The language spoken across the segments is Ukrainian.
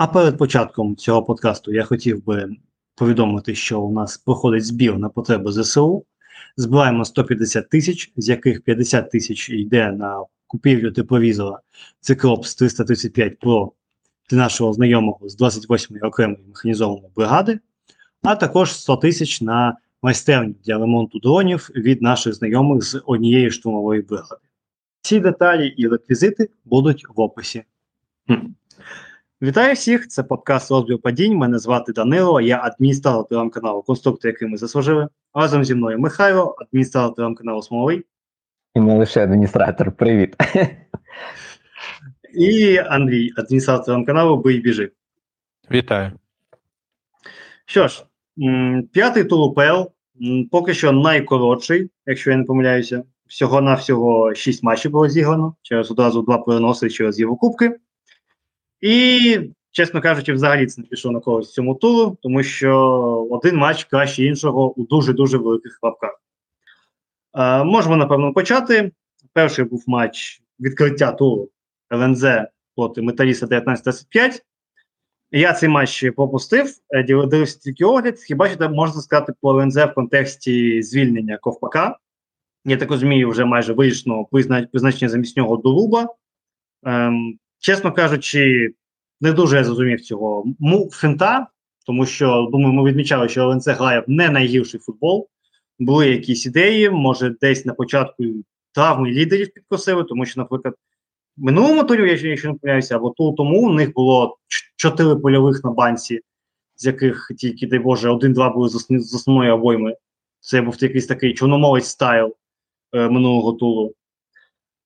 А перед початком цього подкасту я хотів би повідомити, що у нас проходить збір на потреби ЗСУ. Збираємо 150 тисяч, з яких 50 тисяч йде на купівлю тепловізора Цикропс 335 Pro для нашого знайомого з 28-ї окремої механізованої бригади, а також 100 тисяч на майстерню для ремонту дронів від наших знайомих з однієї штурмової бригади. Ці деталі і реквізити будуть в описі. Вітаю всіх! Це подкаст розбір падінь. Мене звати Данило, я адміністратор телеграм-каналу Конструктор, який ми заслужили. Разом зі мною Михайло, адміністратор телеграм-каналу Смоловий. І не лише адміністратор, привіт. І Андрій, адміністратор телеграм-каналу Бий біжи. Вітаю. Що ж, п'ятий тур УПЛ, поки що найкоротший, якщо я не помиляюся. Всього-навсього шість матчів було зіграно, через одразу два переноси через Єврокубки. І, чесно кажучи, взагалі це не пішов на когось цьому туру, тому що один матч краще іншого у дуже-дуже великих лапках. Е, можемо, напевно, почати. Перший був матч відкриття туру ЛНЗ проти Металіста 19-35. Я цей матч пропустив, е, дивився тільки огляд. Хіба що можна сказати про ЛНЗ в контексті звільнення Ковпака? Я так розумію, вже майже вирішено призначення замість нього Дулуба. Ем, Чесно кажучи, не дуже я зрозумів цього фінта, тому що думаю, ми відмічали, що ЛНЦ грає не найгірший футбол. Були якісь ідеї, може, десь на початку травми лідерів підкосили, тому що, наприклад, в минулому турі, я ще не помиляюся, або ту тому у них було чотири польових на банці, з яких тільки, дай Боже, один-два були з основної обойми. Це був якийсь такий чорномовець стайл е, минулого туру.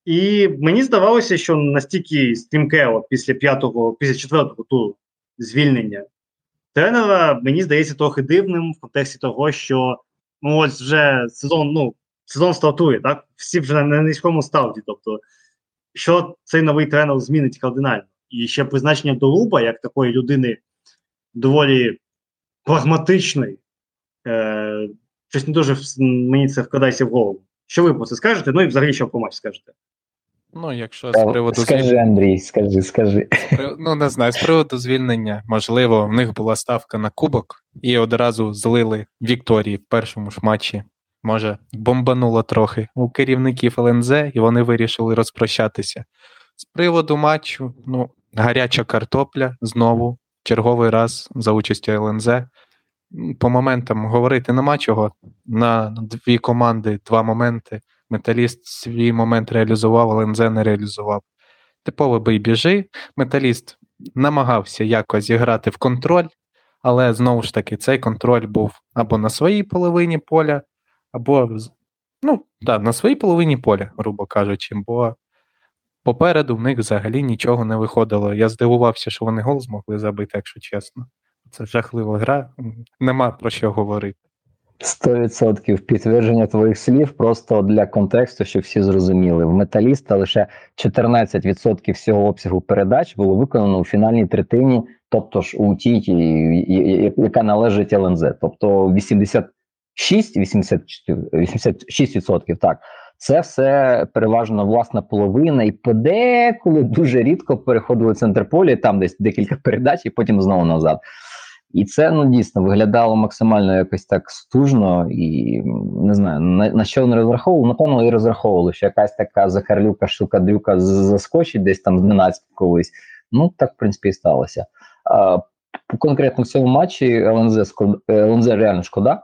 І мені здавалося, що настільки стрімке після п'ятого, після четвертого туру звільнення тренера, мені здається, трохи дивним в контексті того, що ну ось вже сезон, ну, сезон стартує, так? Всі вже на низькому ставді. Тобто, що цей новий тренер змінить кардинально. І ще призначення Долуба, як такої людини доволі прагматичної, е, щось не дуже мені це вкладається в голову. Що ви про це скажете? Ну і взагалі, що про матч скажете? Ну, якщо з приводу скажи, звільнення... Андрій, скажи, скажи. Ну, не знаю, з приводу звільнення, можливо, в них була ставка на кубок, і одразу злили Вікторії в першому ж матчі. Може, бомбануло трохи у керівників ЛНЗ, і вони вирішили розпрощатися. З приводу матчу, ну, гаряча картопля знову, черговий раз за участю ЛНЗ. По моментам говорити нема чого. На дві команди два моменти. Металіст свій момент реалізував, але НЗ не реалізував. Типовий бий біжи. Металіст намагався якось зіграти в контроль, але знову ж таки цей контроль був або на своїй половині поля, або ну, да, на своїй половині поля, грубо кажучи, бо попереду в них взагалі нічого не виходило. Я здивувався, що вони гол змогли забити, якщо чесно. Це жахлива гра, нема про що говорити. 100% підтвердження твоїх слів просто для контексту, щоб всі зрозуміли. В металіста лише 14% всього обсягу передач було виконано у фінальній третині, тобто ж у тій, яка належить ЛНЗ. Тобто 86 86%, так. Це все переважно власна половина, і подеколи дуже рідко переходили центр полі, там десь декілька передач, і потім знову назад. І це ну дійсно виглядало максимально якось так стужно і не знаю на, на що вони розраховували. Напевно, і розраховували, що якась така захарлюка, штука-дрюка заскочить десь там зненацька колись. Ну так в принципі і сталося. А, Конкретно в цьому матчі ЛНЗ шкода, ЛНЗ реально шкода,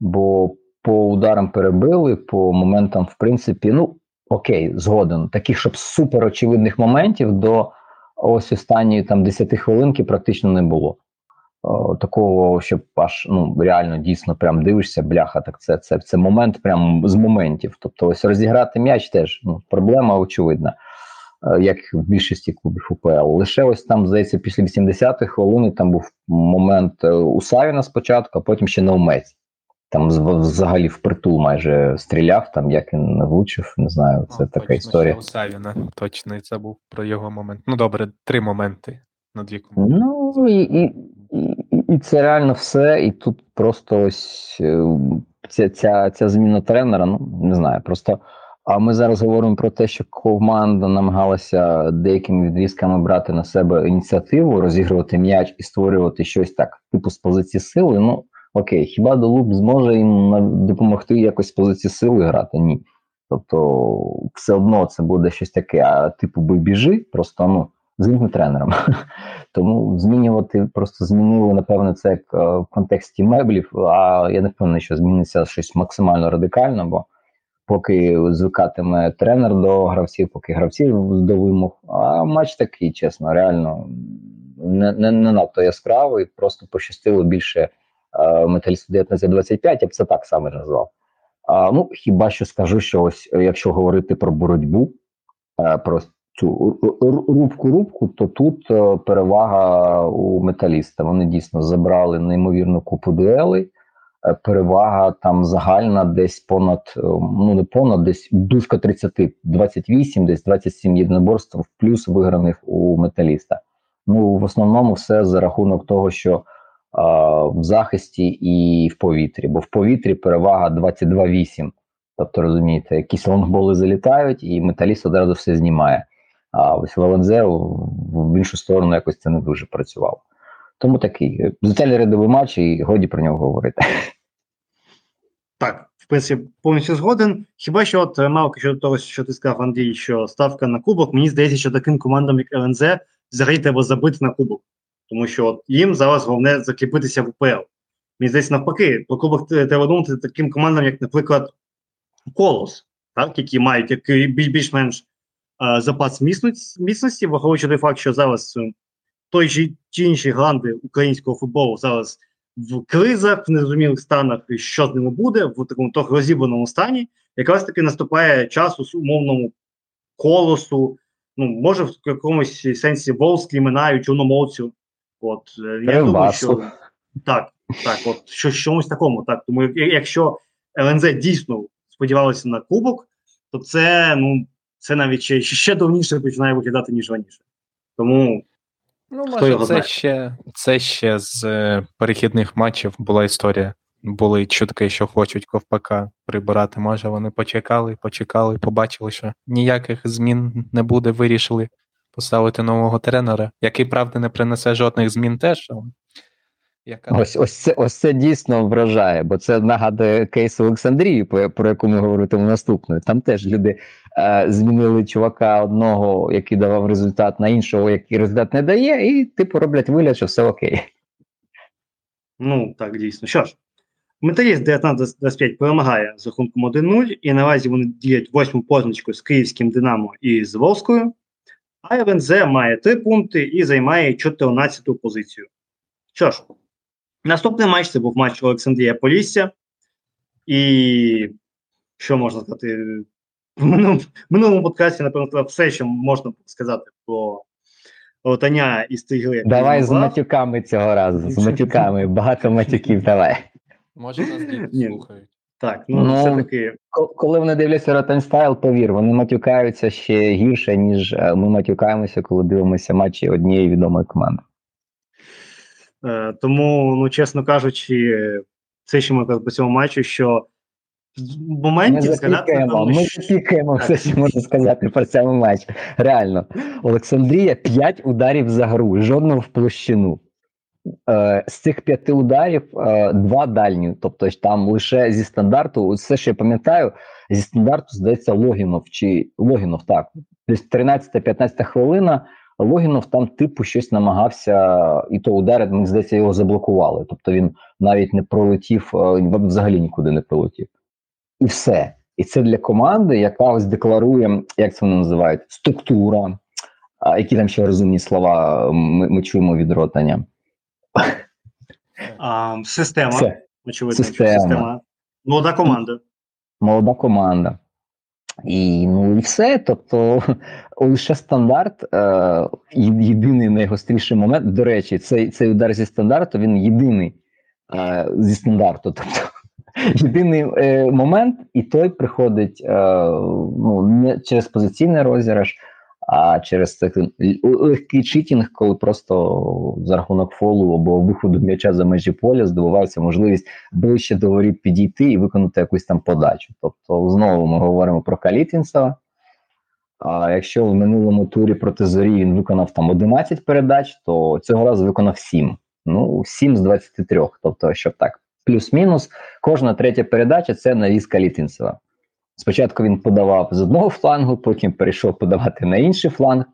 бо по ударам перебили, по моментам, в принципі, ну окей, згоден. Таких, щоб супер очевидних моментів до ось останньої там 10 хвилинки практично не було. Такого, щоб аж ну реально дійсно прям дивишся, бляха, так це це, це момент прям з моментів. Тобто, ось розіграти м'яч теж ну, проблема очевидна, е, як в більшості клубів УПЛ. Лише ось там, здається, після 80-х хвилин там був момент е, у Савіна спочатку, а потім ще Наумець. Там взагалі впритул майже стріляв, там як він не влучив, не знаю. Це О, така точно, історія. У Савіна точно і це був про його момент. Ну добре, три моменти на дві команди. Ну і, і, і це реально все. І тут просто ось е, ця ця, ця зміна тренера, ну не знаю, просто А ми зараз говоримо про те, що команда намагалася деякими відрізками брати на себе ініціативу, розігрувати м'яч і створювати щось так, типу з позиції сили. Ну окей, хіба Долуб зможе їм допомогти якось з позиції сили грати? Ні. Тобто, все одно це буде щось таке, а типу бий біжи, просто ну з іншим тренером. Тому змінювати просто змінили, напевно, це як е, в контексті меблів. А я не впевнений, що зміниться щось максимально радикально, бо поки звикатиме тренер до гравців, поки гравці до вимог. А матч такий, чесно, реально не не, не надто яскравий, просто пощастило більше е, металісту 19-25, я б це так саме назвав. А, Ну, хіба що скажу, що ось якщо говорити про боротьбу, е, про цю рубку-рубку, то тут е, перевага у металіста. Вони дійсно забрали неймовірну купу дуелей. Е, перевага там загальна десь понад, е, ну не понад, десь близько 30, 28, десь 27 єдиноборств плюс виграних у металіста. Ну, в основному все за рахунок того, що а, в захисті і в повітрі, бо в повітрі перевага 22-8. Тобто, розумієте, якісь лонгболи залітають, і металіст одразу все знімає. А ось в ЛНЗ в іншу сторону якось це не дуже працювало. Тому такий детальний рядовий матч, і годі про нього говорити. Так, в принципі, повністю згоден. Хіба що от Малко щодо того, що ти сказав, Андрій, що ставка на кубок, мені здається, що таким командам, як ЛНЗ, взагалі треба забити на кубок. Тому що от їм зараз головне закріпитися в УПЛ. Мені здається, навпаки, про кубок треба думати таким командам, як, наприклад, Колос, так, які мають як більш-менш е, запас міцності, враховуючи той факт, що зараз той чи, чи інші гранди українського футболу зараз в кризах, в незрозумілих станах, що з ними буде, в такому трохи розібраному стані, якраз таки наступає час у умовному колосу, ну, може, в якомусь сенсі Волсклі, Минаю, Чорномовцю. От, е, я думаю, що так, так, от що чомусь такому. Так, Тому якщо ЛНЗ дійсно сподівалися на кубок, то це ну, це навіть ще ще давніше починає виглядати, ніж раніше. Тому Ну, може, це ще це ще з е, перехідних матчів була історія. Були чутки, що хочуть ковпака прибирати. Може, вони почекали, почекали, побачили, що ніяких змін не буде, вирішили поставити нового тренера, який, правда, не принесе жодних змін теж. Яка... Ось ось це ось це дійсно вражає, бо це нагадує кейс Олександрії, про яку ми говоритимо наступною. Там теж люди е, змінили чувака одного, який давав результат, на іншого, який результат не дає, і типу роблять вигляд, що все окей. Ну так дійсно. Що ж, металіст 19-25 перемагає з рахунком 1-0, і наразі вони ділять восьму позначку з київським Динамо і з Волською. А РНЗ має три пункти і займає 14-ту позицію. Що ж, Наступний матч це був матч Олександрія Полісся. І що можна сказати? В минулому, минулому подкасті, напевно, все, що можна сказати про Отаня із тої Давай з матюками цього разу. З матюками. Багато матюків давай. Може, нас діти слухають. Так, ну, ну все-таки. Коли вони дивляться Rotten Style, повір, вони матюкаються ще гірше, ніж е, ми матюкаємося, коли дивимося матчі однієї відомої команди. Е, тому, ну чесно кажучи, це ще ми по цьому матчу, що в моменті ми запікуємо, ми запікуємо все, що можна сказати про цьому матчі. Реально, Олександрія 5 ударів за гру, жодного в площину. Е, з цих п'яти ударів е, два дальні, тобто там лише зі стандарту, все, що я пам'ятаю, зі стандарту здається Логінов чи Логінов, так, десь 13-15 хвилина. Логінов там, типу, щось намагався, і то удари, мені здається, його заблокували. Тобто він навіть не пролетів, е, взагалі нікуди не пролетів. І все. І це для команди, яка ось декларує, як це вони називають, структура, які там ще розумні слова ми, ми чуємо від ротання. А, Система. Все. Очевидно, система. система. Молода команда. Молода команда. І ну і все. Тобто лише стандарт, е, єдиний найгостріший момент. До речі, цей цей удар зі стандарту він єдиний е, зі стандарту. Тобто єдиний е, момент, і той приходить е, ну, не через позиційний розіграш, А через це легкий читінг, коли просто за рахунок фолу або виходу м'яча за межі поля здобувається можливість ближче до воріт підійти і виконати якусь там подачу. Тобто, знову ми говоримо про Калітінцева. А якщо в минулому турі проти зорі він виконав там 11 передач, то цього разу виконав 7. Ну, 7 з 23. Тобто, щоб так, плюс-мінус, кожна третя передача це навіз Калітінцева. Спочатку він подавав з одного флангу, потім перейшов подавати на інший фланг.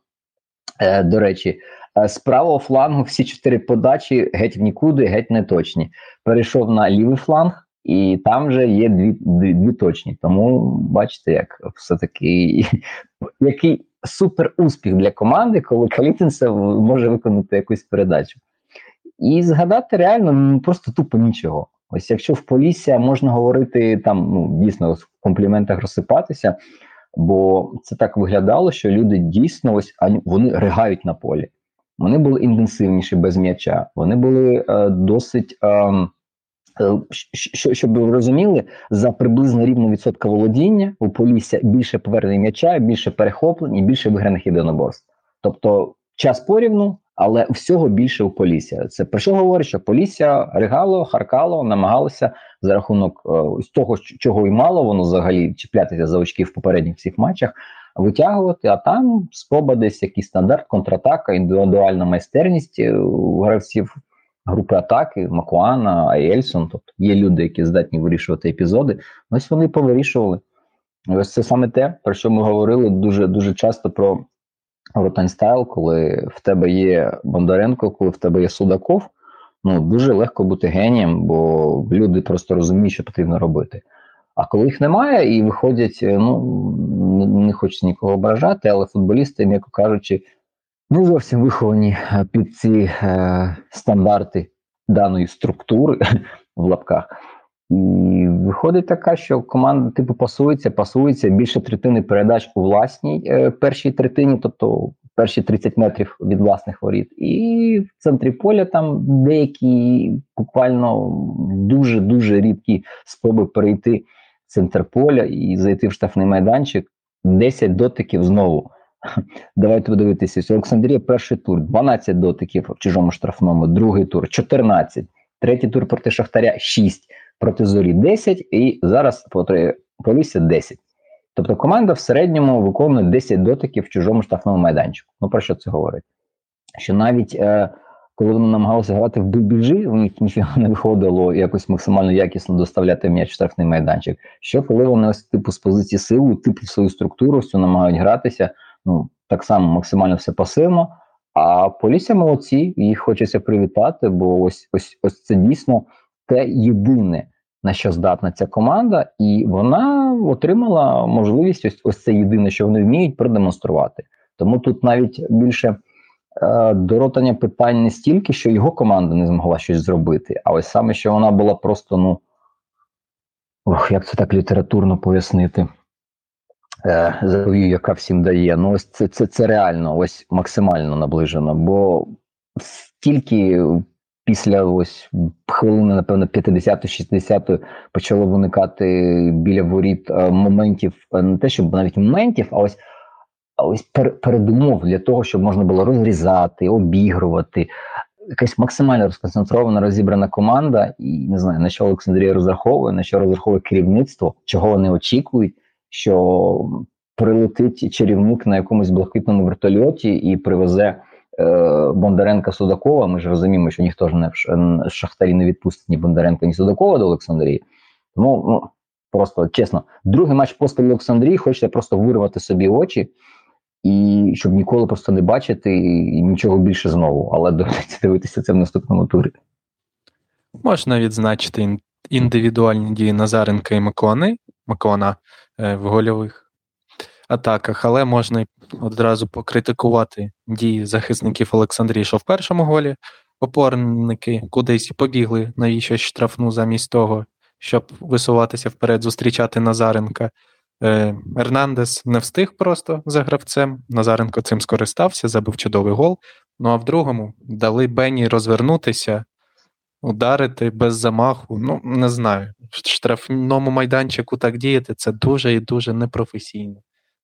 Е, До речі, е, з правого флангу всі чотири подачі геть в нікуди, геть не точні. Перейшов на лівий фланг, і там вже є дві дві, дві точні. Тому бачите, як все-таки який супер успіх для команди, коли Калітинцев може виконати якусь передачу. І згадати реально ну, просто тупо нічого. Ось якщо в Полісся можна говорити там, ну дійсно в компліментах розсипатися, бо це так виглядало, що люди дійсно ось вони ригають на полі. Вони були інтенсивніші без м'яча, вони були е, досить. Ем, е, що, щоб ви розуміли, за приблизно рівно відсотка володіння у Полісся більше повернення м'яча, більше перехоплень і більше виграних єдиноборств. Тобто час порівну, але всього більше у Полісся. Це про що говорить, що Полісся ригало, харкало, намагалося за рахунок е, з того, чого й мало воно взагалі чіплятися за очки в попередніх всіх матчах, витягувати. А там спроба десь якийсь стандарт, контратака, індивідуальна майстерність е, гравців групи атаки, Макуана, Аельсон. Тобто є люди, які здатні вирішувати епізоди. Ось вони повирішували. Ось це саме те, про що ми говорили дуже дуже часто про ротанстайл, коли в тебе є Бондаренко, коли в тебе є Судаков. Ну дуже легко бути генієм, бо люди просто розуміють, що потрібно робити. А коли їх немає і виходять, ну не хочеться нікого ображати, але футболісти, м'яко кажучи, не зовсім виховані під ці е, стандарти даної структури в лапках. І виходить така, що команда типу пасується, пасується більше третини передач у власній е, першій третині, тобто перші 30 метрів від власних воріт, і в центрі поля там деякі буквально дуже дуже рідкі спроби перейти центр поля і зайти в штрафний майданчик. 10 дотиків знову. Давайте подивитися. Олександрія перший тур, 12 дотиків в чужому штрафному, другий тур 14, третій тур проти Шахтаря 6 проти зорі 10 і зараз проти Полісся 10. Тобто команда в середньому виконує 10 дотиків в чужому штрафному майданчику. Ну про що це говорить? Що навіть е, коли вони намагалися грати в біжі, у них нічого не виходило якось максимально якісно доставляти м'яч в штрафний майданчик. Що коли вони ось типу з позиції сили, типу свою структуру, всю намагають гратися, ну так само максимально все пасивно. А Полісся молодці, їх хочеться привітати, бо ось ось ось це дійсно те єдине, на що здатна ця команда, і вона отримала можливість ось ось це єдине, що вони вміють продемонструвати. Тому тут навіть більше е, доротання питань не стільки, що його команда не змогла щось зробити, а ось саме, що вона була просто, ну ох, як це так літературно пояснити. Е, Завію, яка всім дає. Ну, ось це це, це реально ось максимально наближено. Бо стільки після ось хвилини, напевно, 50-60 почало виникати біля воріт е, моментів, е, не те, щоб навіть моментів, а ось а ось передумов для того, щоб можна було розрізати, обігрувати. Якась максимально розконцентрована, розібрана команда, і не знаю, на що Олександрія розраховує, на що розраховує керівництво, чого вони очікують, що прилетить чарівник на якомусь блакитному вертольоті і привезе Бондаренка Судакова. Ми ж розуміємо, що ніхто ж не в Шахтарі не відпустить ні Бондаренка, ні Судакова до Олександрії. Тому ну, просто чесно, другий матч поспіль Олександрії хочеться просто вирвати собі очі, і щоб ніколи просто не бачити і нічого більше знову. Але доведеться дивитися це в наступному турі. Можна відзначити індивідуальні дії Назаренка і Макони, Макона е, в гольових атаках, але можна одразу покритикувати дії захисників Олександрії, що в першому голі опорники кудись побігли навіщо штрафну замість того, щоб висуватися вперед, зустрічати Назаренка. Е, Ернандес не встиг просто за гравцем. Назаренко цим скористався, забив чудовий гол. Ну а в другому дали Бені розвернутися, ударити без замаху. Ну, не знаю. В штрафному майданчику так діяти це дуже і дуже непрофесійно.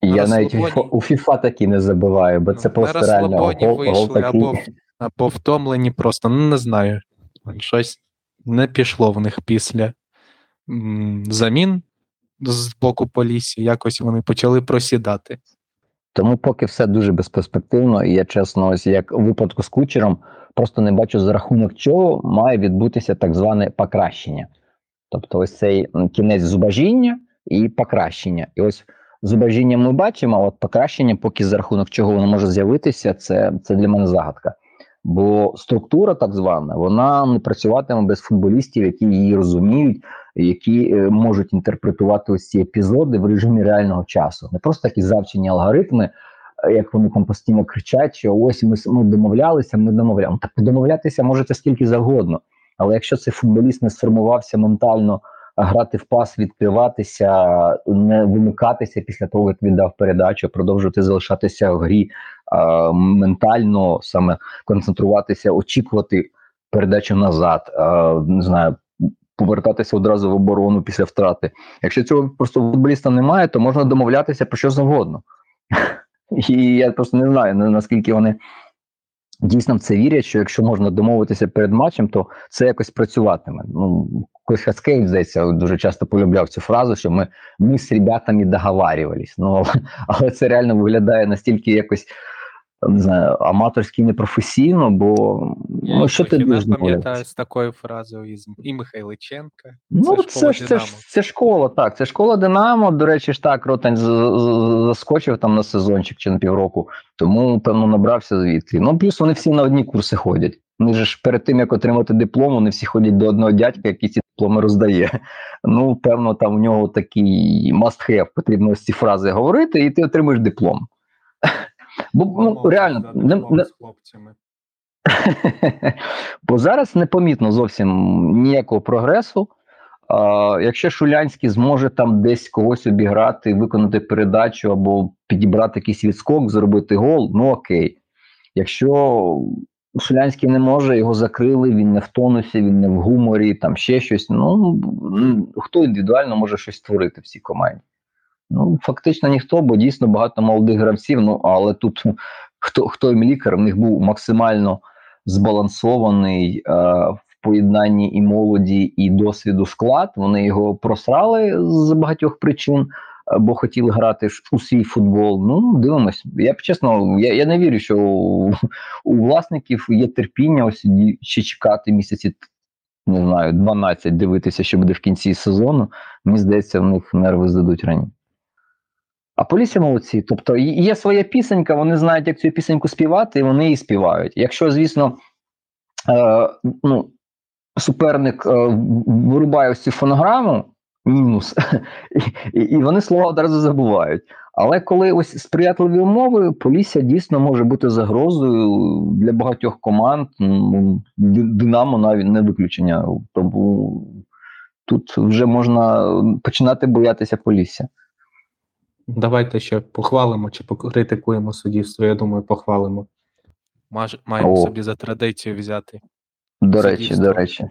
Я на навіть розслабоні. у FIFA такі не забиваю, бо це просто на реально гол, гол такий. або, або втомлені просто, ну не знаю. Щось не пішло в них після замін з боку Полісі. Якось вони почали просідати. Тому поки все дуже безперспективно, і я чесно, ось як у випадку з кучером, просто не бачу за рахунок чого має відбутися так зване покращення. Тобто, ось цей кінець зубожіння і покращення. І ось зубожіння ми бачимо, а от покращення, поки за рахунок чого воно може з'явитися, це, це для мене загадка. Бо структура, так звана, вона не працюватиме без футболістів, які її розуміють, які е, можуть інтерпретувати ось ці епізоди в режимі реального часу. Не просто такі завчені алгоритми, е, як вони там постійно кричать, що ось ми, ми домовлялися, ми домовляємо. Так домовлятися можете скільки завгодно. Але якщо цей футболіст не сформувався ментально грати в пас, відкриватися, не вимикатися після того, як він дав передачу, продовжувати залишатися в грі а, ментально, саме концентруватися, очікувати передачу назад, а, не знаю, повертатися одразу в оборону після втрати. Якщо цього просто футболіста немає, то можна домовлятися про що завгодно. І я просто не знаю наскільки вони дійсно в це вірять, що якщо можна домовитися перед матчем, то це якось працюватиме. Ну, Колись Хаскейт, здається, дуже часто полюбляв цю фразу, що ми, ми з ребятами договарювались. Ну, але, але це реально виглядає настільки якось не знаю, аматорськи і непрофесійно, бо Я ну, що ти будеш домовлятися? пам'ятаю з такою фразою і, з- і Михайличенка. Ну, Це це, школа ж це, ж це школа, так. Це школа Динамо. До речі, ж так, Ротань з- з- заскочив там на сезончик чи на півроку, тому, певно, набрався звідки. Ну, плюс вони всі на одні курси ходять. Вони ж перед тим, як отримати диплом, вони всі ходять до одного дядька, який ці дипломи роздає. Ну, певно, там у нього такий must have, потрібно ось ці фрази говорити, і ти отримуєш диплом. Бо ну, реально, не, не, з хлопцями. Бо зараз непомітно зовсім ніякого прогресу. А, якщо Шулянський зможе там десь когось обіграти, виконати передачу або підібрати якийсь відскок, зробити гол, ну окей. Якщо Шулянський не може, його закрили, він не в тонусі, він не в гуморі, там ще щось. Ну хто індивідуально може щось створити в цій команді? Ну, фактично ніхто, бо дійсно багато молодих гравців. Ну але тут хто хто їм лікар, в них був максимально збалансований е, в поєднанні і молоді, і досвіду склад. Вони його просрали з багатьох причин, е, бо хотіли грати у свій футбол. Ну, дивимось. Я б чесно, я, я не вірю, що у, у власників є терпіння ось ще чекати місяці. Не знаю, 12 дивитися, що буде в кінці сезону. Мені здається, в них нерви здадуть рані. А полісся молодці. Тобто є своя пісенька, вони знають, як цю пісеньку співати, і вони її співають. Якщо, звісно, е, ну, суперник е, вирубає ось цю фонограму, мінус, і, і вони слова одразу забувають. Але коли ось сприятливі умови, Полісся дійсно може бути загрозою для багатьох команд. Ну, Динамо навіть не виключення. Тому тут вже можна починати боятися Полісся. Давайте ще похвалимо чи покритикуємо суддівство. Я думаю, похвалимо. Маємо О. собі за традицію взяти. До речі, Суддівство. до речі.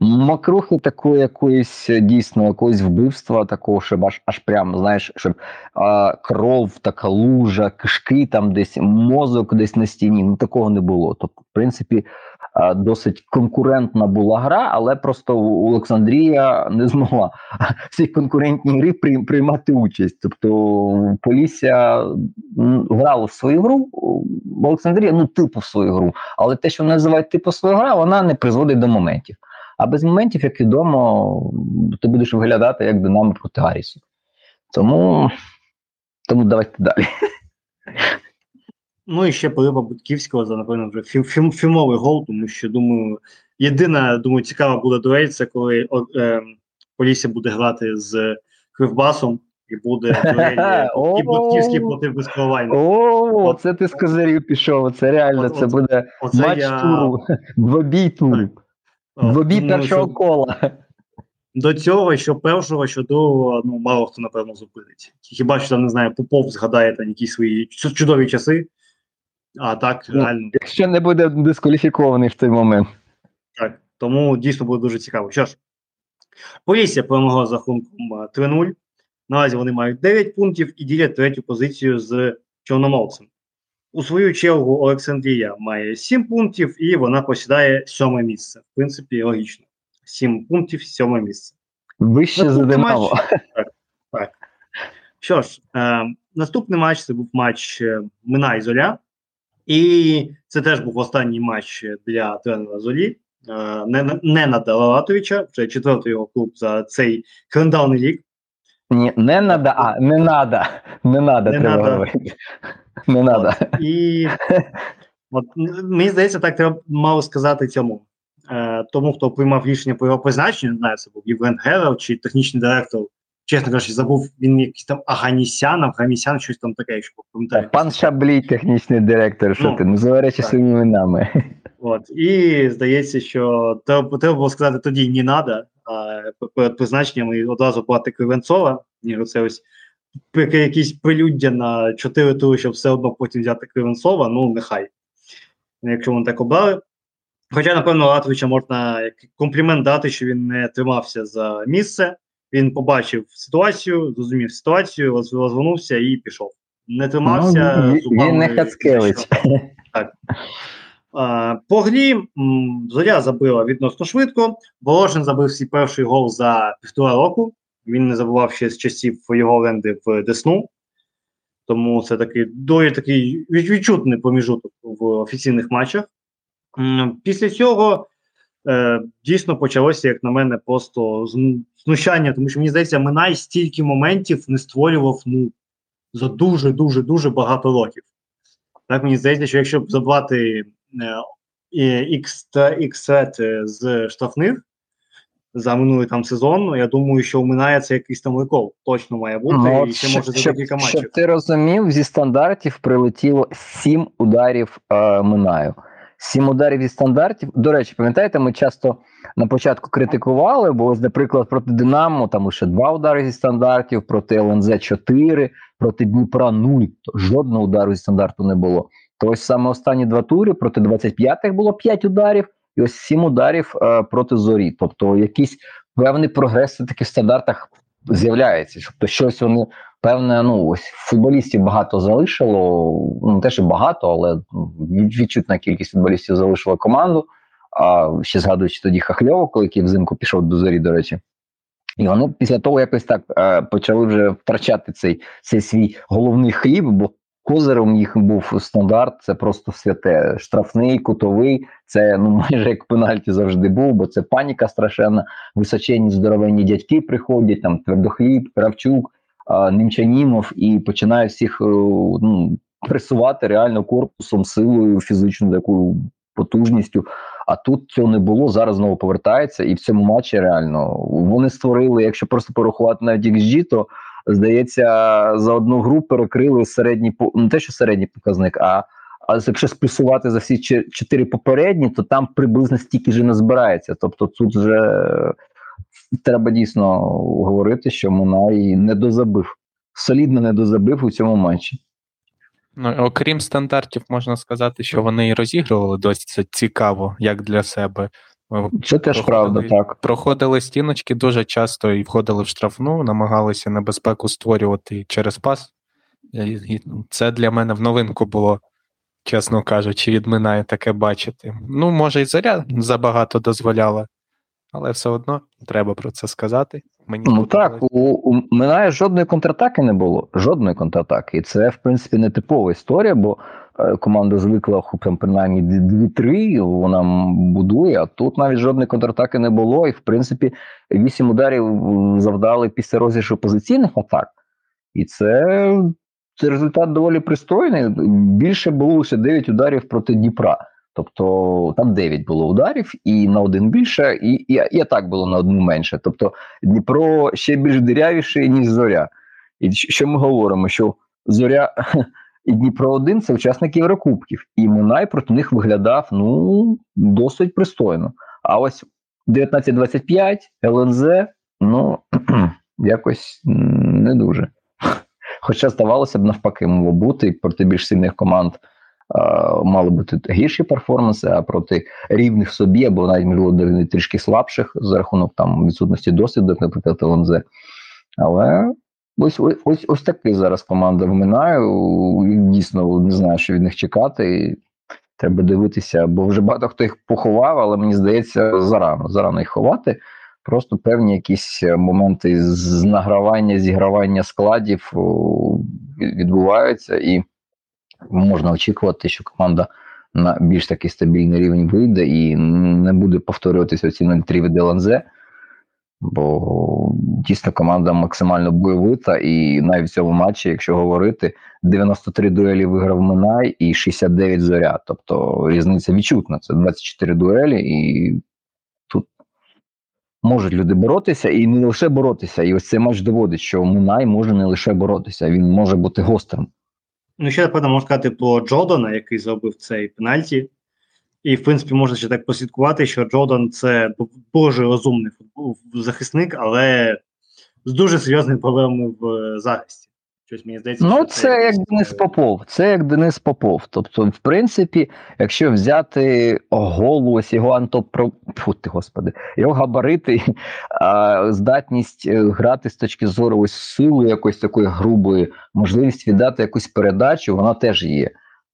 Макрухи такої якоїсь е, дійсно якогось вбивства, такого, щоб аж аж прям, знаєш, щоб а, кров, така лужа, кишки там десь, мозок десь на стіні. Ну такого не було. Тобто, в принципі, а, досить конкурентна була гра, але просто Олександрія не змогла в цій конкурентній грі приймати участь. Тобто Полісся м, грало в свою гру, Олександрія, ну, типу в свою гру. Але те, що називають типу свою гра, вона не призводить до моментів. А без моментів, як відомо, ти будеш виглядати як Динамо проти Гаррісу. Тому, тому давайте далі. Ну і ще Пилипа Будківського за, напевно, вже фі- фі- фільмовий гол, тому що думаю, єдина, думаю, цікава буде дуель, це коли о, е, Полісся буде грати з Кривбасом і буде дуель і Будківський проти Безкровайна. О, це ти з козирів пішов. Це реально, це буде матч туру, двобій туру, двобій думаю, першого що кола. До цього, що першого, що другого, ну мало хто напевно зупинить. Хіба що там не знаю, Попов згадає там якісь свої чудові часи. А так, Ну, реально Якщо не буде дискваліфікований в той момент. так. Тому дійсно буде дуже цікаво. Що ж, Полісся перемогла з рахунком е, 3-0. Наразі вони мають 9 пунктів і ділять третю позицію з Чорноморцем. У свою чергу Олександрія має 7 пунктів і вона посідає сьоме місце. В принципі, логічно. 7 пунктів, сьоме місце. Вище за Динамо. Так, так. Що ж, е, наступний матч це був матч е, Мина і Зоря. І це теж був останній матч для тренера Зорі. Е, не, не на Далалатовича, вже четвертий його клуб за цей календарний рік. Ні, не надо, а не надо. Не надо, Не треба надо. говорити. Не надо. І от, мені здається, так треба мало сказати цьому. Е, тому, хто приймав рішення по його призначенню, не знаю, це був Євген Геров чи технічний директор. Чесно кажучи, забув він якийсь там Аганісян, Авганісян, щось там таке, якщо пам'ятаю. Пан Шаблій, технічний директор, що Ну, ти? Речі так. своїми іменами. От. І здається, що треба, треба було сказати тоді не надо, а перед призначенням і одразу плати Кривенцова. Ні, це ось якісь прилюддя на 4 тури, щоб все одно потім взяти Кривенцова, ну нехай. Якщо вони так обрали. Хоча, напевно, Латвича можна комплімент дати, що він не тримався за місце. Він побачив ситуацію, зрозумів ситуацію, роз- розвернувся і пішов. Не тримався. Ну, він- зубами він не Хацкевич. що. А, По грі Зоря забила відносно швидко. Волошин забив свій перший гол за півтора року. Він не забував ще з часів його оренди в Десну. Тому це такий доволі такий відчутний проміжуток в офіційних матчах. Після цього е, дійсно почалося, як на мене, просто знущання, тому що мені здається, Минай стільки моментів не створював ну, за дуже дуже дуже багато років. Так мені здається, що якщо б забрати X X з штрафних за минулий там сезон, я думаю, що це якийсь там рекорд точно має бути, Ну, і це щоб- може за декілька щоб ти розумів, зі стандартів прилетіло сім ударів е, Минаю. Сім ударів зі стандартів. До речі, пам'ятаєте, ми часто на початку критикували, бо наприклад, проти Динамо там лише два удари зі стандартів, проти ЛНЗ 4, проти Дніпра 0. Жодного удару зі стандарту не було. То ось саме останні два тури проти 25-х було 5 ударів, і ось 7 ударів е, проти зорі. Тобто якийсь певний прогрес в стандартах з'являється. Тобто щось вони певне, ну ось футболістів багато залишило. Ну не те, що багато, але ну, відчутна кількість футболістів залишила команду. А ще згадуючи тоді Хахльова, коли який взимку пішов до зорі, до речі. І вони після того якось так е, почали вже втрачати цей, цей свій головний хліб, бо козиром їх був стандарт, це просто святе. Штрафний, кутовий, це ну майже як пенальті завжди був, бо це паніка страшенна. Височенні здоровенні дядьки приходять, там Твердохліб, Кравчук, а, Немчанінов, і починає всіх е, ну, пресувати реально корпусом, силою, фізичною такою потужністю. А тут цього не було. Зараз знову повертається, і в цьому матчі реально вони створили, якщо просто порахувати навіть XG, то здається, за одну гру перекрили середній по- не те, що середній показник, а, а якщо сплюсувати за всі чотири попередні, то там приблизно стільки ж не збирається. Тобто тут вже е, треба дійсно говорити, що Минай не дозабив. Солідно не дозабив у цьому матчі. Ну, окрім стандартів, можна сказати, що вони і розігрували досить цікаво, як для себе. Це теж правда, так. Проходили стіночки дуже часто і входили в штрафну, намагалися небезпеку створювати через пас. І- і Це для мене в новинку було, чесно кажучи, відминає таке бачити. Ну, може, і заря забагато дозволяла, але все одно треба про це сказати. Мені Ну подобається. так, у, у Минає жодної контратаки не було. Жодної контратаки. І це, в принципі, не типова історія, бо е, команда звикла там принаймні дві- дві-три, вона будує, а тут навіть жодної контратаки не було. І, в принципі, вісім ударів завдали після розіграшу позиційних атак. І це, це результат доволі пристойний. Більше було лише 9 ударів проти Дніпра. Тобто там 9 було ударів, і на один більше, і, і, і атак було на одну менше. Тобто Дніпро ще більш дирявіший, ніж зоря. І що ми говоримо? Що зоря і Дніпро 1 це учасники Єврокубків, і Минай проти них виглядав ну досить пристойно. А ось 19-25, ЛНЗ, ну якось не дуже. Хоча здавалося б, навпаки, могло бути проти більш сильних команд. е, Мали бути гірші перформанси, а проти рівних собі, або навіть можливо трішки слабших за рахунок там відсутності досвіду, наприклад, ЛНЗ. Але ось, ось, ось, такий зараз команда вминаю. Дійсно, не знаю, що від них чекати. Треба дивитися, бо вже багато хто їх поховав, але мені здається, зарано. Зарано їх ховати. Просто певні якісь моменти з награвання, зігравання складів відбуваються, і можна очікувати, що команда на більш такий стабільний рівень вийде і не буде повторюватися оці 0-3 від ЛНЗ, бо дійсно команда максимально бойовита, і навіть в цьому матчі, якщо говорити, 93 дуелі виграв Минай і 69 зоря. Тобто різниця відчутна. Це 24 дуелі, і тут можуть люди боротися, і не лише боротися. І ось цей матч доводить, що Минай може не лише боротися, він може бути гострим. Ну, ще напевно, можна сказати про Джордана, який зробив цей пенальті. І, в принципі, можна ще так послідкувати, що Джордан це дуже розумний захисник, але з дуже серйозними проблемами в захисті. Щось мені здається, ну, це, це як Денис Попов. Це як Денис Попов. Тобто, в принципі, якщо взяти голос, його антопро... Фу, ти, господи, його габарити, а, здатність е, грати з точки зору ось сили якоїсь такої грубої, можливість віддати якусь передачу, вона теж є.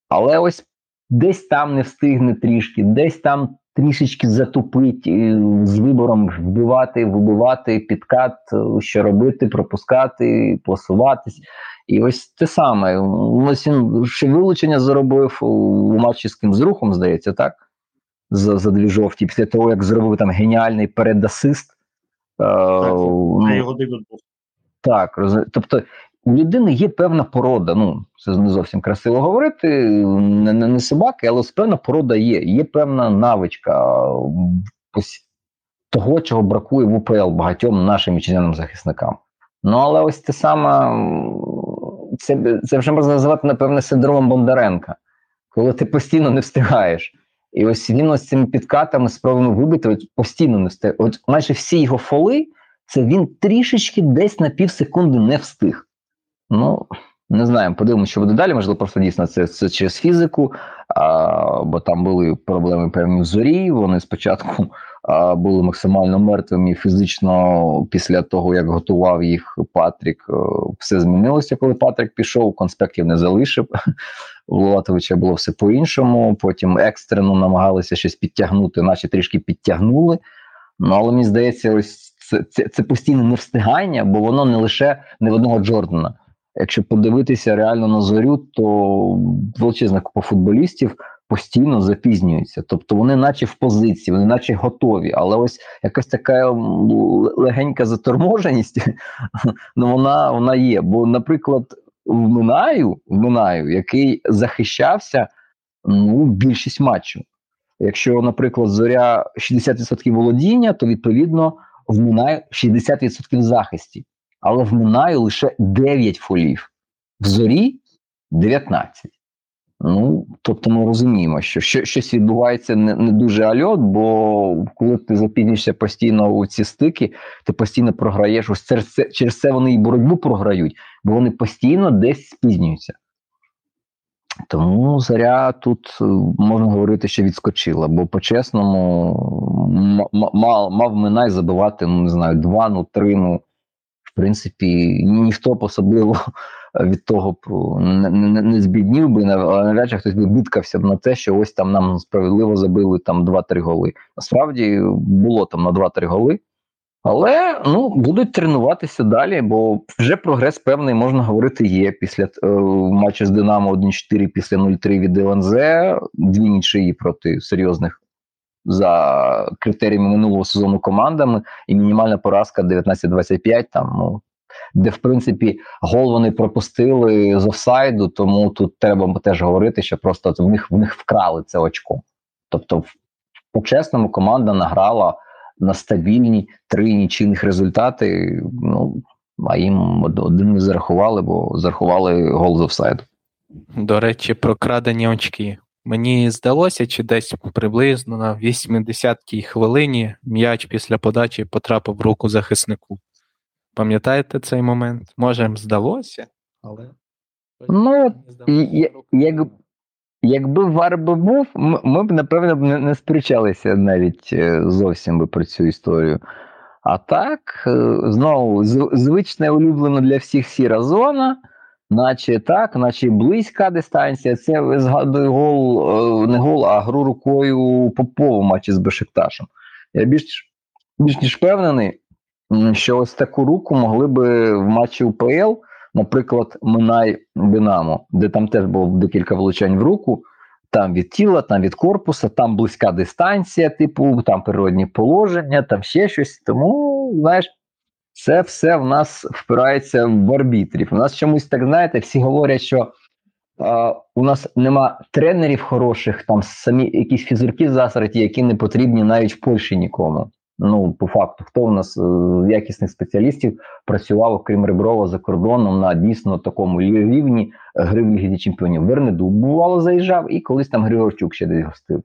Але ось десь там не встигне трішки, десь там трішечки затупить з вибором вбивати, вибивати підкат, що робити, пропускати, посуватись. І ось те саме. Ось він ще вилучення заробив у матчі з ким з рухом, здається, так? За за дві жовті, після того, як зробив там геніальний передасист. Так, е, його був. Так, роз... тобто у людини є певна порода. Ну, це не зовсім красиво говорити, не, не, не собаки, але певна порода є. Є певна навичка того, чого бракує в УПЛ багатьом нашим вітчизняним захисникам. Ну, але ось те саме, це це вже можна називати, напевне, синдромом Бондаренка, коли ти постійно не встигаєш. І ось він ось цими підкатами спробуємо вибити, постійно не встиг. От майже всі його фоли, це він трішечки десь на пів секунди не встиг. Ну, не знаю, подивимося, що буде далі. Можливо, просто дійсно це це через фізику, а, бо там були проблеми певні в зорі. Вони спочатку а, були максимально мертвими фізично після того, як готував їх Патрік. Е, все змінилося, коли Патрік пішов, конспектів не залишив. У Латовича було все по-іншому. Потім екстрено намагалися щось підтягнути, наче трішки підтягнули. Ну, але мені здається, ось це, це, це постійне невстигання, бо воно не лише не в одного Джордана. Якщо подивитися реально на зорю, то величезна купа футболістів постійно запізнюються. Тобто вони, наче в позиції, вони наче готові. Але ось якась така легенька заторможеність, ну вона вона є. Бо, наприклад, в Минаю, в Минаю, який захищався ну, більшість матчів. Якщо, наприклад, зоря 60% володіння, то відповідно в Минаю 60% захисті але в Минаю лише 9 фолів, в зорі 19. Ну, тобто ми розуміємо, що щось відбувається не не дуже альот, бо коли ти запізнишся постійно у ці стики, ти постійно програєш. Ось це, через це вони і боротьбу програють, бо вони постійно десь спізнюються. Тому заря тут е, можна говорити, що відскочила, бо по-чесному мав мав Минай забивати, ну не знаю, два, ну три, ну принципі, ніхто особливо від того не не, не збіднів би, але навряд чи хтось би бідкався б на те, що ось там нам справедливо забили там 2-3 голи. Насправді було там на 2-3 голи. Але ну будуть тренуватися далі, бо вже прогрес певний можна говорити є після е, матчу з Динамо 1-4 після 0-3 від ЛНЗ, дві нічиї проти серйозних за критеріями минулого сезону командами, і мінімальна поразка 19-25, там, ну, де, в принципі, гол вони пропустили з офсайду, тому тут треба теж говорити, що просто в них в них вкрали це очко. Тобто, по-чесному, команда награла на стабільні три нічийних результати. Ну, а їм один не зарахували, бо зарахували гол з офсайду. До речі, про крадені очки. Мені здалося, чи десь приблизно на 80-й хвилині м'яч після подачі потрапив в руку захиснику. Пам'ятаєте цей момент? Може, здалося, але. Ну, як, якби вар би був, ми б, напевно, не, не сперечалися навіть е, зовсім би про цю історію. А так, е, знову звичне улюблено для всіх сіра зона, наче так, наче близька дистанція. Це згадую гол, е, не гол, а гру рукою Попова в матчі з Бешикташем. Я більш більш ніж впевнений, що ось таку руку могли би в матчі УПЛ, наприклад, Минай Динамо, де там теж було декілька влучань в руку. Там від тіла, там від корпуса, там близька дистанція, типу, там природні положення, там ще щось. Тому, знаєш, це все в нас впирається в арбітрів. У нас чомусь так знаєте, всі говорять, що а, у нас нема тренерів хороших, там самі якісь фізурки засраті, які не потрібні навіть в Польщі нікому. Ну, по факту, хто у нас з якісних спеціалістів працював, окрім Реброва за кордоном на дійсно такому рівні гри в Лігі Чемпіонів. Вернеду бувало заїжджав, і колись там Григорчук ще десь гостив.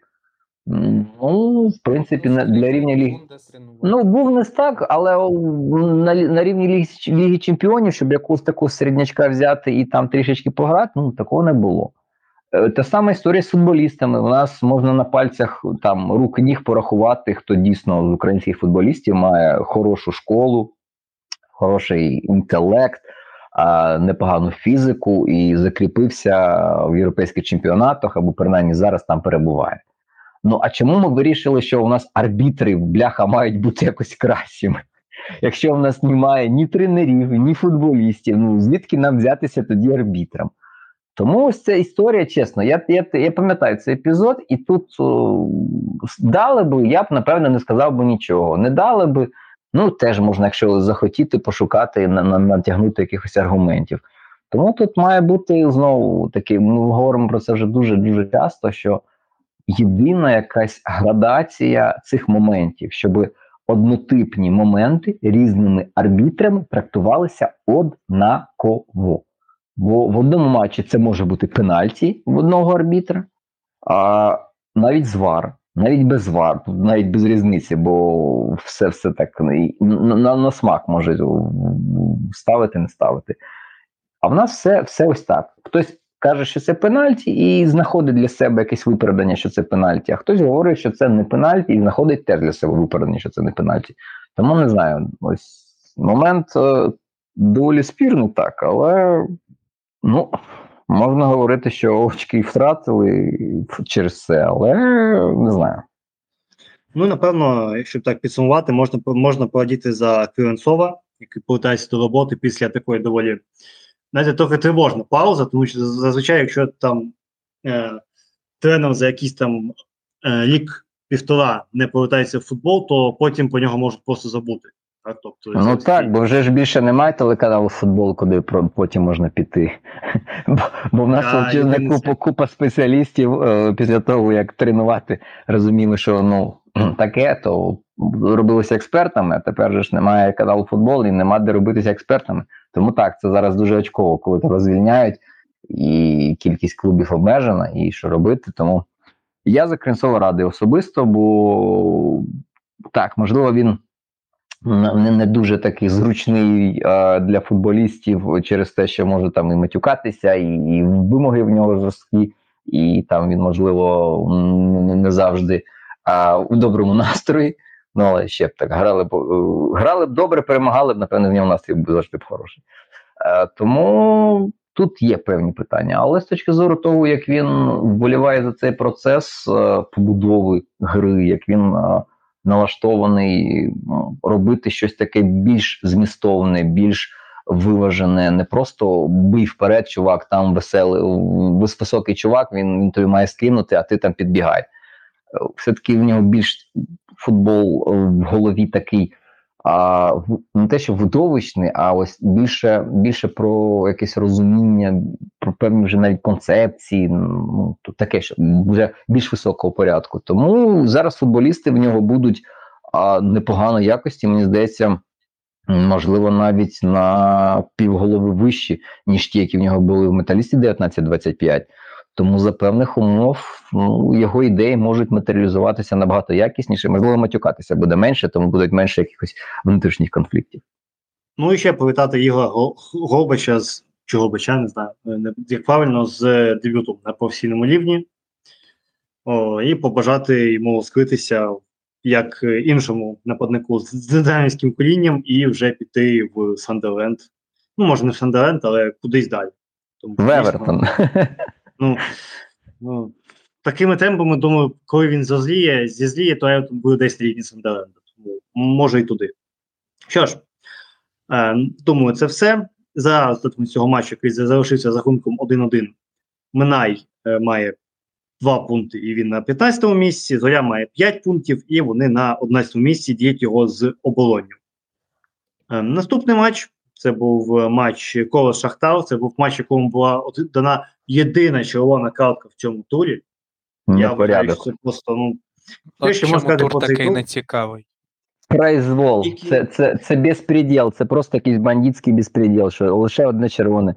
Ну, в принципі, для рівня ліги. Ну, був не так, але на на рівні Ліги, Ліги Чемпіонів, щоб якусь таку середнячка взяти і там трішечки пограти, ну такого не було. Е, та сама історія з футболістами. У нас можна на пальцях там рук ніг порахувати, хто дійсно з українських футболістів має хорошу школу, хороший інтелект, непогану фізику і закріпився в європейських чемпіонатах або принаймні зараз там перебуває. Ну а чому ми вирішили, що у нас арбітри бляха мають бути якось кращими? Якщо в нас немає ні тренерів, ні футболістів, ну звідки нам взятися тоді арбітрам? Тому ось ця історія, чесно, я я, я пам'ятаю цей епізод, і тут о, дали би, я б напевно не сказав би нічого. Не дали би, ну теж можна, якщо захотіти, пошукати, на, на, натягнути якихось аргументів. Тому тут має бути знову таки, ми говоримо про це вже дуже-дуже часто, що єдина якась градація цих моментів, щоб однотипні моменти різними арбітрами трактувалися однаково. Бо в одному матчі це може бути пенальті в одного арбітра, а навіть звар, навіть без вар, навіть без різниці, бо все все так на, на, на смак може ставити, не ставити. А в нас все все ось так. Хтось каже, що це пенальті, і знаходить для себе якесь виправдання, що це пенальті, а хтось говорить, що це не пенальті, і знаходить теж для себе виправдання, що це не пенальті. Тому не знаю, ось момент е, доволі спірний так, але. Ну, можна говорити, що очки втратили через це, але не знаю. Ну, напевно, якщо так підсумувати, можна можна порадіти за Кривенцова, який повертається до роботи після такої доволі знаєте, трохи тривожна пауза, тому що зазвичай, якщо там е, тренер за якийсь там е, рік-півтора не повертається в футбол, то потім про нього можуть просто забути. Так, тобто, Ну так, бо вже ж більше немає телеканалу футбол, куди потім можна піти. Бо, бо в нас величезна купа купа спеціалістів е, після того, як тренувати, розуміли, що ну таке, то робилися експертами, а тепер же ж немає каналу футбол і нема де робитися експертами. Тому так, це зараз дуже очково, коли тебе звільняють, і кількість клубів обмежена, і що робити. Тому я за Кринцова радий особисто, бо так, можливо, він не не дуже такий зручний а, для футболістів через те, що може там і матюкатися, і, і вимоги в нього жорсткі, і там він, можливо, не, завжди а, у доброму настрої. Ну, але ще б так грали б грали б добре, перемагали б, напевно, в нього настрій був завжди б хороший. А, тому тут є певні питання. Але з точки зору того, як він вболіває за цей процес а, побудови гри, як він. Налаштований робити щось таке більш змістовне, більш виважене, не просто бий вперед, чувак, там веселий, високий чувак, він, він тобі має скинути, а ти там підбігай. Все-таки в нього більш футбол в голові такий а, не те, що видовищний, а ось більше більше про якесь розуміння, про певні вже навіть концепції, ну таке що вже більш високого порядку. Тому зараз футболісти в нього будуть а, непоганої якості, мені здається. Можливо, навіть на півголови вищі, ніж ті, які в нього були в металісті 19-25. Тому за певних умов ну, його ідеї можуть матеріалізуватися набагато якісніше, можливо, матюкатися буде менше, тому будуть менше якихось внутрішніх конфліктів. Ну і ще повітати Ігора Горбача з чи Горбача, не знаю, як правильно, з дебютом на професійному рівні. О, І побажати йому скритися як е, іншому нападнику з дизайнерським корінням і вже піти в Сандерленд. Ну, може, не в Сандерленд, але кудись далі. Тому, В Евертон. Ну, ну, такими темпами, думаю, коли він зазліє, зізліє, то Евертон буде десь на рівні Сандерленда. Тому може і туди. Що ж, е, думаю, це все. За результатами цього матчу, який залишився за рахунком 1-1, Минай е, має 2 пункти, і він на 15-му місці. Зоря має 5 пунктів, і вони на 11-му місці діють його з оболонню. Е, наступний матч це був е, матч коло Шахтар. Це був матч, якому була дана єдина червона картка в цьому турі. Я вважаю, що це просто ну От що чому можна сказати тур такий тур? нецікавий. Произвол. Які- Це, це, це безпреділ, це просто якийсь бандитський безпреділ, що лише одне червоне.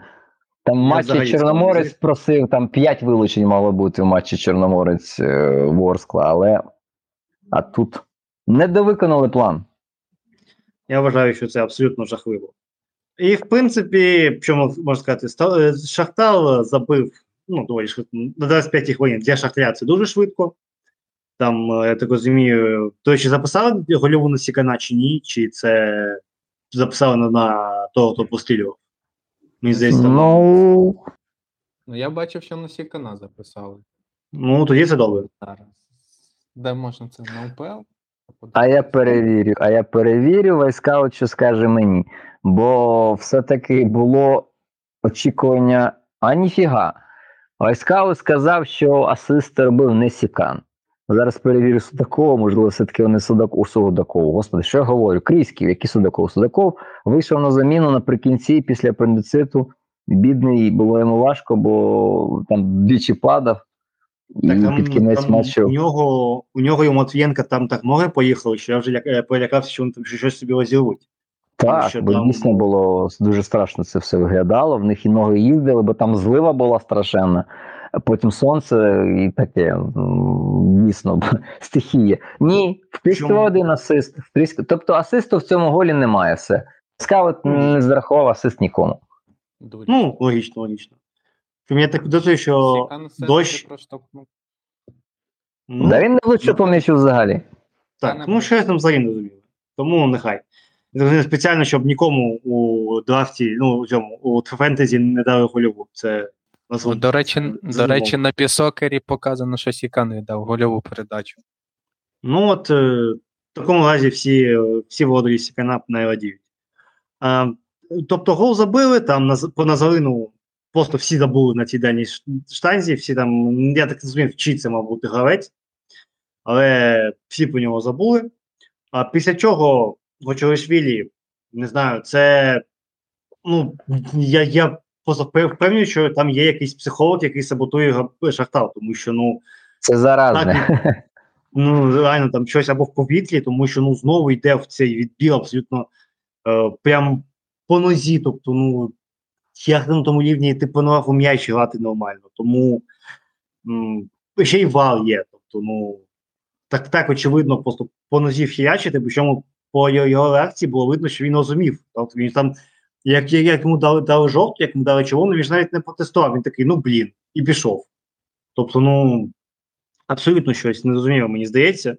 Там в матчі взагалі Чорноморець просив, там 5 вилучень мало бути в матчі Чорноморець е, Ворскла, але а тут не довиконали план. Я вважаю, що це абсолютно жахливо. І, в принципі, що мож- можна сказати, е, Шахтар забив ну, доволі швидко. На 25 хвилин для Шахтаря це дуже швидко. Там, е, я так розумію, то чи записали гольову на Сікана чи ні, чи це записали на, на того, хто пострілював. Мені здається, там, Ну, Ну, я бачив, що на Сікана записали ну тоді це добре. зараз. Де можна це на УПЛ? а я перевірю, а я перевірю, Вайскаут, що скаже мені. Бо все-таки було очікування, а ніфіга. Вайскаут сказав, що асист робив не Сікан. Зараз перевірю Судакова, можливо, все-таки вони Судак... у Судакова. Господи, що я говорю? Криськів, який Судаков? Судаков вийшов на заміну наприкінці після апендициту. Бідний, було йому важко, бо там двічі падав. І Так, там, під кінець там матчу. у нього у нього і Матвієнка там так ноги поїхали, що я вже ля- е, що вони там щось собі розірвуть. Так, що бо там- дійсно було дуже страшно це все виглядало. В них і ноги їздили, бо там злива була страшенна. а Потім сонце і таке дійсно стихія. Ні, в один асист. В Тобто асисту в цьому голі немає все. Скаут не зарахував асист нікому. Ну, логічно, логічно. Що Мені так підозрює, що Сікан дощ- ну, да він не влучив по м'ячу взагалі. так, Та ну що я там взагалі не розумію. Тому нехай. Зрозуміло, Спеціально, щоб нікому у драфті, ну, у цьому, у фентезі не дали гольову. Це От, До речі, до речі, на пісокері показано, що Сікан віддав гольову передачу. Ну от е, в такому разі всі, всі володарі Сікана не радіють. А, тобто гол забили, там по Назарину просто всі забули на цій даній штанзі, всі там, я так розумію, вчиться, мав бути гравець, але всі про нього забули. А після чого Гочоришвілі, не знаю, це ну, я, я впевнений, що там є якийсь психолог, який саботує Шахтар, тому що ну. Це заразне. Ну, реально там щось або в повітрі, тому що ну знову йде в цей відбір абсолютно е, прям по нозі. Тобто, ну як на тому рівні ти планував у м'яч грати нормально. Тому м, ще й вал є. Тобто, ну так так очевидно, просто по нозі вхірячити, причому по його, реакції було видно, що він розумів. Тобто він там, як, як, йому дали, дали жовту, як йому дали червону, він ж навіть не протестував. Він такий, ну блін, і пішов. Тобто, ну абсолютно щось незрозуміло, мені здається.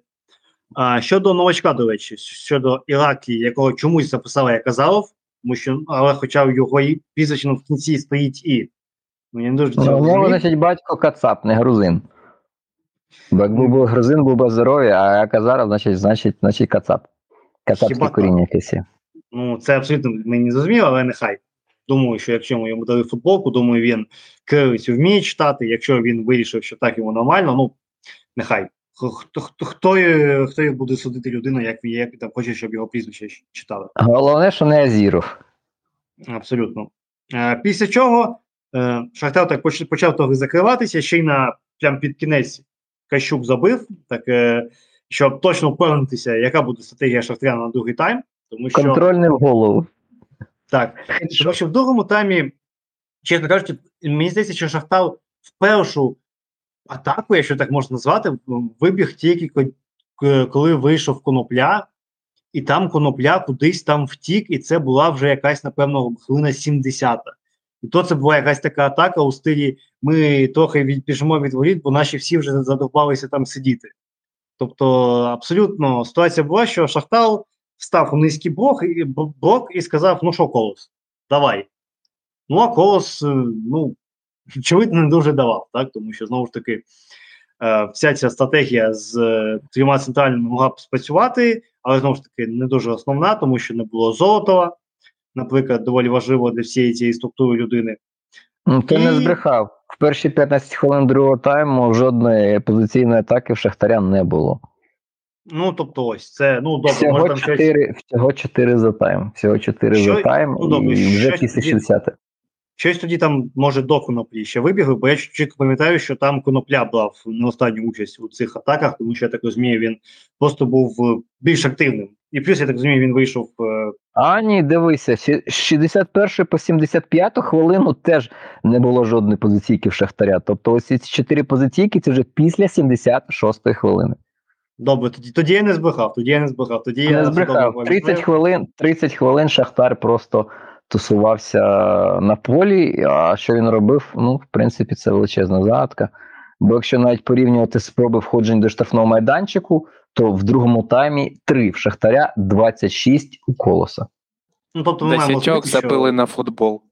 А, щодо новачка, до речі, щодо Іраклі, якого чомусь записали як Казалов, тому що, але хоча в його і прізвище в кінці стоїть і. Мені не дуже це Ну, значить, батько Кацап, не грузин. Бо якби був грузин, був би здоровий, а Казаров, значить, значить, значить Кацап. Кацапське Хіба коріння якесь. Ну, це абсолютно мені не зрозуміло, але нехай. Думаю, що якщо ми йому дали футболку, думаю, він кирицю вміє читати. Якщо він вирішив, що так йому нормально, ну нехай. Хто, хто, хто, хто, е, їх буде судити людину, як він як там хоче, щоб його прізвище читали. Головне, що не Азіров. Абсолютно. Е, після чого е, Шахтар так поч- почав трохи закриватися, ще й на прям під кінець Кащук забив, так щоб точно впевнитися, яка буде стратегія Шахтаря на другий тайм. Тому що Контрольний в голову. так, тому що в другому таймі, чесно кажучи, мені здається, що Шахтар в першу атаку, якщо так можна назвати, вибіг тільки коли вийшов конопля, і там конопля кудись там втік, і це була вже якась, напевно, хвилина 70-та. І то це була якась така атака у стилі: ми трохи відпіжимо від воріт, бо наші всі вже задовбалися там сидіти. Тобто, абсолютно ситуація була, що Шахтар встав у низький блок і блок і сказав: ну що, колос, давай. Ну, а колос, е, ну, очевидно, не дуже давав, так? Тому що знову ж таки. Е, вся ця стратегія з е, трьома центральними могла б спрацювати, але знову ж таки не дуже основна, тому що не було Золотова, наприклад, доволі важливо для всієї цієї структури людини. Ти І... не збрехав. В перші 15 хвилин другого тайму жодної позиційної атаки в Шахтаря не було. Ну, тобто, ось це ну добре, всього може там 4, щось... всього 4 за тайм. Всього 4 Що... за тайм ну, добре, і вже після 60 Щось тоді там, може, до коноплі ще вибігли, бо я чітко пам'ятаю, що там конопля брав не останню участь у цих атаках, тому що я так розумію, він просто був е, більш активним. І плюс, я так розумію, він вийшов. Е, а, ні, дивися, з 61 по 75 хвилину теж не було жодної позиційки в Шахтаря. Тобто, ось ці чотири позиційки це вже після 76-ї хвилини. Добре, тоді тоді я не збрехав, тоді я не збрехав. Тоді я не збрехав. 30 хвилин, 30 хвилин Шахтар просто тусувався на полі. А що він робив? Ну, в принципі, це величезна загадка. Бо якщо навіть порівнювати спроби входжень до штрафного майданчику, то в другому таймі 3 в Шахтаря, 26 у колоса. Ну, тобто Десятьох забили що... на футбол.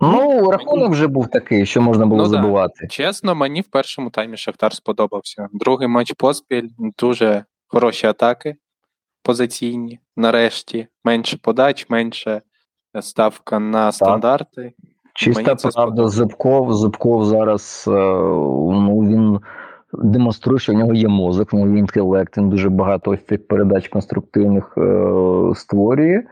Ну, рахунок вже був такий, що можна було ну, забувати. Да. Чесно, мені в першому таймі Шахтар сподобався. Другий матч поспіль, дуже хороші атаки позиційні. Нарешті менше подач, менше ставка на стандарти. Чиста правда, Зубков. Зубков зараз е, ну, він демонструє, що в нього є мозок, в нього є інтелект, він дуже багато ось цих передач конструктивних е, створює.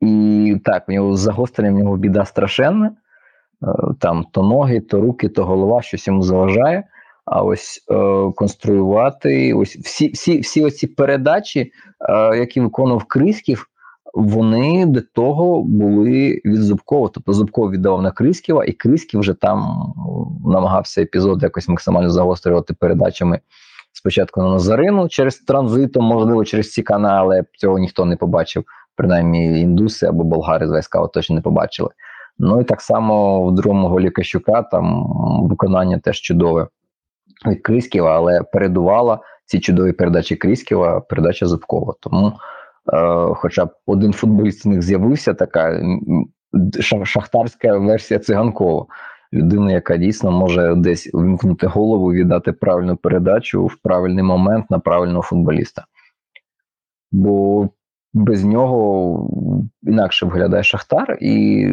І так, в нього загострення, в нього біда страшенна. Е, там то ноги, то руки, то голова, щось йому заважає. А ось е, конструювати ось всі всі, всі оці передачі, е, які виконував Криськів, вони до того були від Зубкова. Тобто Зубков віддавав на Крисківа, і Крисків вже там намагався епізод якось максимально загострювати передачами спочатку на Назарину через транзитом, можливо, через ці канали. Цього ніхто не побачив. Принаймні індуси або болгари з Вайскава точно не побачили. Ну і так само в другому голі Кащука там виконання теж чудове від Крисківа, але передувала ці чудові передачі Крисківа, передача Зубкова. Тому хоча б один футболіст з них з'явився, така шахтарська версія циганкова. Людина, яка дійсно може десь вимкнути голову, віддати правильну передачу в правильний момент на правильного футболіста. Бо без нього інакше виглядає Шахтар, і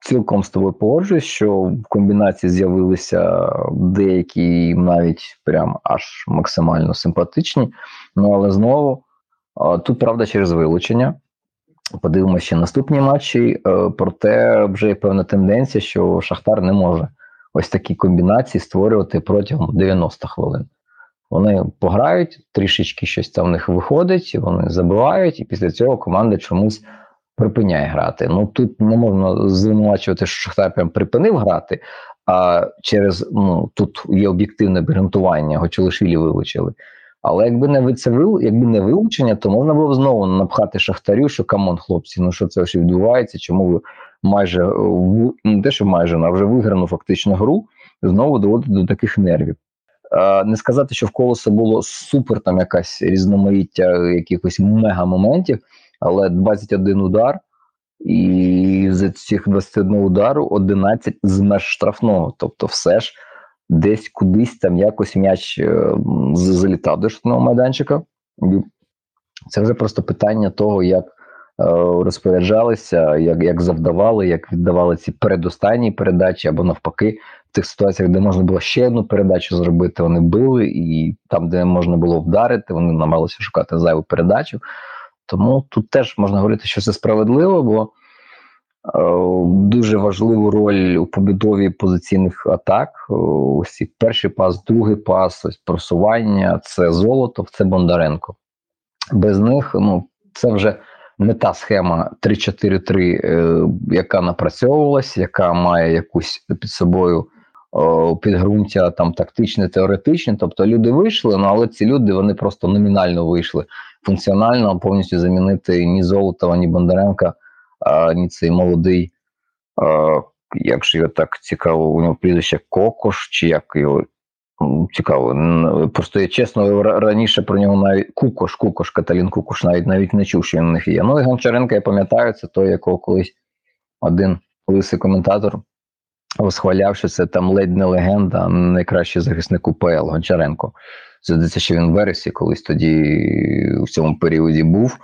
цілком з тобою погоджуюсь, що в комбінації з'явилися деякі навіть прям аж максимально симпатичні. Ну але знову Тут правда через вилучення. Подивимося ще наступні матчі. Е, проте вже є певна тенденція, що Шахтар не може ось такі комбінації створювати протягом 90 хвилин. Вони пограють, трішечки щось там в них виходить, вони забивають, і після цього команда чомусь припиняє грати. Ну тут не можна звинувачувати, що Шахтар прям припинив грати, а через ну тут є об'єктивне обґрунтування, Гочелишвілі вилучили. Але якби не це якби не вилучення, то можна було б знову напхати шахтарю, що come on, хлопці, ну що це вже відбувається? Чому ви майже не ну, те, що майже а вже виграну фактично гру, знову доводити до таких нервів. Не сказати, що в колоса було супер там якась різноманіття якихось мега-моментів, але 21 удар, і з цих 21 удару 11 з меж штрафного. Тобто, все ж десь кудись там якось м'яч е, залітав до штатного майданчика. Це вже просто питання того, як е, розпоряджалися, як як завдавали, як віддавали ці передостанні передачі, або навпаки, в тих ситуаціях, де можна було ще одну передачу зробити, вони били, і там, де можна було вдарити, вони намагалися шукати зайву передачу. Тому тут теж можна говорити, що це справедливо, бо дуже важливу роль у побудові позиційних атак. Е, ось перший пас, другий пас, ось просування це золото, це Бондаренко. Без них ну це вже не та схема 3-4-3, е, яка напрацьовувалась, яка має якусь під собою підґрунтя там тактичне, теоретичне. Тобто люди вийшли, ну але ці люди вони просто номінально вийшли функціонально повністю замінити ні Золотова, ні Бондаренка ні цей молодий, як же його так цікаво, у нього прізвище Кокош, чи як його Цікаво. Просто я чесно раніше про нього навіть Кукош, Кукош, Каталін Кукош навіть навіть не чув, що він у них є. Ну і Гончаренка, я пам'ятаю, це той, якого колись один лисий коментатор восхваляв, що це там ледь не легенда, а найкращий захисник УПЛ Гончаренко. Здається, що він в вересі колись тоді в цьому періоді був,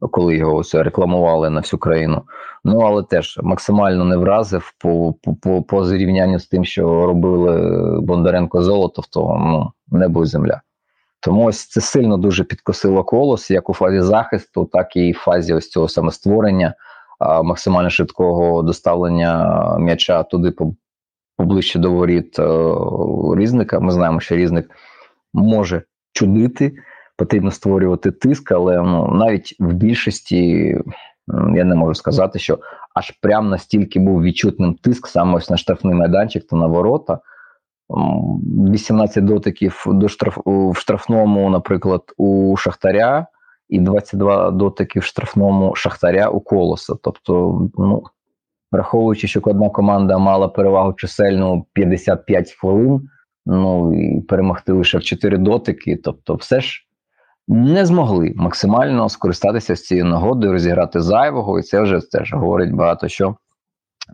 коли його ось рекламували на всю країну. Ну але теж максимально не вразив по по, по зрівнянню з тим, що робили Бондаренко золото, то ну, небо і земля. Тому ось це сильно дуже підкосило колос, як у фазі захисту, так і в фазі ось цього саме створення, а, максимально швидкого доставлення м'яча туди поближче до воріт е, різника. Ми знаємо, що різник може чудити, потрібно створювати тиск, але ну, навіть в більшості я не можу сказати, що аж прям настільки був відчутним тиск саме ось на штрафний майданчик та на ворота. 18 дотиків до штраф в штрафному, наприклад, у Шахтаря, і 22 дотики в штрафному Шахтаря у Колоса. Тобто, ну враховуючи, що одна команда мала перевагу чисельну 55 хвилин, ну і перемогти лише в 4 дотики, тобто, все ж не змогли максимально скористатися з цією нагодою, розіграти зайвого, і це вже теж говорить багато що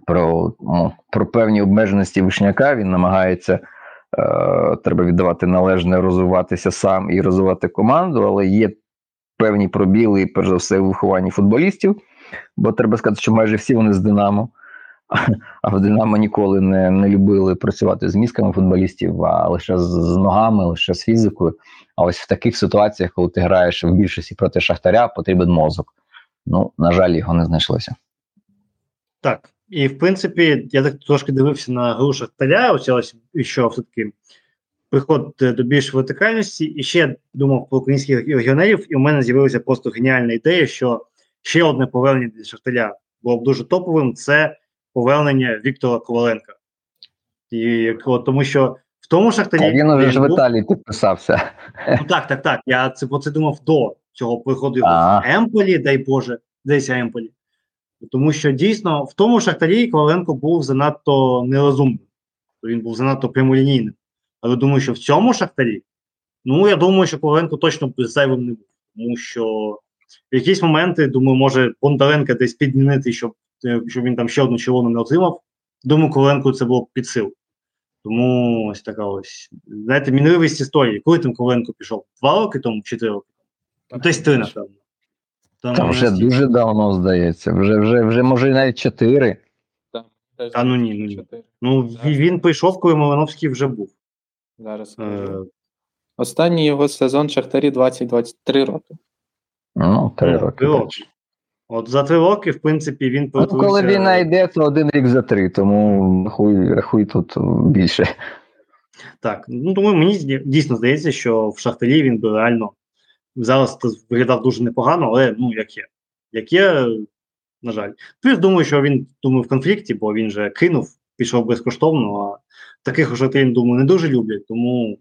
про ну, про певні обмеженості вишняка. Він намагається, е, треба віддавати належне розвиватися сам і розвивати команду, але є певні пробіли, перш за все, у вихованні футболістів, бо треба сказати, що майже всі вони з Динамо. А в Динамо ніколи не не любили працювати з мізками футболістів, а лише з, з ногами, лише з фізикою. А ось в таких ситуаціях, коли ти граєш в більшості проти Шахтаря, потрібен мозок. Ну, на жаль, його не знайшлося. Так. І в принципі, я так трошки дивився на гру Шахтаря, ось що все-таки приход до більш вертикальності, і ще думав про українських регіонерів, і у мене з'явилася просто геніальна ідея, що ще одне повернення для Шахтаря було б дуже топовим. Це повернення Віктора Коваленка. І, Тому що в тому Шахтарі... Він уже ж в Італії підписався. Ну Так, так, так. Я це про це думав до цього приходу в Емполі, дай Боже, десь Емполі. Тому що дійсно в тому Шахтарі Коваленко був занадто нерозумним. Він був занадто прямолінійним. Але думаю, що в цьому Шахтарі, ну я думаю, що Коваленко точно зайвим не був. Тому що в якісь моменти, думаю, може Бондаренка десь підмінити, щоб щоб він там ще одну червону не отримав. Думаю, Коваленку це було під сил. Тому ось така ось. Знаєте, мінливість історії. Коли там Коваленко пішов? Два роки тому, чотири роки? Ну, десь три, напевно. Там, Та вже дуже давно здається. Вже, вже, вже може навіть чотири. А ну ні, ну ні. Ну він прийшов, коли Малиновський вже був. Зараз. Е... Останній його сезон Шахтарі 20-23 роки. Ну, три роки. От за три роки, в принципі, він Ну, Коли війна йде, то один рік за три, тому рахуй, рахуй тут більше. Так, ну тому мені дійсно здається, що в Шахтарі він би реально зараз виглядав дуже непогано, але ну як є. Як є, на жаль. Плюс думаю, що він думаю, в конфлікті, бо він же кинув, пішов безкоштовно, а таких уже я думаю, не дуже люблять, тому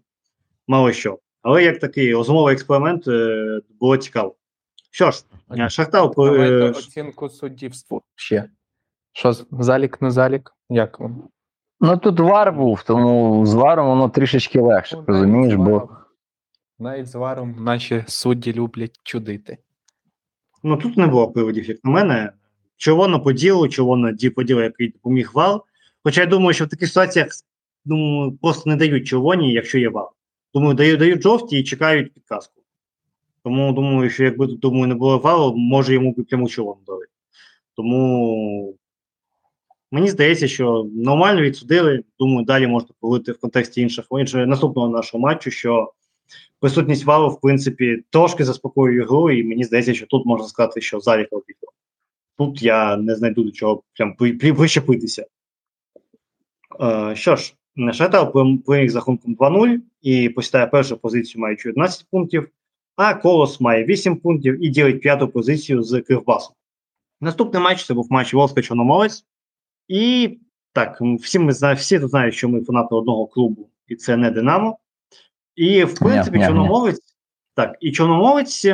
мало що. Але як такий розумовий експеримент е, було цікаво. Що ж, Шахтар Давайте е, оцінку суддівству ще. Що залік не залік? Як вам? Ну тут вар був, тому з варом воно трішечки легше, ну, розумієш, бо. Навіть з варом наші судді люблять чудити. Ну тут не було приводів, як на мене. Червоно по ділу, червоно ді по який допоміг вал. Хоча я думаю, що в таких ситуаціях ну, просто не дають червоні, якщо є вал. Думаю, дають дають жовті і чекають підказку. Тому думаю, що якби думаю, не було валу, може йому би пряму чолом дали. Тому мені здається, що нормально відсудили. Думаю, далі можна поговорити в контексті інших іншого наступного нашого матчу, що присутність валу, в принципі, трошки заспокоює гру, і мені здається, що тут можна сказати, що залі обіграв. Тут я не знайду до чого прям прищепитися. Е, що ж, Шатал переміг з рахунком 2-0 і посідає першу позицію, маючи 11 пунктів а Колос має 8 пунктів і ділить п'яту позицію з Кривбасом. Наступний матч це був матч Волска Чорноморець. І так, всі ми знаємо, всі тут знають, що ми фанати одного клубу, і це не Динамо. І, в принципі, ня, Чорноморець так, і Чорноморець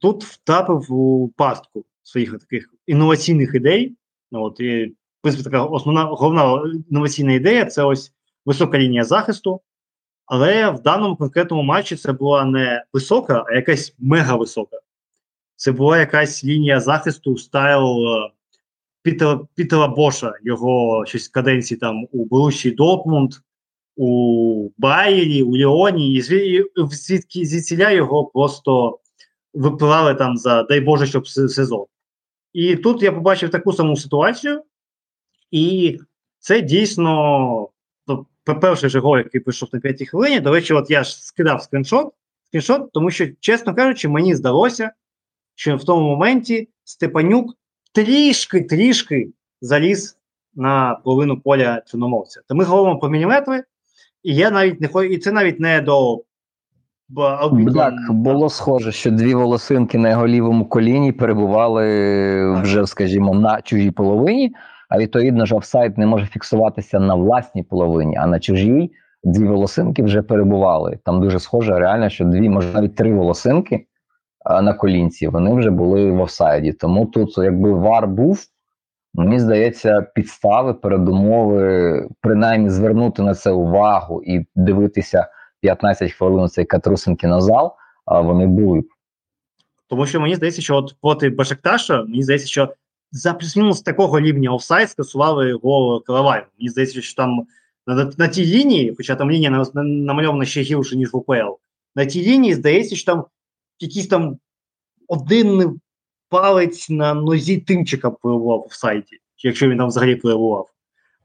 тут втрапив у пастку своїх таких інноваційних ідей. От, і, в принципі, така основна головна інноваційна ідея це ось висока лінія захисту. Але в даному конкретному матчі це була не висока, а якась мега висока. Це була якась лінія захисту стайл е, Пітера, Пітера Боша, його щось каденції там у Борусі Дортмунд, у Байері, у Ліоні, і звідки звідсіля його просто випивали там за дай Боже, щоб сезон. І тут я побачив таку саму ситуацію, і це дійсно перший же гол, який прийшов на п'ятій хвилині. До речі, от я ж скидав скріншот, скріншот, тому що, чесно кажучи, мені здалося, що в тому моменті Степанюк трішки-трішки заліз на половину поля чорномовця. То ми говоримо про міліметри, і я навіть не і це навіть не до. Так, було схоже, що дві волосинки на його лівому коліні перебували вже, скажімо, на чужій половині, а відповідно ж офсайд не може фіксуватися на власній половині, а на чужій дві волосинки вже перебували. Там дуже схоже, реально, що дві, може навіть три волосинки на колінці, вони вже були в офсайді. Тому тут, якби вар був, мені здається, підстави, передумови, принаймні звернути на це увагу і дивитися 15 хвилин цей катрусинки на зал, а вони були. Тому що мені здається, що от проти Башакташа, мені здається, що за плюс-мінус такого рівня офсайд скасували його Караваєв. Мені здається, що там на, на тій лінії, хоча там лінія намальована ще гірше, ніж в УПЛ, на тій лінії здається, що там якийсь там один палець на нозі тимчика перебував в сайті, якщо він там взагалі перебував.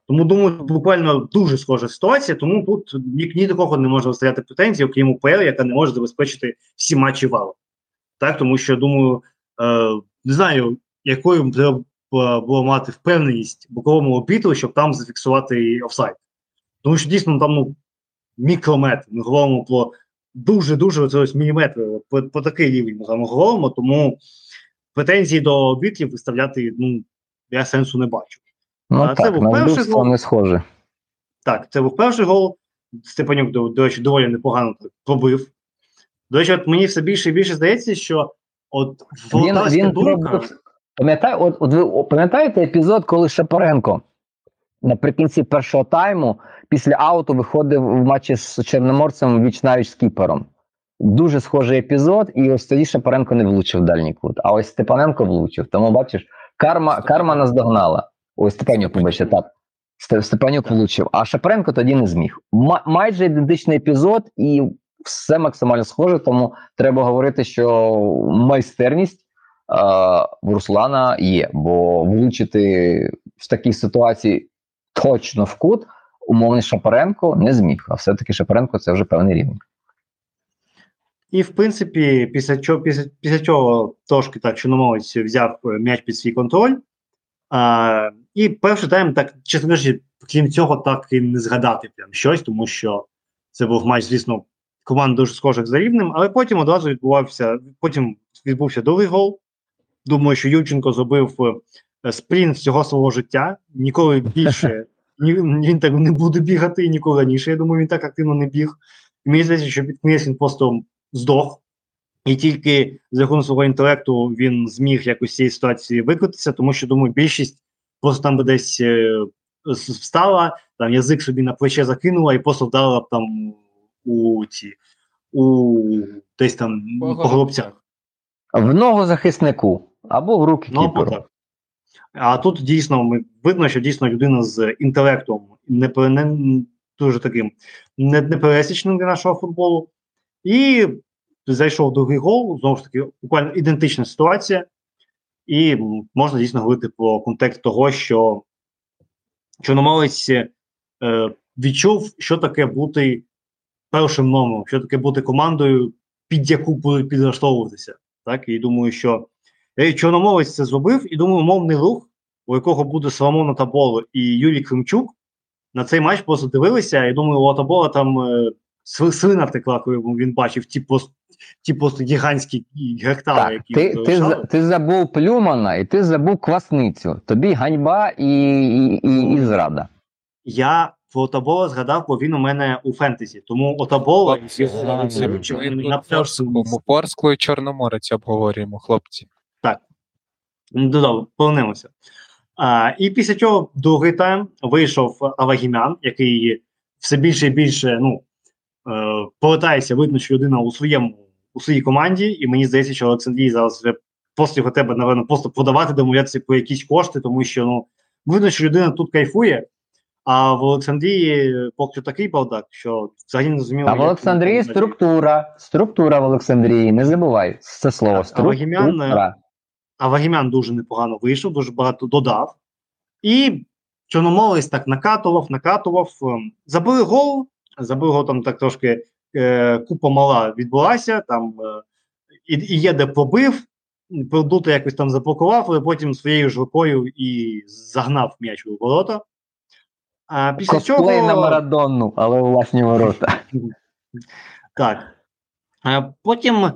Тому думаю, буквально дуже схожа ситуація, тому тут ні, ні до кого не може виставляти претензії, окрім УПЛ, яка не може забезпечити всі матчі валу. Так, тому що думаю, е, не знаю, якою треба було мати впевненість боковому обітру, щоб там зафіксувати офсайд. Тому що дійсно там ну, мікрометр. Ми говоримо про дуже-дуже ось міліметри по, по такий рівень ми говоримо, тому претензії до бітлів виставляти ну, я сенсу не бачу. Ну а так, це був перший гол. не схоже. Так, це був перший гол. Степанюк, до, до речі, доволі непогано так пробив. До речі, от мені все більше і більше здається, що от він, він думка... Пам'ятає, от, от ви пам'ятаєте епізод, коли Шапоренко наприкінці першого тайму після ауту виходив в матчі з Чорноморцем віч навіч з Кіпером. Дуже схожий епізод, і ось тоді Шапаренко не влучив дальній кут. А ось Степаненко влучив. Тому бачиш, карма карма наздогнала. Ось Степанюк, вибачте, так. Степанюк влучив, а Шапаренко тоді не зміг. Майже ідентичний епізод, і все максимально схоже, тому треба говорити, що майстерність в Руслана є, бо влучити в такій ситуації точно в кут умовний Шапаренко не зміг. А все-таки Шапаренко це вже певний рівень. І, в принципі, після чого після, після цього трошки так Чорноморець взяв е, м'яч під свій контроль. А, І перший тайм, так, чесно кажучи, крім цього, так і не згадати прям щось, тому що це був матч, звісно, команд дуже схожих за рівнем, але потім одразу відбувався, потім відбувся другий гол. Думаю, що Юрченко зробив е, спринт всього свого життя. Ніколи більше він так не буде бігати ніколи раніше. Я думаю, він так активно не біг. І мені здається, що під кінець він просто здох, і тільки за рахунок свого інтелекту він зміг якось з цієї ситуації викрутитися, тому що думаю, більшість просто там би десь е, встала, там язик собі на плече закинула і просто вдарила б там у ці у десь там по горобцях. В ногу захиснику або в руки ну, кіперу. Так. А тут дійсно ми видно, що дійсно людина з інтелектом не, не дуже таким не, непересічним для нашого футболу. І зайшов другий гол, знову ж таки, буквально ідентична ситуація, і можна дійсно говорити про контекст того, що Чорноморець е, відчув, що таке бути першим номером, що таке бути командою, під яку будуть підлаштовуватися. Так, і думаю, що Чорноморець це зробив, і думаю, мовний рух, у якого буде Соломона Таболо і Юрій Кримчук, на цей матч просто дивилися. І думаю, у Табола там е, свина втекла, коли він бачив ті просто ті просто гігантські гектари, так, які ти ти, ти забув Плюмана і ти забув квасницю. Тобі ганьба і і, і, і зрада. Я про Отабола згадав, бо він у мене у фентезі. Тому Отабола Ми Порскло і Чорноморець обговорюємо, хлопці. Так. Додав, ну, повернемося. А, І після цього другий тайм вийшов Авагімян, який все більше і більше ну, повертається, видно, що людина у своєму у своїй команді, і мені здається, що Олександрій зараз вже просто його тебе, напевно, просто продавати, домовлятися по якісь кошти, тому що ну видно, що людина тут кайфує. А в Олександрії поки що такий бардак, що взагалі не зрозуміло. А в Олександрії структура. Структура в Олександрії. Не забувай це слово. Структура. А Вагімян дуже непогано вийшов, дуже багато додав. І Чорноморець так накатував, накатував. ем, Забили гол, забили гол там так трошки е, купа мала відбулася, там е, і, є де пробив, Пердута якось там заблокував, але потім своєю ж рукою і загнав м'яч у ворота. А після Косплей чого... на Марадонну, але у власні ворота. Так. А потім,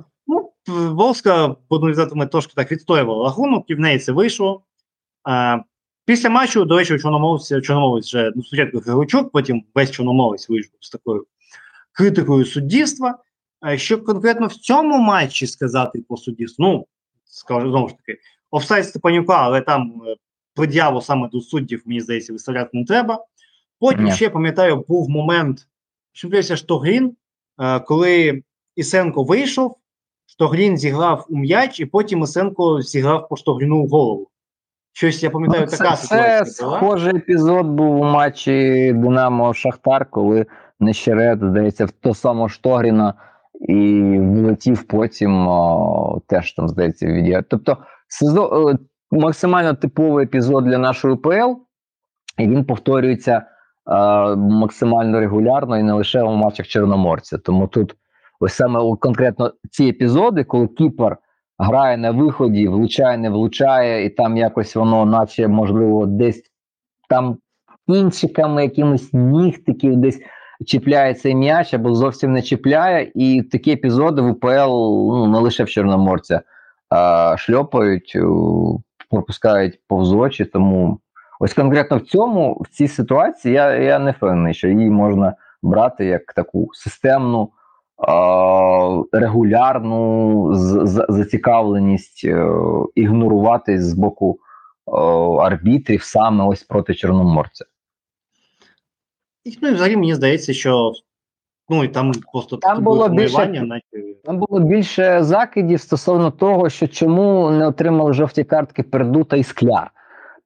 Волска, ми трошки так відстоювала рахунок, і в неї це вийшло. А, після матчу, до речі, у Чорномовця, Чорномовець вже ну, спочатку Григорчук, потім весь Чорномовець вийшов з такою критикою суддівства. А, що конкретно в цьому матчі сказати по суддівству? Ну, скажу знову ж таки, офсайд Степанюка, але там е, пред'яву саме до суддів, мені здається, виставляти не треба. Потім Ні. ще пам'ятаю, був момент, що Штогрін, е, коли Ісенко вийшов, Штогрін зіграв у м'яч, і потім Ісенко зіграв по Штогріну в голову. Щось я пам'ятаю, Ну, така це, це ситуація була. схожий епізод був у матчі Динамо Шахтар, коли Нещерет, здається, в того самого Штогріна і влетів потім о, теж там, здається, відіграв. Тобто сезон, е, максимально типовий епізод для нашої УПЛ, і він повторюється е, максимально регулярно і не лише у матчах Чорноморця. Тому тут ось саме конкретно ці епізоди, коли Кіпер грає на виході, влучає, не влучає, і там якось воно, наче можливо, десь там кінчиками, якимось нігтиків десь чіпляє цей м'яч або зовсім не чіпляє. І такі епізоди в УПЛ ну, не лише в Чорноморця а, шльопають, пропускають повз очі. Тому ось конкретно в цьому, в цій ситуації, я, я не впевнений, що її можна брати як таку системну. Регулярну зацікавленість е, ігнорувати з боку е, арбітрів саме ось проти Чорноморця. Ну, і взагалі мені здається, що ну, і там просто Там було більше- наче Там було більше закидів стосовно того, що чому не отримали жовті картки Пердута і Скляр.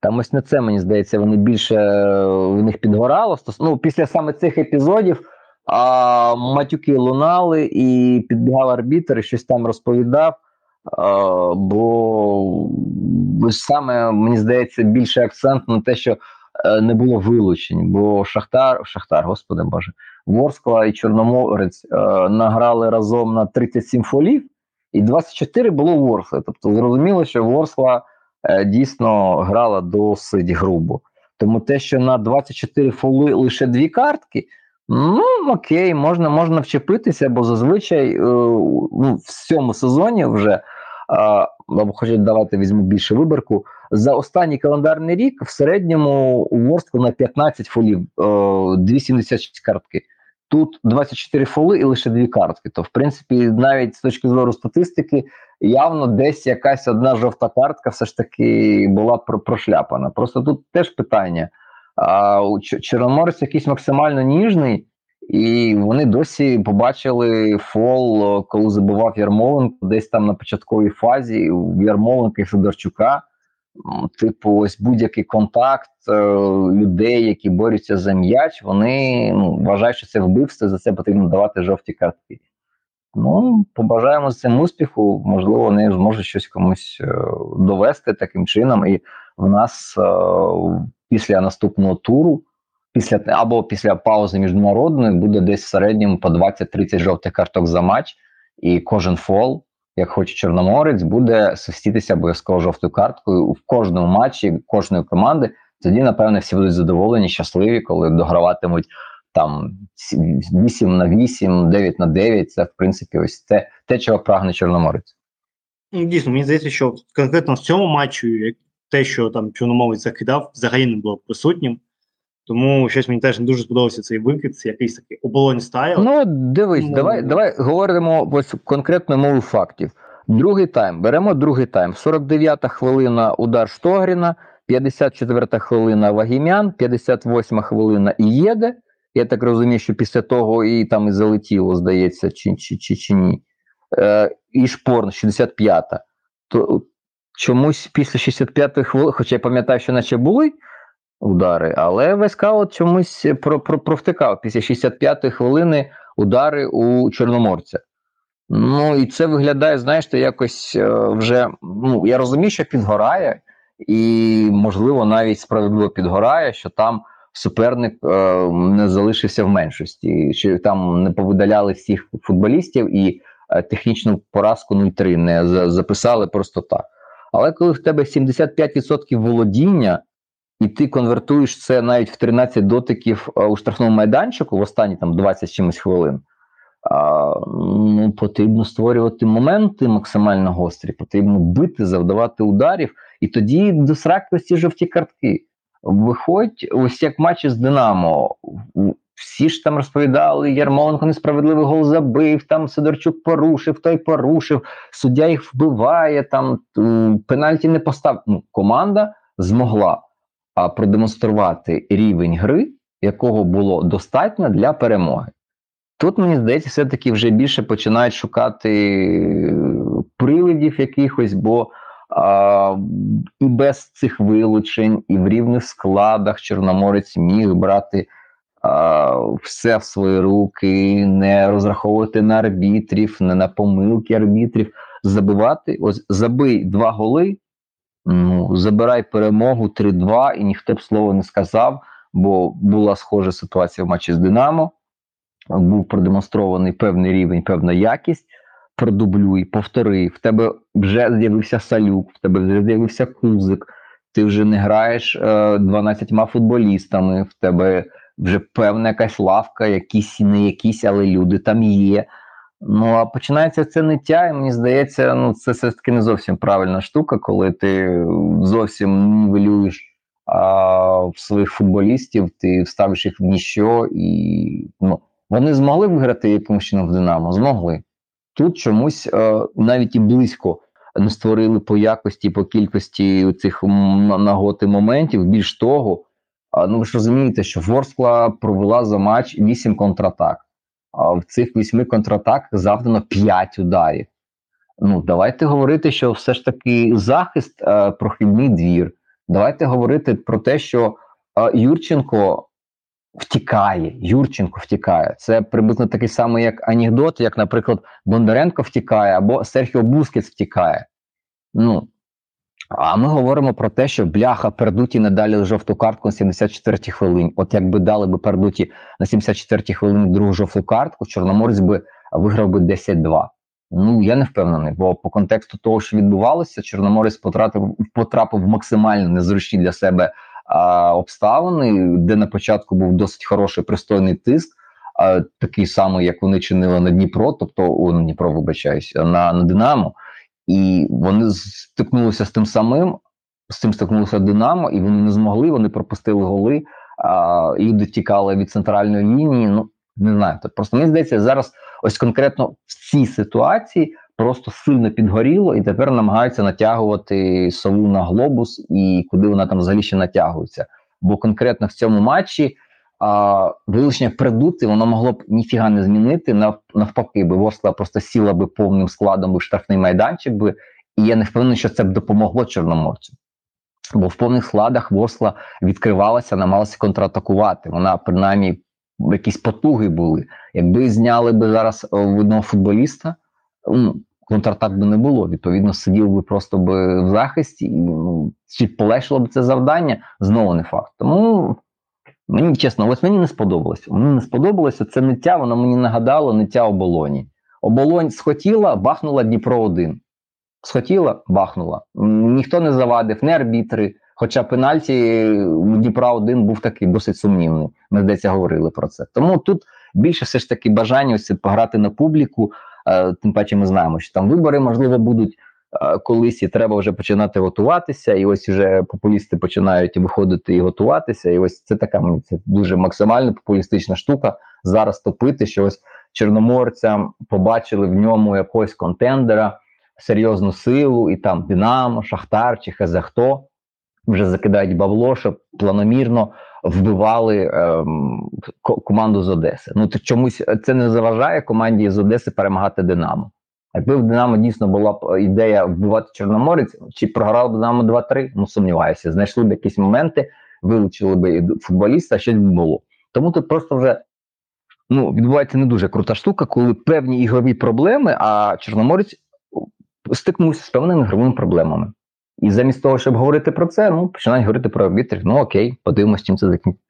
Там ось на це, мені здається, вони більше е, в них підгорало. Стос... Ну, після саме цих епізодів а, матюки лунали і підбігав арбітр і щось там розповідав. А, бо саме, мені здається, більше акцент на те, що е, не було вилучень, бо Шахтар, Шахтар, господи Боже, Ворскла і Чорноморець е, награли разом на 37 фолів, і 24 було у Ворскли. Тобто зрозуміло, що Ворскла е, дійсно грала досить грубо. Тому те, що на 24 фоли лише дві картки, ну окей, можна, можна вчепитися, бо зазвичай е, ну, в цьому сезоні вже. е, Або хоча давайте візьму більше вибірку. За останній календарний рік в середньому у Ворску на 15 фолів е, 2,76 картки. Тут 24 фоли і лише дві картки. То, в принципі, навіть з точки зору статистики, явно десь якась одна жовта картка все ж таки була прошляпана. Просто тут теж питання. А, у Чорноморець якийсь максимально ніжний, і вони досі побачили фол, коли забував Ярмоленко, десь там на початковій фазі у Ярмоленка і Федорчука. Типу, ось будь-який контакт е, людей, які борються за м'яч, вони ну, вважають, що це вбивство, за це потрібно давати жовті картки. Ну, побажаємо з цим успіху. Можливо, вони зможуть щось комусь е, довести таким чином. І в нас е, після наступного туру, після або після паузи міжнародної, буде десь в середньому по 20-30 жовтих карток за матч, і кожен фол як хоче Чорноморець, буде свистітися обов'язково жовтою карткою в кожному матчі кожної команди. Тоді, напевне, всі будуть задоволені, щасливі, коли дограватимуть там 8 на 8, 9 на 9. Це, в принципі, ось те, те чого прагне Чорноморець. Ну, дійсно, мені здається, що конкретно в цьому матчі те, що там Чорномовець закидав, взагалі не було присутнім. Тому щось мені теж не дуже сподобався цей викид, це якийсь такий оболонь стайл. Ну, дивись, Ну, давай, давай говоримо ось конкретно мову фактів. Другий тайм. Беремо другий тайм. 49-та хвилина удар Штогріна, 54-та хвилина Вагімян, 58-та хвилина Ієде, Я так розумію, що після того і там і залетіло, здається, чи чи, чи, чи ні. Е, І Шпорн, 65-та. Чомусь після 65-ї хвилини, хоча я пам'ятаю, що наче були удари, але ВСК от чомусь про, про, провтикав після 65-ї хвилини удари у Чорноморця. Ну і це виглядає, знаєш, якось е, вже. Ну, я розумію, що підгорає, і, можливо, навіть справедливо підгорає, що там суперник е, не залишився в меншості, чи там не повидаляли всіх футболістів і е, технічну поразку 0-3 не записали просто так. Але коли в тебе 75% володіння, і ти конвертуєш це навіть в 13 дотиків е, у штрафному майданчику в останні там 20 чимось хвилин. А, ну, Потрібно створювати моменти максимально гострі, потрібно бити, завдавати ударів, і тоді до сраки ось ці жовті картки. Виходь, ось як матчі з Динамо. Всі ж там розповідали, Ярмоленко несправедливий гол забив, там Сидорчук порушив, той порушив, суддя їх вбиває, там пенальті не постав. Ну, Команда змогла а, продемонструвати рівень гри, якого було достатньо для перемоги. Тут, мені здається, все-таки вже більше починають шукати привидів якихось, бо а, і без цих вилучень, і в рівних складах Чорноморець міг брати все в свої руки, не розраховувати на арбітрів, не на помилки арбітрів, забивати. Ось забий два голи, ну, забирай перемогу 3-2, і ніхто б слова не сказав, бо була схожа ситуація в матчі з Динамо був продемонстрований певний рівень, певна якість. Продублюй, повтори, в тебе вже з'явився салюк, в тебе вже з'явився кузик, ти вже не граєш е, 12 футболістами, в тебе вже певна якась лавка, якісь не якісь, але люди там є. Ну а починається це ниття, і мені здається, ну це все таки не зовсім правильна штука, коли ти зовсім нівелюєш а, своїх футболістів, ти ставиш їх в ніщо і ну. Вони змогли виграти якимось чином в Динамо? Змогли. Тут чомусь е, навіть і близько не створили по якості, по кількості цих нагод і моментів. Більш того, ну ви ж розумієте, що Ворскла провела за матч 8 контратак. А в цих 8 контратаках завдано 5 ударів. Ну, давайте говорити, що все ж таки захист е, прохідний двір. Давайте говорити про те, що е, Юрченко втікає, Юрченко втікає. Це приблизно такий самий як анекдот, як, наприклад, Бондаренко втікає або Серхіо Бускетс втікає. Ну, а ми говоримо про те, що бляха Пердуті не дали жовту картку на 74-й хвилині. От якби дали би Пердуті на 74-й хвилині другу жовту картку, Чорноморець би виграв би 10-2. Ну я не впевнений, бо по контексту того, що відбувалося, Чорноморець потрапив потрапив в максимально незручні для себе а, обставини, де на початку був досить хороший пристойний тиск, а, такий самий, як вони чинили на Дніпро, тобто о, на Дніпро, вибачаюся, на, на Динамо, і вони стикнулися з тим самим. З цим стикнулося Динамо, і вони не змогли. Вони пропустили голи. А, Люди тікали від центральної лінії. Ну не знаю. Просто мені здається, зараз ось конкретно в цій ситуації просто сильно підгоріло, і тепер намагаються натягувати сову на глобус і куди вона там взагалі ще натягується. Бо конкретно в цьому матчі а, вилучення придути воно могло б ніфіга не змінити. Навпаки, би Ворскла просто сіла би повним складом в штрафний майданчик би, і я не впевнений, що це б допомогло Чорноморцю. Бо в повних складах Ворскла відкривалася, намагалася контратакувати. Вона принаймні якісь потуги були. Якби зняли би зараз одного футболіста, ну, контратак би не було. Відповідно, сидів би просто би в захисті, і ну, чи полегшило б це завдання, знову не факт. Тому мені чесно, ось мені не сподобалося. Мені не сподобалося це ниття, воно мені нагадало ниття оболоні. Оболонь схотіла, бахнула Дніпро 1 Схотіла, бахнула. Ніхто не завадив, не арбітри. Хоча пенальті Дніпра 1 був такий досить сумнівний. Ми здається говорили про це. Тому тут більше все ж таки бажання ось пограти на публіку. Е, тим паче, ми знаємо, що там вибори можливо будуть е, колись, і треба вже починати готуватися. І ось вже популісти починають виходити і готуватися. І ось це така це дуже максимально популістична штука. Зараз топити, що ось чорноморцям побачили в ньому якогось контендера, серйозну силу, і там Динамо, Шахтар чи хто вже закидають бабло, щоб планомірно вбивали ем, команду з Одеси. Ну то чомусь це не заважає команді з Одеси перемагати Динамо. Якби в Динамо дійсно була б ідея вбивати Чорноморець, чи програв б Динамо 2-3, ну сумніваюся, знайшли б якісь моменти, вилучили б футболіста, щось б було. Тому тут просто вже ну, відбувається не дуже крута штука, коли певні ігрові проблеми, а Чорноморець стикнувся з певними ігровими проблемами. І замість того, щоб говорити про це, ну починають говорити про арбітрів. Ну окей, подивимось, чим це закінчиться.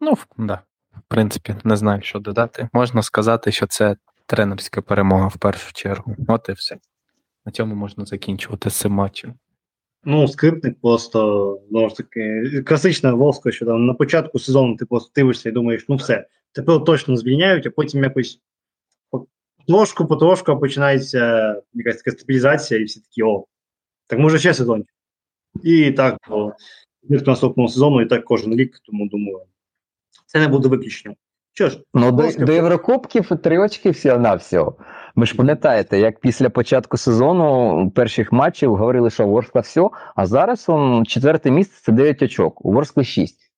Ну, да. В принципі, не знаю, що додати. Можна сказати, що це тренерська перемога в першу чергу. От і все. На цьому можна закінчувати з цим матчем. Ну, скрипник просто знову ж таки класична волска, що там на початку сезону ти просто дивишся і думаєш, ну все, тепер точно звільняють, а потім якось трошку потрошку починається якась така стабілізація, і всі такі о, так може ще сезон. І так по наступного сезону, і так кожен рік, тому думаю, це не буде виключенням. Що ж, ну до, до Єврокубків три очки всього на всього. Ви ж пам'ятаєте, як після початку сезону перших матчів говорили, що Ворскла все, а зараз он четверте місце це 9 очок, у Ворскли 6.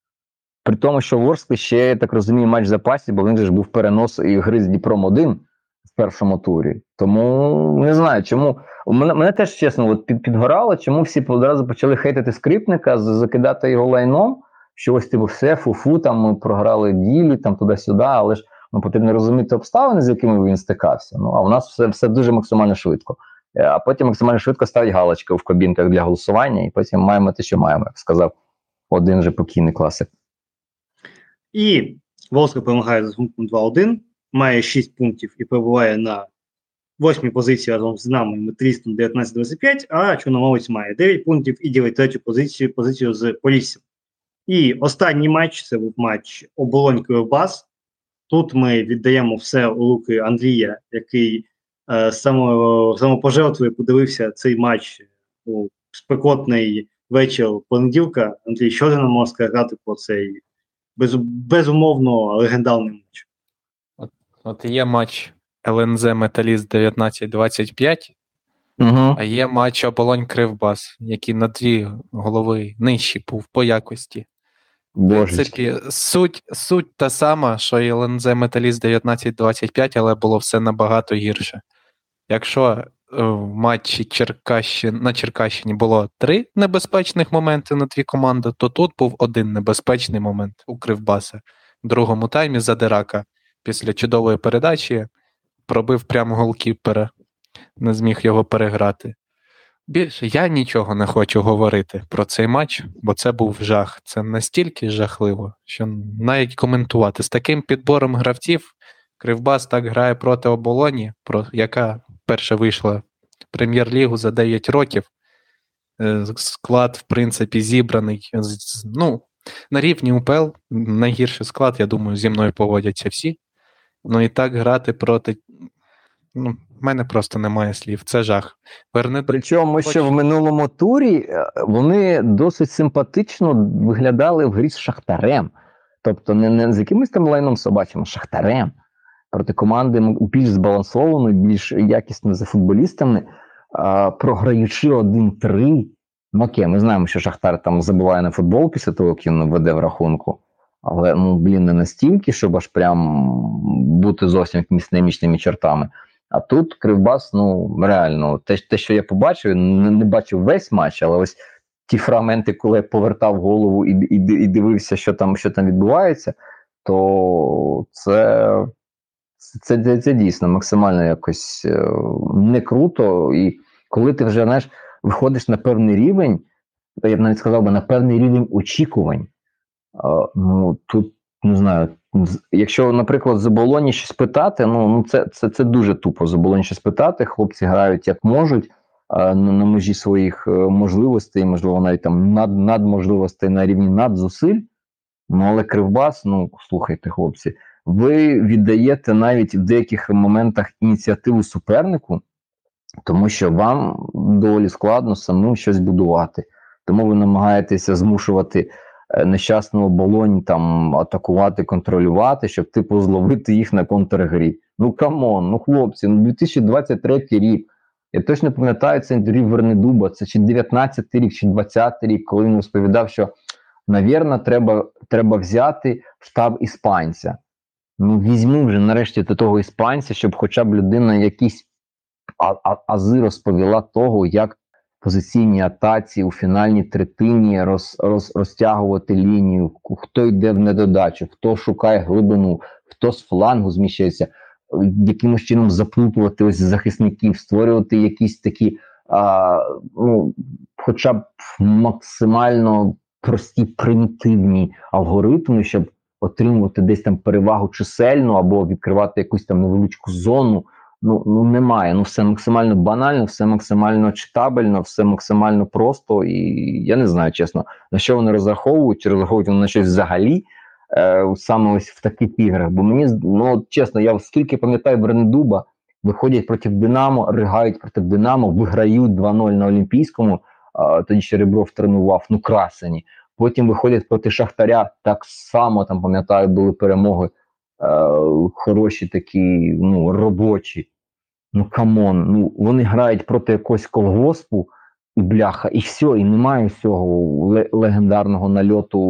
При тому, що Ворскли ще, я так розумію, матч в запасі, бо в них ж був перенос і гри з Дніпром 1 в першому турі. Тому не знаю, чому. Мене мене теж чесно от під, підгорало, чому всі одразу почали хейтити скрипника, закидати його лайном, що ось типу все, фу-фу, там ми програли ділі, там туди-сюди, але ж ну, потрібно розуміти обставини, з якими він стикався. Ну а у нас все все дуже максимально швидко. Е, а потім максимально швидко ставить галочки в кабінках для голосування, і потім маємо те, що маємо, як сказав один же покійний класик. І Волска перемагає за пунктом 2-1, має 6 пунктів і перебуває на восьмій позиції разом з нами металістом 19-25, а Чорноморець має 9 пунктів і ділить третю позицію позицію з Поліссям. І останній матч це був матч оболонь Кривбас. Тут ми віддаємо все у руки Андрія, який е, само, самопожертвою подивився цей матч у спекотний вечір понеділка. Андрій, що ти нам може сказати про цей без, безумовно легендарний матч? От, от є матч ЛНЗ Металіст 1925, угу. а є матч Оболонь Кривбас, який на дві голови нижчий був по якості. Принципі, суть суть та сама, що і ЛНЗ Металіст 1925, але було все набагато гірше. Якщо е, в матчі Черкащини, на Черкащині було три небезпечних моменти на дві команди, то тут був один небезпечний момент у Кривбаса. В другому таймі Задирака після чудової передачі пробив прямо голкіпера, не зміг його переграти. Більше я нічого не хочу говорити про цей матч, бо це був жах. Це настільки жахливо, що навіть коментувати з таким підбором гравців Кривбас так грає проти оболоні, про яка перша вийшла в прем'єр-лігу за 9 років. Е, склад, в принципі, зібраний. Ну, На рівні УПЛ найгірший склад, я думаю, зі мною поводяться всі. Ну і так грати проти Ну, в мене просто немає слів. Це жах. Верне... Причому ще в минулому турі е, вони досить симпатично виглядали в грі з Шахтарем. Тобто, не, не з якимось там лайном собачим, а Шахтарем. Проти команди більш збалансованої, більш якісно за футболістами, а, програючи 1-3. Ну окей, ми знаємо, що Шахтар там забуває на футбол після того, як він веде в рахунку. Але ну, блін, не настільки, щоб аж прям бути зовсім якимись немічними чертами. А тут Кривбас, ну реально, те, те, що я побачив, не, не бачив весь матч, але ось ті фрагменти, коли я повертав голову і і, і дивився, що там що там відбувається, то це це, це, це дійсно максимально якось е, не круто. І коли ти вже знаєш, виходиш на певний рівень, я б навіть сказав би на певний рівень очікувань, ну тут не знаю. Якщо, наприклад, з оболоні щось питати, ну ну це це, це дуже тупо з оболоні щось питати. Хлопці грають як можуть на, на межі своїх е, можливостей, можливо, навіть там над надможливостей на рівні надзусиль. Ну, але Кривбас, ну слухайте, хлопці, ви віддаєте навіть в деяких моментах ініціативу супернику, тому що вам доволі складно самим щось будувати. Тому ви намагаєтеся змушувати Е, нещасну оболонь там атакувати, контролювати, щоб типу зловити їх на контргрі. Ну come on, ну хлопці, ну 2023 рік. Я точно пам'ятаю це інтерв'ю Вернедуба, це чи 19 рік, чи 20 рік, коли він розповідав, що навірно, треба треба взяти штаб іспанця. Ну, візьми вже нарешті до того іспанця, щоб хоча б людина якісь ази розповіла того, як позиційній атаці у фінальній третині роз, роз, розтягувати лінію, хто йде в недодачу, хто шукає глибину, хто з флангу зміщається, якимось чином заплутувати ось захисників, створювати якісь такі, а, ну, хоча б максимально прості примітивні алгоритми, щоб отримувати десь там перевагу чисельну або відкривати якусь там невеличку зону ну ну немає. Ну все максимально банально, все максимально читабельно, все максимально просто. І я не знаю, чесно, на що вони розраховують, чи розраховують вони на щось взагалі. Е, саме ось в таких іграх. Бо мені ну чесно, я скільки пам'ятаю Брендуба, виходять проти Динамо, ригають проти Динамо, виграють 2-0 на Олімпійському. А, тоді ще Ребров тренував, ну красені. Потім виходять проти Шахтаря. Так само там пам'ятаю, були перемоги е, хороші такі, ну робочі. Ну come on, ну вони грають проти якогось колгоспу і бляха, і все, і немає цього легендарного нальоту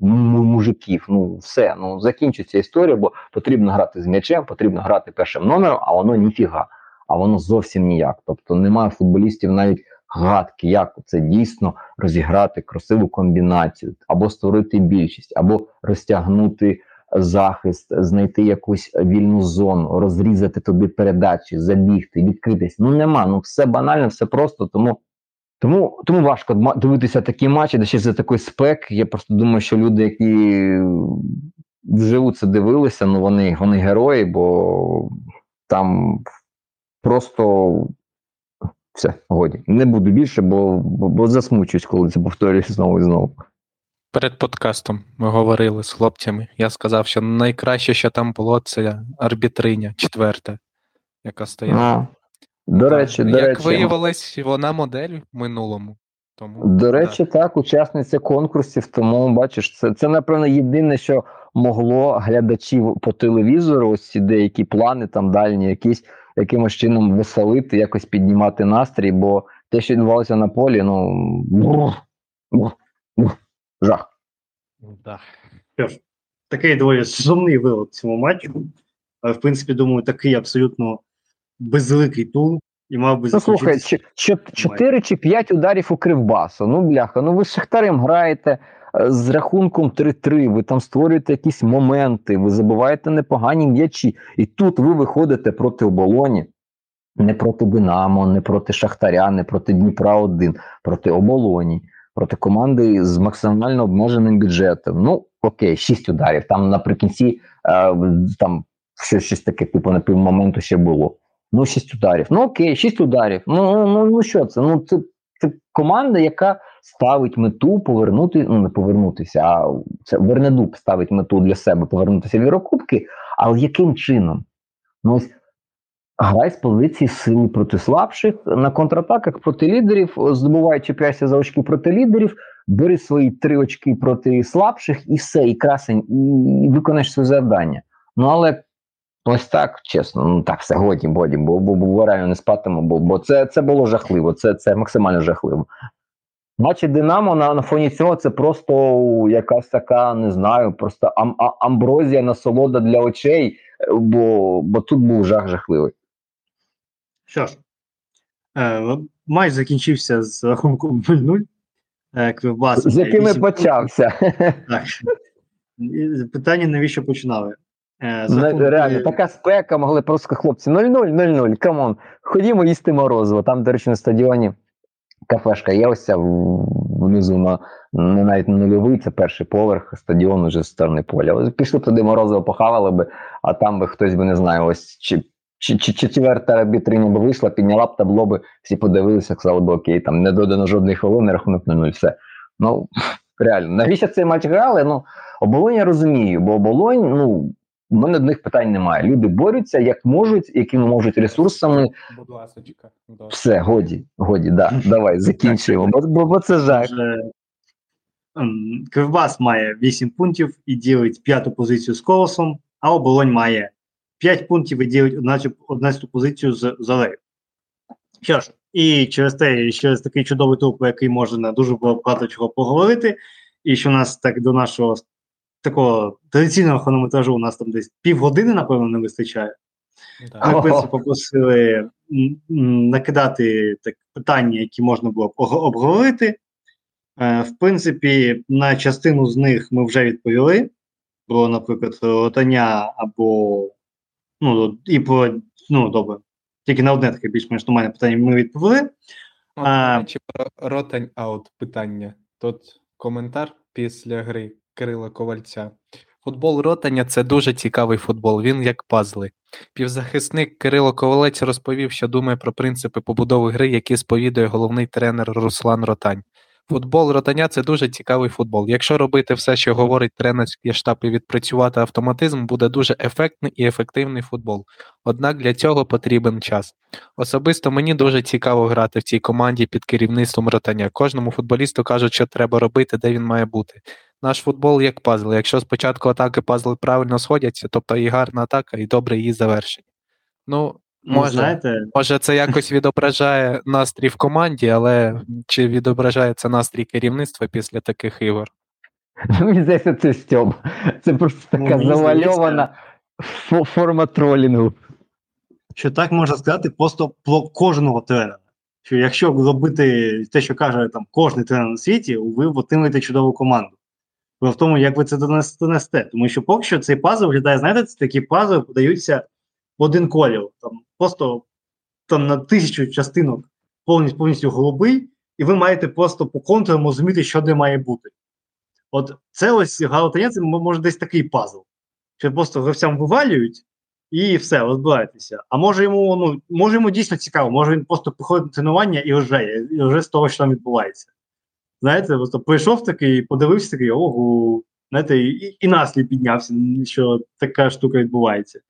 мужиків. Ну все, ну закінчиться історія, бо потрібно грати з м'ячем, потрібно грати першим номером, а воно ніфіга, а воно зовсім ніяк. Тобто немає футболістів навіть гадки, як це дійсно розіграти красиву комбінацію, або створити більшість, або розтягнути захист, знайти якусь вільну зону, розрізати туди передачі, забігти, відкритись. Ну нема. Ну все банально, все просто. Тому тому, тому важко дивитися такі матчі, де ще за такий спек. Я просто думаю, що люди, які вживу це дивилися, ну вони вони герої, бо там просто все, годі. Не буду більше, бо бо, бо засмучуюсь, коли це повторююсь знову і знову. Перед подкастом ми говорили з хлопцями. Я сказав, що найкраще, що там було, це арбітриня четверта, яка стояла. До речі, до Як речі. виявилось, вона модель в минулому. Тому, До речі, так, так учасниця конкурсів, тому бачиш, це, це, напевно, єдине, що могло глядачів по телевізору, ось ці деякі плани, там дальні, якісь якимось чином веселити, якось піднімати настрій, бо те, що відбувалося на полі, ну. Жах. Да. Такий доволі сумний вилог цьому матчу. В принципі, думаю, такий абсолютно безликий тул. І мав би Ну, слухай, чотири чи п'ять ударів у кривбасу. Ну, бляха, ну ви з Шахтарем граєте е, з рахунком 3-3, ви там створюєте якісь моменти, ви забуваєте непогані м'ячі. І тут ви виходите проти оболоні, не проти Динамо, не проти Шахтаря, не проти Дніпра 1, проти оболоні проти команди з максимально обмеженим бюджетом. Ну окей, шість ударів. Там наприкінці е, там щось, щось таке, типу на півмоменту ще було. Ну, шість ударів. Ну окей, шість ударів. Ну ну, ну, ну що це? Ну це це команда, яка ставить мету повернути, ну не повернутися, а це Вернедуб ставить мету для себе повернутися в Єврокубки. Але яким чином? Ну ось Грай з позиції сили проти слабших на контратаках проти лідерів, здобувай чіпляйся за очки проти лідерів, бери свої три очки проти слабших, і все, і красень, і виконаєш своє завдання. Ну але ось так, чесно, ну так, все годі, годі, бо бо, бо реально не спатимо, бо бо це це було жахливо, це це максимально жахливо. Матчі Динамо на на фоні цього це просто якась така, не знаю, просто ам, а, амброзія насолода для очей, бо бо тут був жах жахливий. Що ж, е, матч закінчився з рахунком 0-0. Е, Кривбас. З якими почався. Так. Питання, навіщо починали? Е, рахунку... Реально, така спека, могли просто хлопці 0-0, 0-0, come on, ходімо їсти морозиво. Там, до речі, на стадіоні кафешка є ось ця внизу на не навіть на нульовий, це перший поверх, стадіон уже з сторони поля. Пішли туди морозиво похавали би, а там би хтось би не знаю, ось чи четверта арбітриня би вийшла, підняла б табло би, всі подивилися, сказали б окей, там не додано жодної хвилини, рахунок на нуль, все. Ну, реально, навіщо цей матч грали? Ну, оболонь я розумію, бо оболонь, ну, в мене до них питань немає. Люди борються, як можуть, якими можуть ресурсами. Будь ласочка. Все, годі, годі, да, давай, закінчуємо, бо, бо, бо це жах. Ем, Кривбас має 8 пунктів і ділить п'яту позицію з колосом, а оболонь має 5 пунктів і ділить 11 позицію з Золею. Що ж, і через те, і через такий чудовий тур, про який можна дуже багато чого поговорити, і що у нас так до нашого такого традиційного хронометражу у нас там десь півгодини, напевно, не вистачає. Ми, в принципі, попросили накидати так, питання, які можна було б обговорити. Е, в принципі, на частину з них ми вже відповіли. Про, наприклад, ротання або ну, і про ну, добре. Тільки на одне таке більш-менш нормальне питання ми відповіли. От, А- речі, про ротань аут питання. Тут коментар після гри Кирила Ковальця. Футбол ротання це дуже цікавий футбол. Він як пазли. Півзахисник Кирило Ковалець розповів, що думає про принципи побудови гри, які сповідує головний тренер Руслан Ротань. Футбол ротання це дуже цікавий футбол. Якщо робити все, що говорить тренерський штаб і відпрацювати автоматизм, буде дуже ефектний і ефективний футбол. Однак для цього потрібен час. Особисто мені дуже цікаво грати в цій команді під керівництвом ротання. Кожному футболісту кажуть, що треба робити, де він має бути. Наш футбол як пазл. Якщо спочатку атаки пазли правильно сходяться, тобто і гарна атака, і добре її завершення. Ну, Ну, може, знаєте, може, це якось відображає настрій в команді, але чи відображає це настрій керівництва після таких ігор? Мені здається, це стьоб. Це просто Ну, така мені завальована фо- форма тролінгу. що так можна сказати просто про кожного тренера. Що якщо робити те, що каже там кожен тренер на світі, ви отримаєте чудову команду. Про в тому, як ви це донес- донесете. Тому що поки що цей пазл виглядає, знаєте, це такі пазли подаються в один колір. Там просто там на тисячу частинок повністю повністю голубий, і ви маєте просто по контурам розуміти, що де має бути. От це ось галатання, може десь такий пазл. Що просто гравцям вивалюють, і все, розбирайтеся. А може йому, ну, може йому дійсно цікаво, може він просто приходить на тренування і вже, і вже з того, що там відбувається. Знаєте, просто прийшов такий, подивився такий, ого, знаєте, і, і наслій піднявся, що така штука відбувається.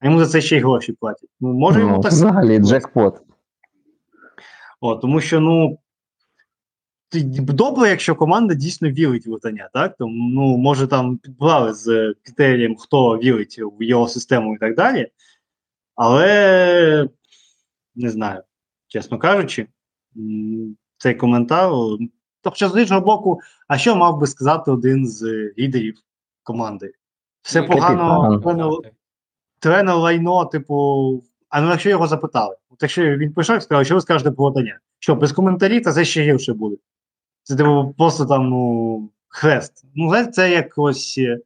А йому за це ще й гроші платять. Ну, може йому Ну, так взагалі, джекпот. О, тому що, ну, добре, якщо команда дійсно вірить в летання, так? Тому, ну, може, там підбрали з критерієм, хто вірить в його систему і так далі. Але не знаю, чесно кажучи, цей коментар. Тобто, з іншого боку, а що мав би сказати один з лідерів команди? Все Ну, погано, тренер лайно, типу. А ну якщо його запитали, от якщо він прийшов і сказав, що ви скажете про латання? Що, без коментарів, та це ще гірше буде. Це типу просто там, ну, хрест. Ну, це як ось е,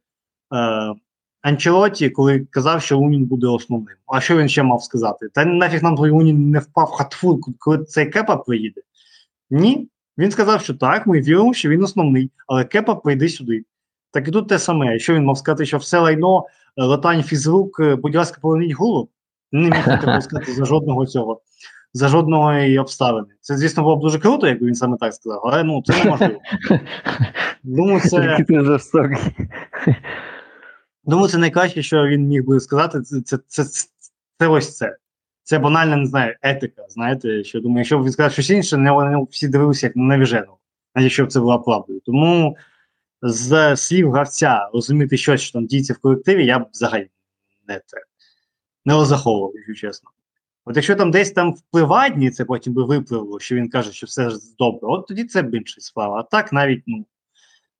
Анчелоті, коли казав, що Лунін буде основним. А що він ще мав сказати? Та нафіг нам той Лунін не впав в хатфур, коли цей кепа приїде. Ні. Він сказав, що так, ми віримо, що він основний, але кепа прийде сюди. Так і тут те саме. Що він мав сказати, що все лайно, латань фізрук, е, будь ласка, поверніть голову? Не міг сказати за жодного цього, за жодної обставини. Це, звісно, було б дуже круто, якби він саме так сказав, але ну це неможливо. Думаю, це, думаю, найкраще, що він міг би сказати. Це, це, це, це, це ось це. Це банальна, не знаю, етика. Знаєте, що думаю, якщо б він сказав щось інше, не вони всі дивилися як на навіженого, навіть якщо б це була правдою. Тому з слів гравця розуміти щось, що там діється в колективі, я б взагалі не це не розраховував, якщо чесно. От якщо там десь там в приватні це потім би випливло, що він каже, що все ж добре, от тоді це б інша справа. А так навіть, ну.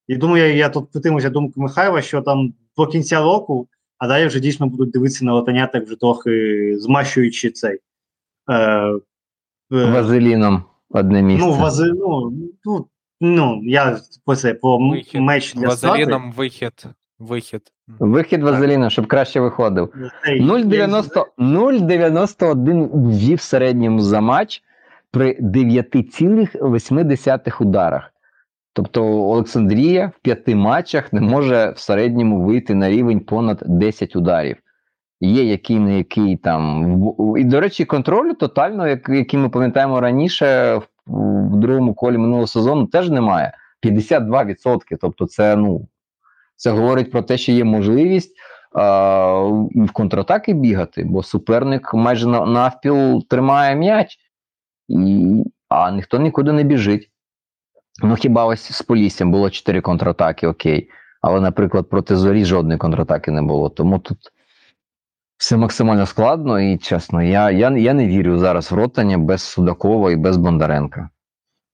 І думаю, я, я тут притримуюся думки Михайла, що там до кінця року, а далі вже дійсно будуть дивитися на латання, так вже трохи змащуючи цей. Е, е, Вазеліном одне місце. ну, вази, ну, ну, я по це, по Вихід. меч для. Вазеліном вихід. Вихід. Вихід Вазеліна, щоб краще виходив. 0,91 ввів в середньому за матч при 9,8 ударах. Тобто Олександрія в п'яти матчах не може в середньому вийти на рівень понад 10 ударів. Є який не який там. І, до речі, контролю тотально, як, який ми пам'ятаємо раніше, в, другому колі минулого сезону теж немає. 52%. Тобто, це ну це говорить про те, що є можливість а, в контратаки бігати, бо суперник майже навпіл тримає м'яч, і, а ніхто нікуди не біжить. Ну, хіба ось з Поліссям було 4 контратаки, окей. Але, наприклад, проти зорі жодної контратаки не було. Тому тут Все максимально складно і чесно. Я я, я не вірю зараз в ротання без Судакова і без Бондаренка.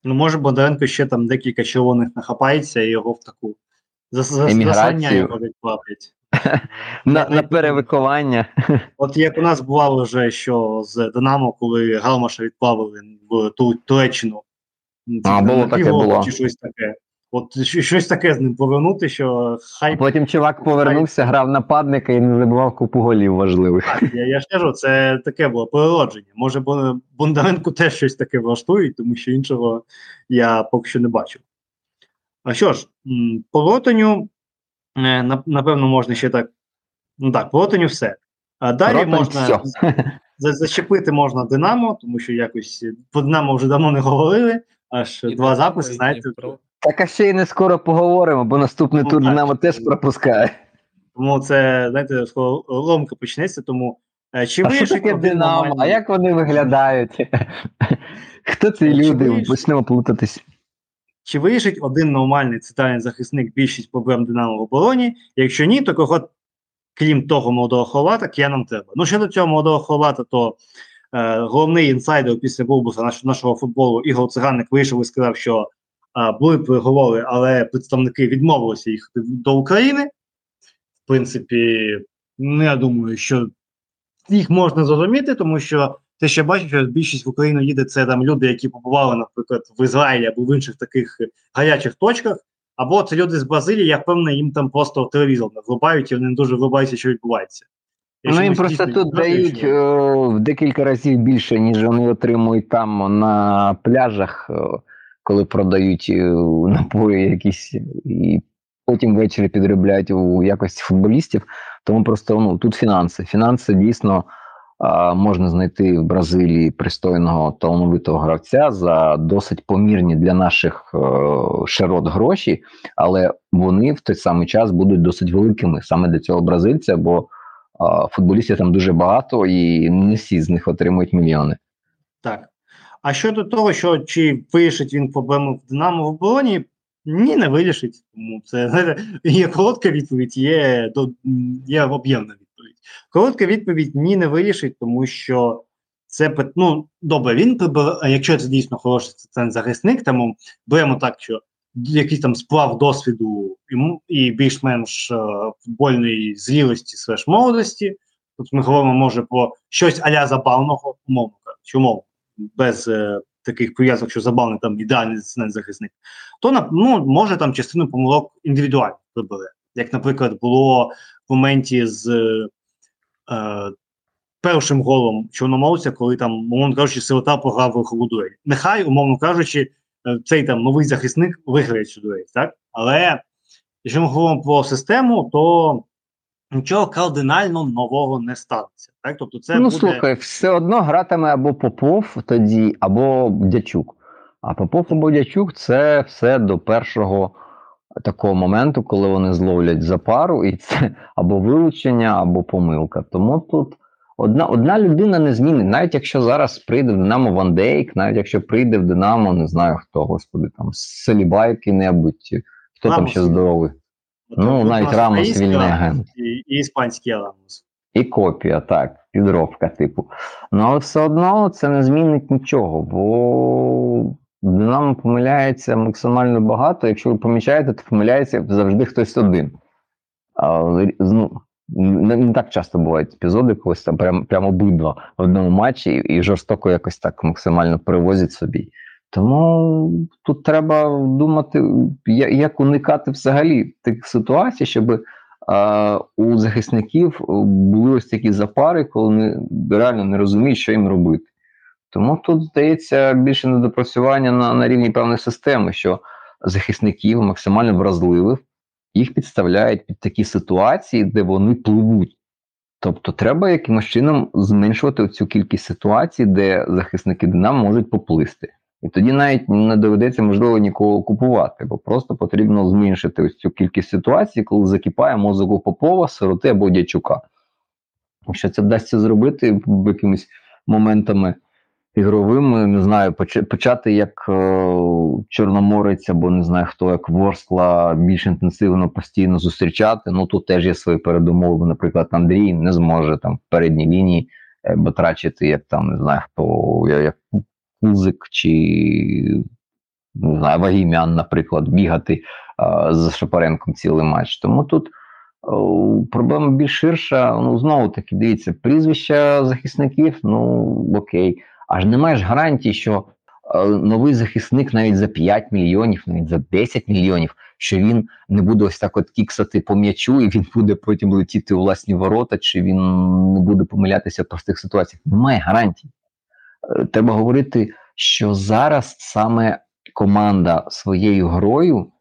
Ну, може, Бондаренко ще там декілька червоних нахапається і його в таку засання його відплатять. На на перевикування. От як у нас бувало вже що з Динамо, коли Галмаша відплавили в ту Туреччину. А, було таке було. Чи щось таке. От щось таке з ним повернути, що хай. Потім чувак повернувся, хай... грав нападника і не забував купу голів важливих. Я я ж кажу, це таке було переродження. Може, Бондаренку теж щось таке влаштують, тому що іншого я поки що не бачив. А що ж, по Ротаню, е, напевно, можна ще так. Ну так, по Ротаню все. А далі Ротань можна все. зачепити можна Динамо, тому що якось по Динамо вже давно не говорили, аж і два записи, знаєте. Про... Так а ще й не скоро поговоримо, бо наступний ну, тур Динамо теж пропускає. Тому це, знаєте, ломка почнеться, тому е, чи а що таке Динамо? А як вони виглядають? Хто ці люди? Почнемо плутатись. Чи вирішить один нормальний центральний захисник більшість проблем Динамо в обороні? Якщо ні, то кого, крім того молодого Хорвата, нам треба. Ну, щодо цього молодого Хорвата, то е, головний інсайдер після Бобуса наш, нашого футболу Ігор Циганник вийшов і сказав, що були переговори, але представники відмовилися їх до України. В принципі, ну, я думаю, що їх можна зрозуміти, тому що те, що я бачу, що більшість в Україну їде, це там люди, які побували, наприклад, в Ізраїлі або в інших таких гарячих точках, або це люди з Бразилії, я впевнений, їм там просто телевізор не врубають, і вони не дуже врубаються, що відбувається. Ну їм просто тут дають в декілька разів більше, ніж вони отримують там на пляжах, о, коли продають напої якісь, і потім ввечері підробляють у якості футболістів. Тому просто ну тут фінанси. Фінанси дійсно можна знайти в Бразилії пристойного талановитого гравця за досить помірні для наших е, широт гроші, але вони в той самий час будуть досить великими саме для цього бразильця, бо футболістів там дуже багато і не всі з них отримують мільйони. Так. А щодо того, що чи вирішить він проблему в Динамо в обороні, ні, не вирішить. Тому це є коротка відповідь, є є об'ємна відповідь. Коротка відповідь ні, не вирішить, тому що це ну, добре, він якщо це дійсно хороший це захисник, тому беремо так, що якийсь там сплав досвіду і більш-менш е, футбольної зрілості свеж молодості. Тут ми говоримо, може, про щось аля забавного, умовно кажучи, умовно, без е, таких прив'язок, що забавний там ідеальний захисник, то ну, може там частину помилок індивідуально прибере. Як, наприклад, було в моменті з е, першим голом чорномовця, коли там, умовно кажучи, силота програв вихову дуель. Нехай, умовно кажучи, е, цей там новий захисник виграє цю дуель, так? Але якщо ми говоримо про систему, то нічого кардинально нового не станеться. Так? Тобто це Ну, буде... слухай, все одно гратиме або Попов тоді, або Дячук. А Попов або Дячук це все до першого такого моменту, коли вони зловлять за пару, і це або вилучення, або помилка. Тому тут одна одна людина не змінить. Навіть якщо зараз прийде в Динамо Ван Дейк, навіть якщо прийде в Динамо, не знаю хто, господи, там Селіба який-небудь, хто Рамос. там ще здоровий. Ну, навіть Рамос вільний агент. І, і іспанський Рамос. І копія, так, підробка, типу. Ну, але все одно це не змінить нічого, бо Динамо помиляється максимально багато. Якщо ви помічаєте, то помиляється завжди хтось один. А, ну, не, не так часто бувають епізоди, коли там прям, прямо обидва в одному матчі і, і жорстоко якось так максимально привозять собі. Тому тут треба думати, як уникати взагалі тих ситуацій, щоб у захисників були ось такі запари, коли вони реально не розуміють, що їм робити. Тому тут здається більше недопрацювання на на рівні певної системи, що захисників максимально вразливих їх підставляють під такі ситуації, де вони пливуть. Тобто треба якимось чином зменшувати цю кількість ситуацій, де захисники Динамо можуть поплисти. І тоді навіть не доведеться, можливо, нікого купувати, бо просто потрібно зменшити ось цю кількість ситуацій, коли закипає мозок у Попова, сироти або дячука. Якщо це вдасться зробити якимись моментами ігровими, не знаю, почати як е, Чорноморець або не знаю хто, як Ворскла більш інтенсивно постійно зустрічати. Ну тут теж є свої передумови. Наприклад, Андрій не зможе там в передній лінії е, батрачити, як там не знаю хто, як Кузик чи Вагімян, наприклад, бігати е, з Шапаренком цілий матч. Тому тут. Проблема більш ширша. Ну, знову таки, дивіться, прізвища захисників, ну окей. Аж не маєш гарантії, що е, новий захисник навіть за 5 мільйонів, навіть за 10 мільйонів, що він не буде ось так от кіксати по м'ячу, і він буде потім летіти у власні ворота, чи він не буде помилятися в простих ситуаціях. Немає гарантій. Е, треба говорити, що зараз саме команда своєю грою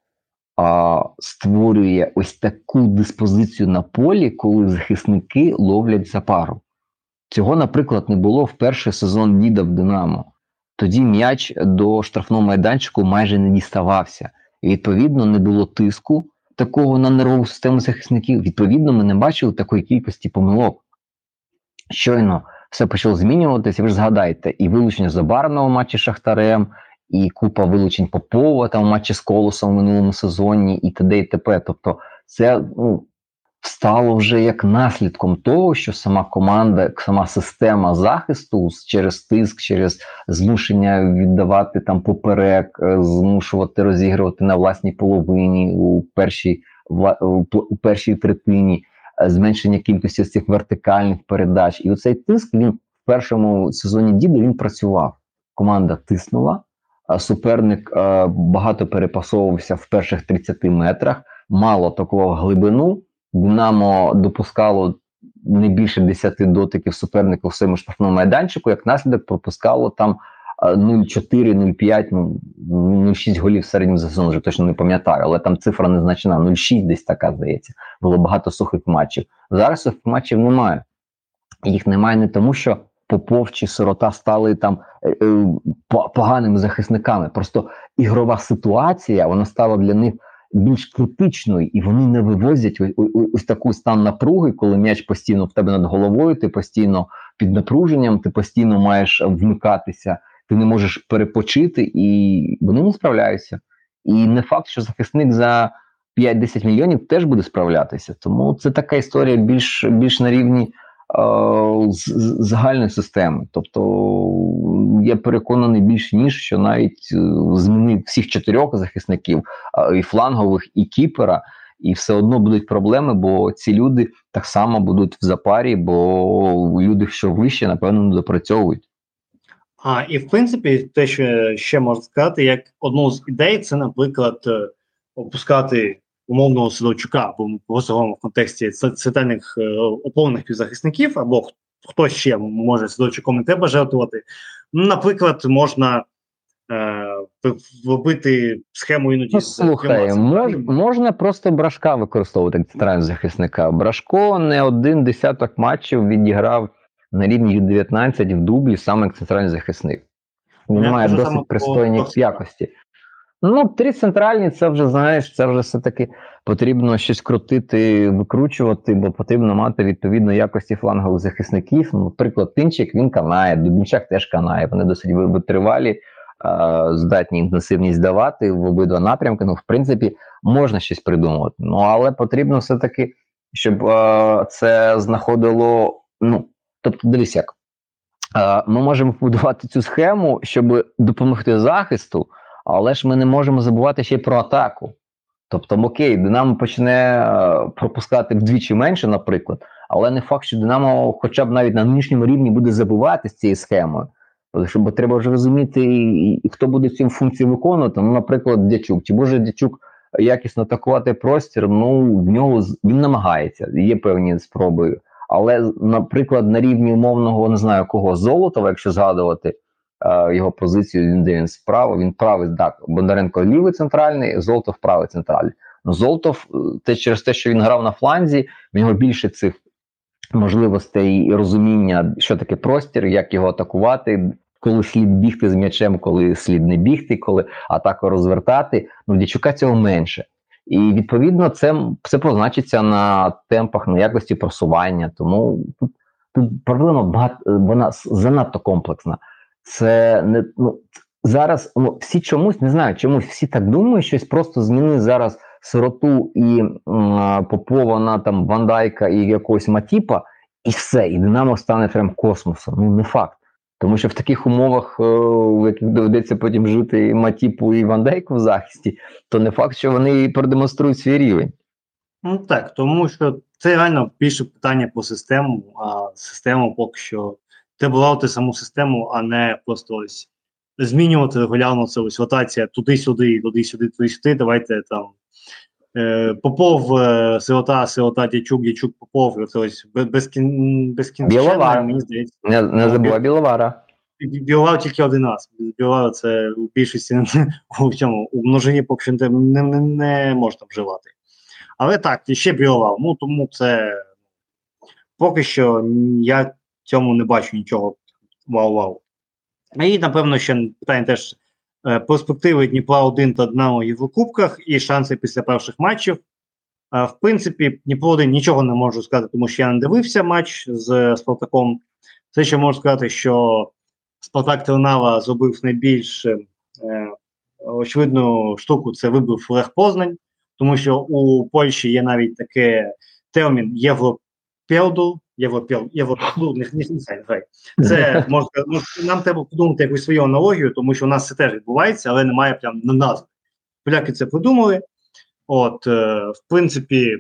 а, створює ось таку диспозицію на полі, коли захисники ловлять за пару. Цього, наприклад, не було в перший сезон Діда в Динамо. Тоді м'яч до штрафного майданчику майже не діставався. І відповідно не було тиску такого на нервову систему захисників. Відповідно, ми не бачили такої кількості помилок. Щойно все почало змінюватися. Ви ж згадайте, і вилучення Забарного в матчі Шахтарем, і купа вилучень Попова там в матчі з Колосом в минулому сезоні, і т.д. і т.п. Тобто, це ну, стало вже як наслідком того, що сама команда, сама система захисту через тиск, через змушення віддавати там поперек, е, змушувати розігрувати на власній половині у першій у першій третині, зменшення кількості цих вертикальних передач. І оцей тиск він в першому сезоні діду він працював. Команда тиснула. Суперник е, багато перепасовувався в перших 30 метрах, мало такого глибину. Динамо допускало не більше 10 дотиків суперника в своєму штрафному майданчику, як наслідок пропускало там 0,4, 0,5, ну 0,6 голів в середньому за вже точно не пам'ятаю, але там цифра незначна, 0,6 десь така здається. Було багато сухих матчів. Зараз сухих матчів немає. Їх немає не тому, що Попов чи сирота стали там е, е, поганими захисниками. Просто ігрова ситуація вона стала для них більш критичною, і вони не вивозять ось таку стан напруги, коли м'яч постійно в тебе над головою, ти постійно під напруженням, ти постійно маєш вмикатися, ти не можеш перепочити, і вони не справляються. І не факт, що захисник за 5-10 мільйонів теж буде справлятися. Тому це така історія більш більш на рівні е, загальної системи. Тобто я переконаний більш ніж, що навіть е, змінив всіх чотирьох захисників і флангових, і кіпера, і все одно будуть проблеми, бо ці люди так само будуть в запарі, бо люди, що вище, напевно, не допрацьовують. А і в принципі, те, що ще можна сказати, як одну з ідей, це, наприклад, е, опускати умовного Сидорчука, або в контексті центральних е, опорних півзахисників, або хто ще може Сидорчуком не треба жертвувати. Наприклад, можна робити схему іноді. Ну, слухай, мож, можна просто брашка використовувати як центрального захисника. Брашко не один десяток матчів відіграв на рівні Ю-19 в дублі саме як центральний захисник. Він має досить пристойні якості. Ну, три центральні, це вже знаєш, це вже все-таки потрібно щось крутити, викручувати, бо потрібно мати відповідно якості флангових захисників. Ну, Наприклад, Тинчик він канає, Дубінчак теж канає. Вони досить витривалі, здатні інтенсивність давати в обидва напрямки. Ну, в принципі, можна щось придумувати. Ну, але потрібно все-таки, щоб це знаходило. Ну, тобто, дивись як. Ми можемо побудувати цю схему, щоб допомогти захисту. Але ж ми не можемо забувати ще й про атаку. Тобто, окей, Динамо почне е, пропускати вдвічі менше, наприклад, але не факт, що Динамо, хоча б навіть на нинішньому рівні, буде забувати з цією схемою. Бо треба вже розуміти, хто буде цю функцію виконувати. Ну, наприклад, Дячук. Чи може Дячук якісно атакувати простір? Ну, в нього він намагається, є певні спроби. Але, наприклад, на рівні умовного не знаю кого Золотова, якщо згадувати, Е, його позицію, він де він справа, він правий так, Бондаренко лівий центральний, Золотов правий центральний. Ну, Золотов, е, те через те, що він грав на фланзі, в нього більше цих можливостей і розуміння, що таке простір, як його атакувати, коли слід бігти з м'ячем, коли слід не бігти, коли атаку розвертати. Ну, Дячука цього менше. І відповідно це це позначиться на темпах, на якості просування. Тому тут тут проблема багато, вона занадто комплексна. Це не ну зараз. Ну всі чомусь не знаю, чомусь всі так думають, щось просто зміни зараз сироту і м, Попова на там Вандайка і якогось Матіпа, і все, і Динамо стане прям космосом. Ну не факт. Тому що в таких умовах, в яких доведеться потім жити і Матіпу і Вандейку в захисті, то не факт, що вони продемонструють свій рівень. Ну так, тому що це реально більше питання по систему, а систему поки що лавити саму систему, а не просто ось змінювати регулярно це ось ротація туди-сюди, туди-сюди, туди-сюди. Давайте там е, Попов, е, сирота, сирота, дячук, дячук, Попов, це ось безкін, безкінченно, мені здається. Не, не забувай Біловара. Біловар тільки один раз. Біловар це у більшості у цьому у множині поки не, не, не можна вживати. Але так, ще біловар. Ну тому це поки що я цьому не бачу нічого вау-вау. І, напевно, ще питання теж е, перспективи Дніпра 1 та Динамо в Єврокубках і шанси після перших матчів. Е, в принципі, Дніпро 1 нічого не можу сказати, тому що я не дивився матч з Спартаком. Все, що можу сказати, що Спартак Тернава зробив найбільш е, очевидну штуку, це вибив Лех Познань, тому що у Польщі є навіть таке термін Європелду, Європіл, не, Це може, нам треба подумати якусь свою аналогію, тому що у нас це теж відбувається, але немає прям на назви. Поляки це придумали. От, е, в принципі,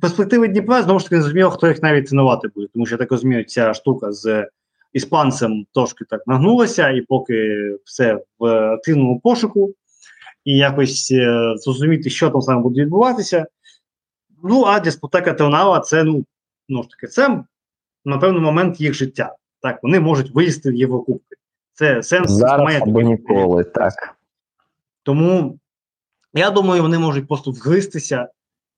перспективи Дніпра знову ж таки не зрозуміло, хто їх навіть тренувати буде, тому що я так розумію, ця штука з іспанцем трошки так нагнулася, і поки все в активному пошуку, і якось е, зрозуміти, що там саме буде відбуватися. Ну, а диспотека Тернава це, ну, ну ж таки, це на певний момент їх життя. Так, вони можуть вилізти в Єврокубки. Це сенс Зараз має або ніколи, так. Тому я думаю, вони можуть просто вгристися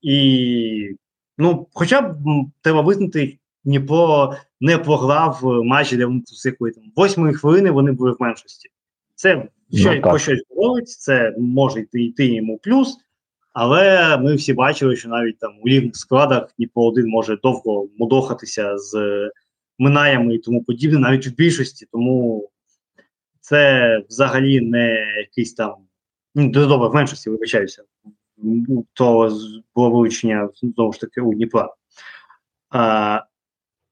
і, ну, хоча б треба визнати, Дніпро не програв матчі, де вони там восьмої хвилини вони були в меншості. Це що, ну, щось говорить, це може йти йти йому плюс. Але ми всі бачили, що навіть там у рівних складах Дніпро один може довго мудохатися з минаями і тому подібне, навіть в більшості. Тому це взагалі не якийсь там ну, добре, в меншості вибачаюся. То було вилучення знову ж таки у Дніпра. А,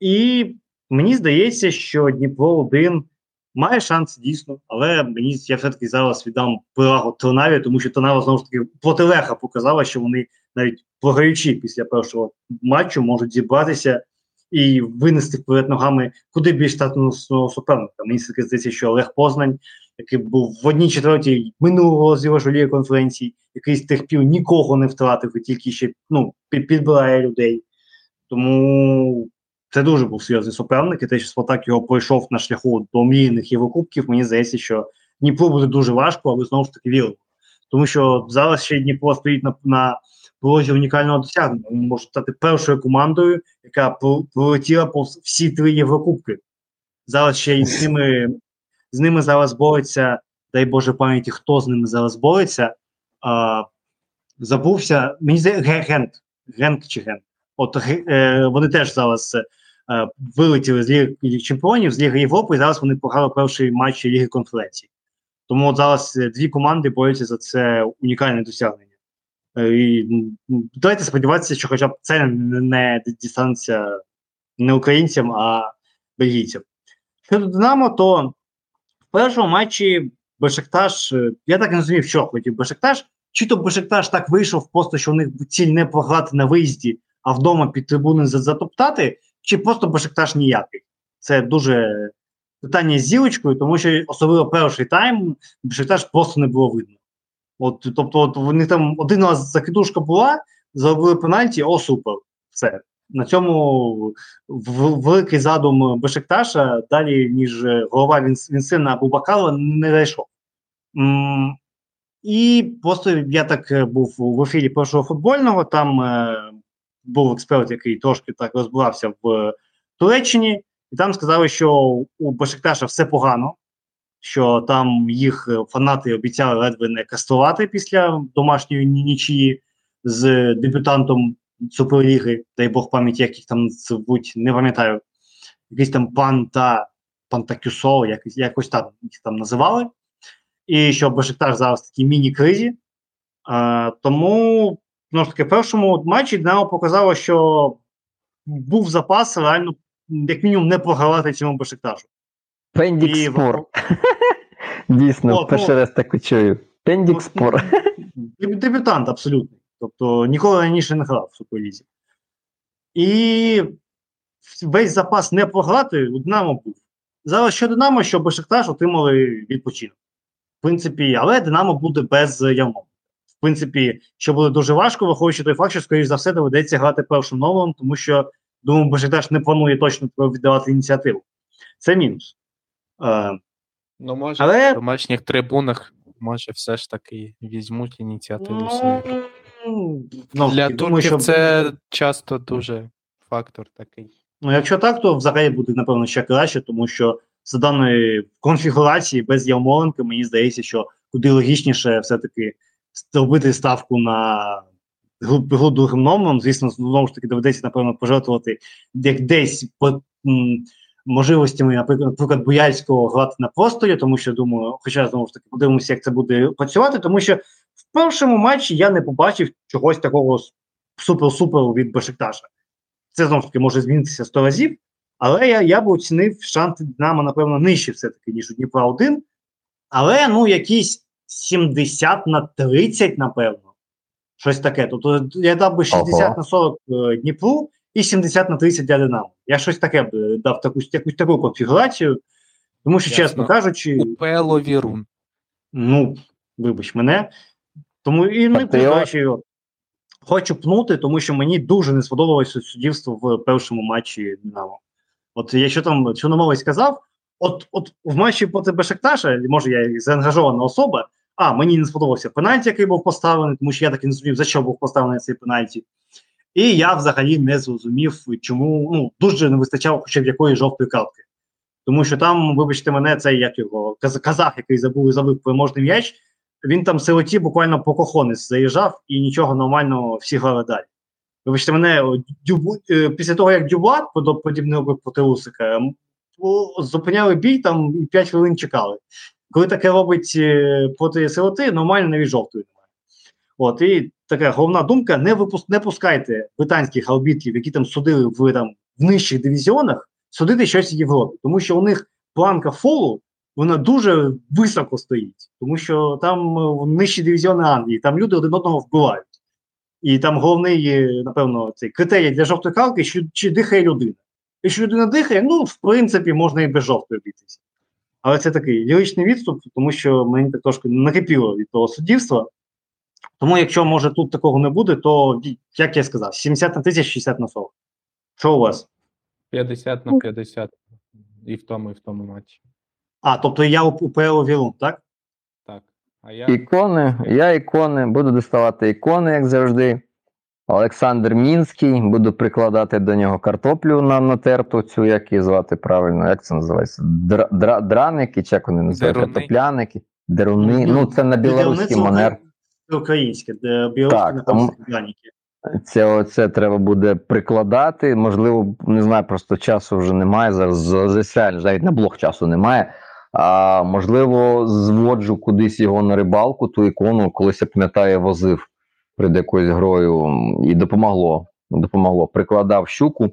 І мені здається, що Дніпро один Має шанс дійсно, але мені я все-таки зараз віддам перевагу Торнаві, тому що Торнава знову ж таки проти Леха показала, що вони навіть програючи після першого матчу можуть зібратися і винести вперед ногами куди більш статусного суперника. Мені все-таки здається, що Олег Познань, який був в одній четвертій минулого зігражолії конференції, який з тих пів нікого не втратив і тільки ще ну, підбирає людей. Тому це дуже був серйозний суперник, і те, що Спартак його пройшов на шляху до мрійних Єврокубків, мені здається, що Дніпру буде дуже важко, але знову ж таки віримо. Тому що зараз ще Дніпро стоїть на на порозі унікального досягнення. Він може стати першою командою, яка пролетіла по всі три Єврокубки. Зараз ще й з ними з ними зараз бореться, дай Боже пам'яті, хто з ними зараз бореться. А, Забувся, мені здається, Гент, Генк чи Гент. От е, вони теж зараз Е, вилетіли з Ліги Чемпіонів, з Ліги Європи, і зараз вони пограли перший матч Ліги конференції. Тому от зараз е, дві команди борються за це унікальне досягнення. Е, і Давайте сподіватися, що хоча б це не дістанеться не українцям, а бельгійцям. Щодо Динамо, то в першому матчі Бешектаж, я так не розумів, що хотів Бешектаж, чи то Бешектаж так вийшов, просто що у них ціль не програти на виїзді, а вдома під трибуни затоптати чи просто Бешикташ ніякий. Це дуже питання з зілочкою, тому що особливо перший тайм Бешикташ просто не було видно. От, Тобто, от вони там один раз закидушка була, зробили пенальті, о, супер. Все. На цьому великий задум Бешикташа далі, ніж голова Вінсина Бубакала, не зайшов. І просто я так був в ефірі першого футбольного, там е, був експерт, який трошки так розбирався в Туреччині, і там сказали, що у Бешикташа все погано, що там їх фанати обіцяли ледве не каструвати після домашньої нічії з дебютантом Суперліги, дай Бог пам'яті, як їх там звуть, не пам'ятаю, якийсь там пан та Пантакюсо, якось, якось так їх там називали. І що Бешикташ зараз в такій міні-кризі. А, тому, ну ж таки, в першому матчі Динамо показало, що був запас реально, як мінімум, не програвати цьому Бешикташу. Пендік І спор. Дійсно, От, перший ну, раз так чую. Пендік Ну, спор. Дебютант абсолютний. Тобто ніколи раніше не грав в Суперлізі. І весь запас не програти у Динамо був. Зараз що Динамо, що Бешикташ отримали відпочинок. В принципі, але Динамо буде без явного. В принципі, що буде дуже важко, виходячи той факт, що, скоріш за все, доведеться грати першим новим, тому що, думаю, Бешикташ не планує точно віддавати ініціативу. Це мінус. Е, Ну, може, Але- в домашніх трибунах, може, все ж таки візьмуть ініціативу свою. ну, Для думаю, що- це часто дуже фактор такий. Ну, якщо так, то взагалі буде, напевно, ще краще, тому що за даної конфігурації без Ярмоленка, мені здається, що куди логічніше все-таки зробити ставку на гру другим. Звісно, знову ж таки доведеться, напевно, пожертвувати як десь по можливостями, наприклад, Буяльського грати на просторі, тому що думаю, хоча знову ж таки подивимося, як це буде працювати, тому що в першому матчі я не побачив чогось такого супер-супер від Бешикташа. Це знову ж таки може змінитися 100 разів, але я я б оцінив шанси Динамо, напевно, нижче все-таки, ніж у Дніпра 1. Але ну, якісь 70 на 30, напевно. Щось таке. Тобто я дав би 60 Ого. на 40 е, Дніпру і 70 на 30 для Динамо. Я щось таке б е, дав таку, якусь таку конфігурацію. Тому що, Ясно. чесно кажучи, УПЛ Вірун. ну, вибач мене. Тому і не коротше, хочу пнути, тому що мені дуже не сподобалося суддівство в першому матчі Динамо. От якщо там Чорномовець сказав, от, от в матчі проти Бешекташа, може я заангажована особа, а мені не сподобався пенальті, який був поставлений, тому що я так і не зрозумів, за що був поставлений цей пенальті. І я взагалі не зрозумів, чому ну, дуже не вистачало хоча б якої жовтої картки. Тому що там, вибачте мене, цей як його казах, який забув і забив переможний м'яч, він там силоті буквально по кохонець заїжджав і нічого нормального всі грали далі. Вибачте мене, Дюбу, е, після того, як Дюбуа подібний проти Усика, зупиняли бій там і 5 хвилин чекали. Коли таке робить е, проти силоти, нормально навіть жовтої немає. От, і така головна думка: не випуск, не пускайте британських арбітрів, які там судили в, там, в нижчих дивізіонах, судити щось в Європі, тому що у них планка фолу вона дуже високо стоїть, тому що там е, нижчі дивізіони Англії, там люди один одного вбивають. І там головний, е, напевно, цей критерій для жовтої калки, що чи дихає людина. Якщо людина дихає, ну, в принципі, можна і без жовтої обійтися. Але це такий ліричний відступ, тому що мені так трошки накипіло від того суддівства. Тому, якщо може тут такого не буде, то як я сказав, 70 на 1000, 60 на 40. Що у вас? 50 на 50. І в тому, і в тому матчі. А, тобто я у УПЛ Вілун, так? Так. А я Ікони, я ікони, буду доставати ікони, як завжди. Олександр Мінський, буду прикладати до нього картоплю на натерту, цю, як її звати правильно, як це називається? Дра, дра, драники, чи як вони називають? Деруни. Картопляники, деруни. Ну, це на білоруський манер. Це українське, де білоруські Так, напевно, Це оце треба буде прикладати. Можливо, не знаю, просто часу вже немає. Зараз з- з- навіть на блок часу немає. А можливо, зводжу кудись його на рибалку, ту ікону, колись я пам'ятаю, возив перед якоюсь грою, і допомогло. Допомогло. Прикладав щуку,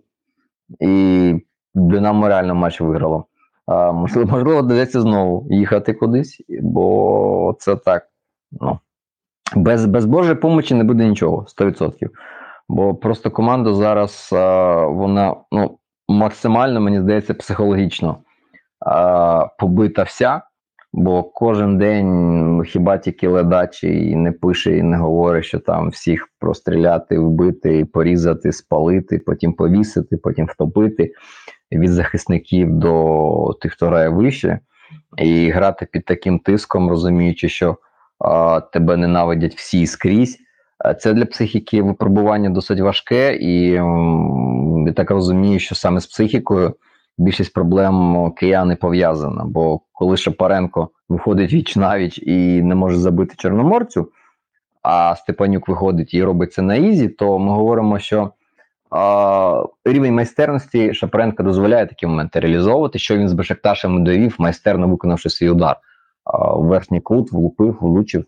і Динамо реально матч виграло. А, можливо, доведеться знову їхати кудись, бо це так. Ну, без, без Божої помочі не буде нічого, 100%. Бо просто команда зараз а, вона ну, максимально, мені здається, психологічно а, побита вся. Бо кожен день хіба тільки ледачі і не пише, і не говорить, що там всіх простріляти, вбити, порізати, спалити, потім повісити, потім втопити від захисників до тих, хто грає вище, і грати під таким тиском, розуміючи, що а, тебе ненавидять всі скрізь. Це для психіки випробування досить важке, і я так розумію, що саме з психікою більшість проблем кияни пов'язана. Бо коли Шапаренко виходить віч навіч і не може забити Чорноморцю, а Степанюк виходить і робить це на easy, то ми говоримо, що а, рівень майстерності Шапаренка дозволяє такі моменти реалізовувати, що він з Бешикташем довів, майстерно виконавши свій удар. А, верхній кут влупив, влучив.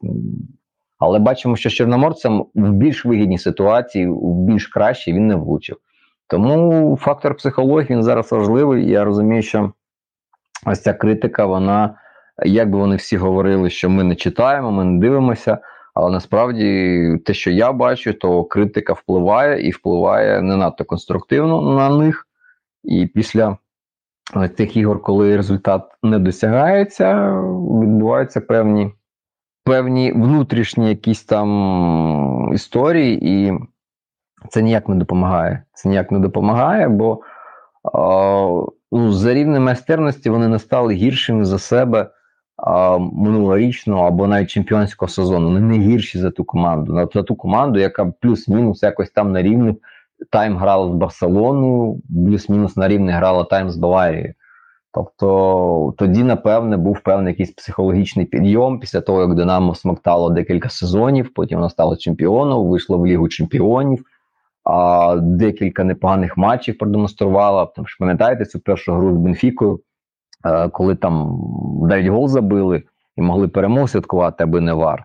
Але бачимо, що з Чорноморцем в більш вигідній ситуації, в більш кращій він не влучив. Тому фактор психології він зараз важливий. Я розумію, що ось ця критика, вона, як би вони всі говорили, що ми не читаємо, ми не дивимося. Але насправді те, що я бачу, то критика впливає і впливає не надто конструктивно на них. І після тих ігор, коли результат не досягається, відбуваються певні певні внутрішні якісь там історії, і це ніяк не допомагає. Це ніяк не допомагає, бо ну, за рівнем майстерності вони не стали гіршими за себе а, минулорічного або навіть чемпіонського сезону. Вони не гірші за ту команду. За ту команду, яка плюс-мінус якось там на рівні тайм грала з Барселоною, плюс-мінус на рівні грала тайм з Баварією. Тобто тоді, напевне, був певний якийсь психологічний підйом після того, як Динамо смоктало декілька сезонів, потім воно стало чемпіоном, вийшло в Лігу чемпіонів, а декілька непоганих матчів продемонструвала. Тому що пам'ятаєте цю першу гру з Бенфікою, е, коли там 9 гол забили і могли перемогу святкувати, аби не вар.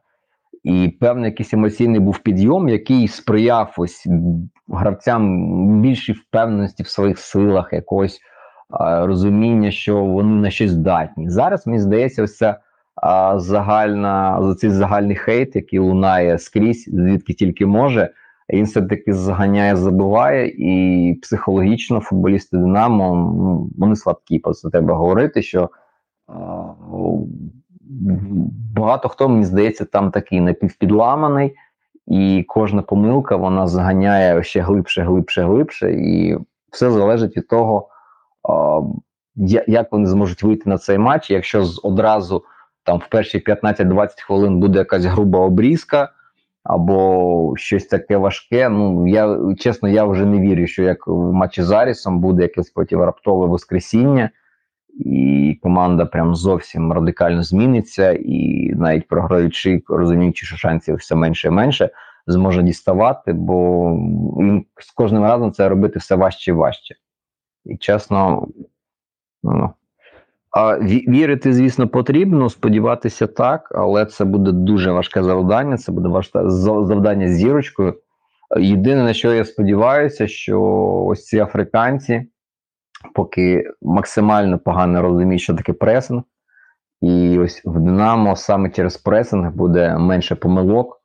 І певний якийсь емоційний був підйом, який сприяв ось гравцям більшій впевненості в своїх силах, якогось розуміння, що вони на щось здатні. Зараз мені здається, ось ця а, загальна за цей загальний хейт, який лунає скрізь, звідки тільки може. Він все таки заганяє, забиває, і психологічно футболісти Динамо ну, вони слабкі. Про це треба говорити. Що багато хто мені здається, там такий напівпідламаний, і кожна помилка вона заганяє ще глибше, глибше, глибше, і все залежить від того як вони зможуть вийти на цей матч, якщо одразу там в перші 15-20 хвилин буде якась груба обрізка або щось таке важке. Ну я чесно, я вже не вірю, що як в матчі з Арісом буде якесь потім раптове воскресіння, і команда прям зовсім радикально зміниться, і навіть програючи, розуміючи, що шансів все менше і менше, зможе діставати, бо їм з кожним разом це робити все важче і важче. І чесно, ну, а вірити, звісно, потрібно, сподіватися так, але це буде дуже важке завдання. Це буде важке завдання з зірочкою. Єдине, на що я сподіваюся, що ось ці африканці поки максимально погано розуміють, що таке пресинг, і ось в Динамо саме через пресинг буде менше помилок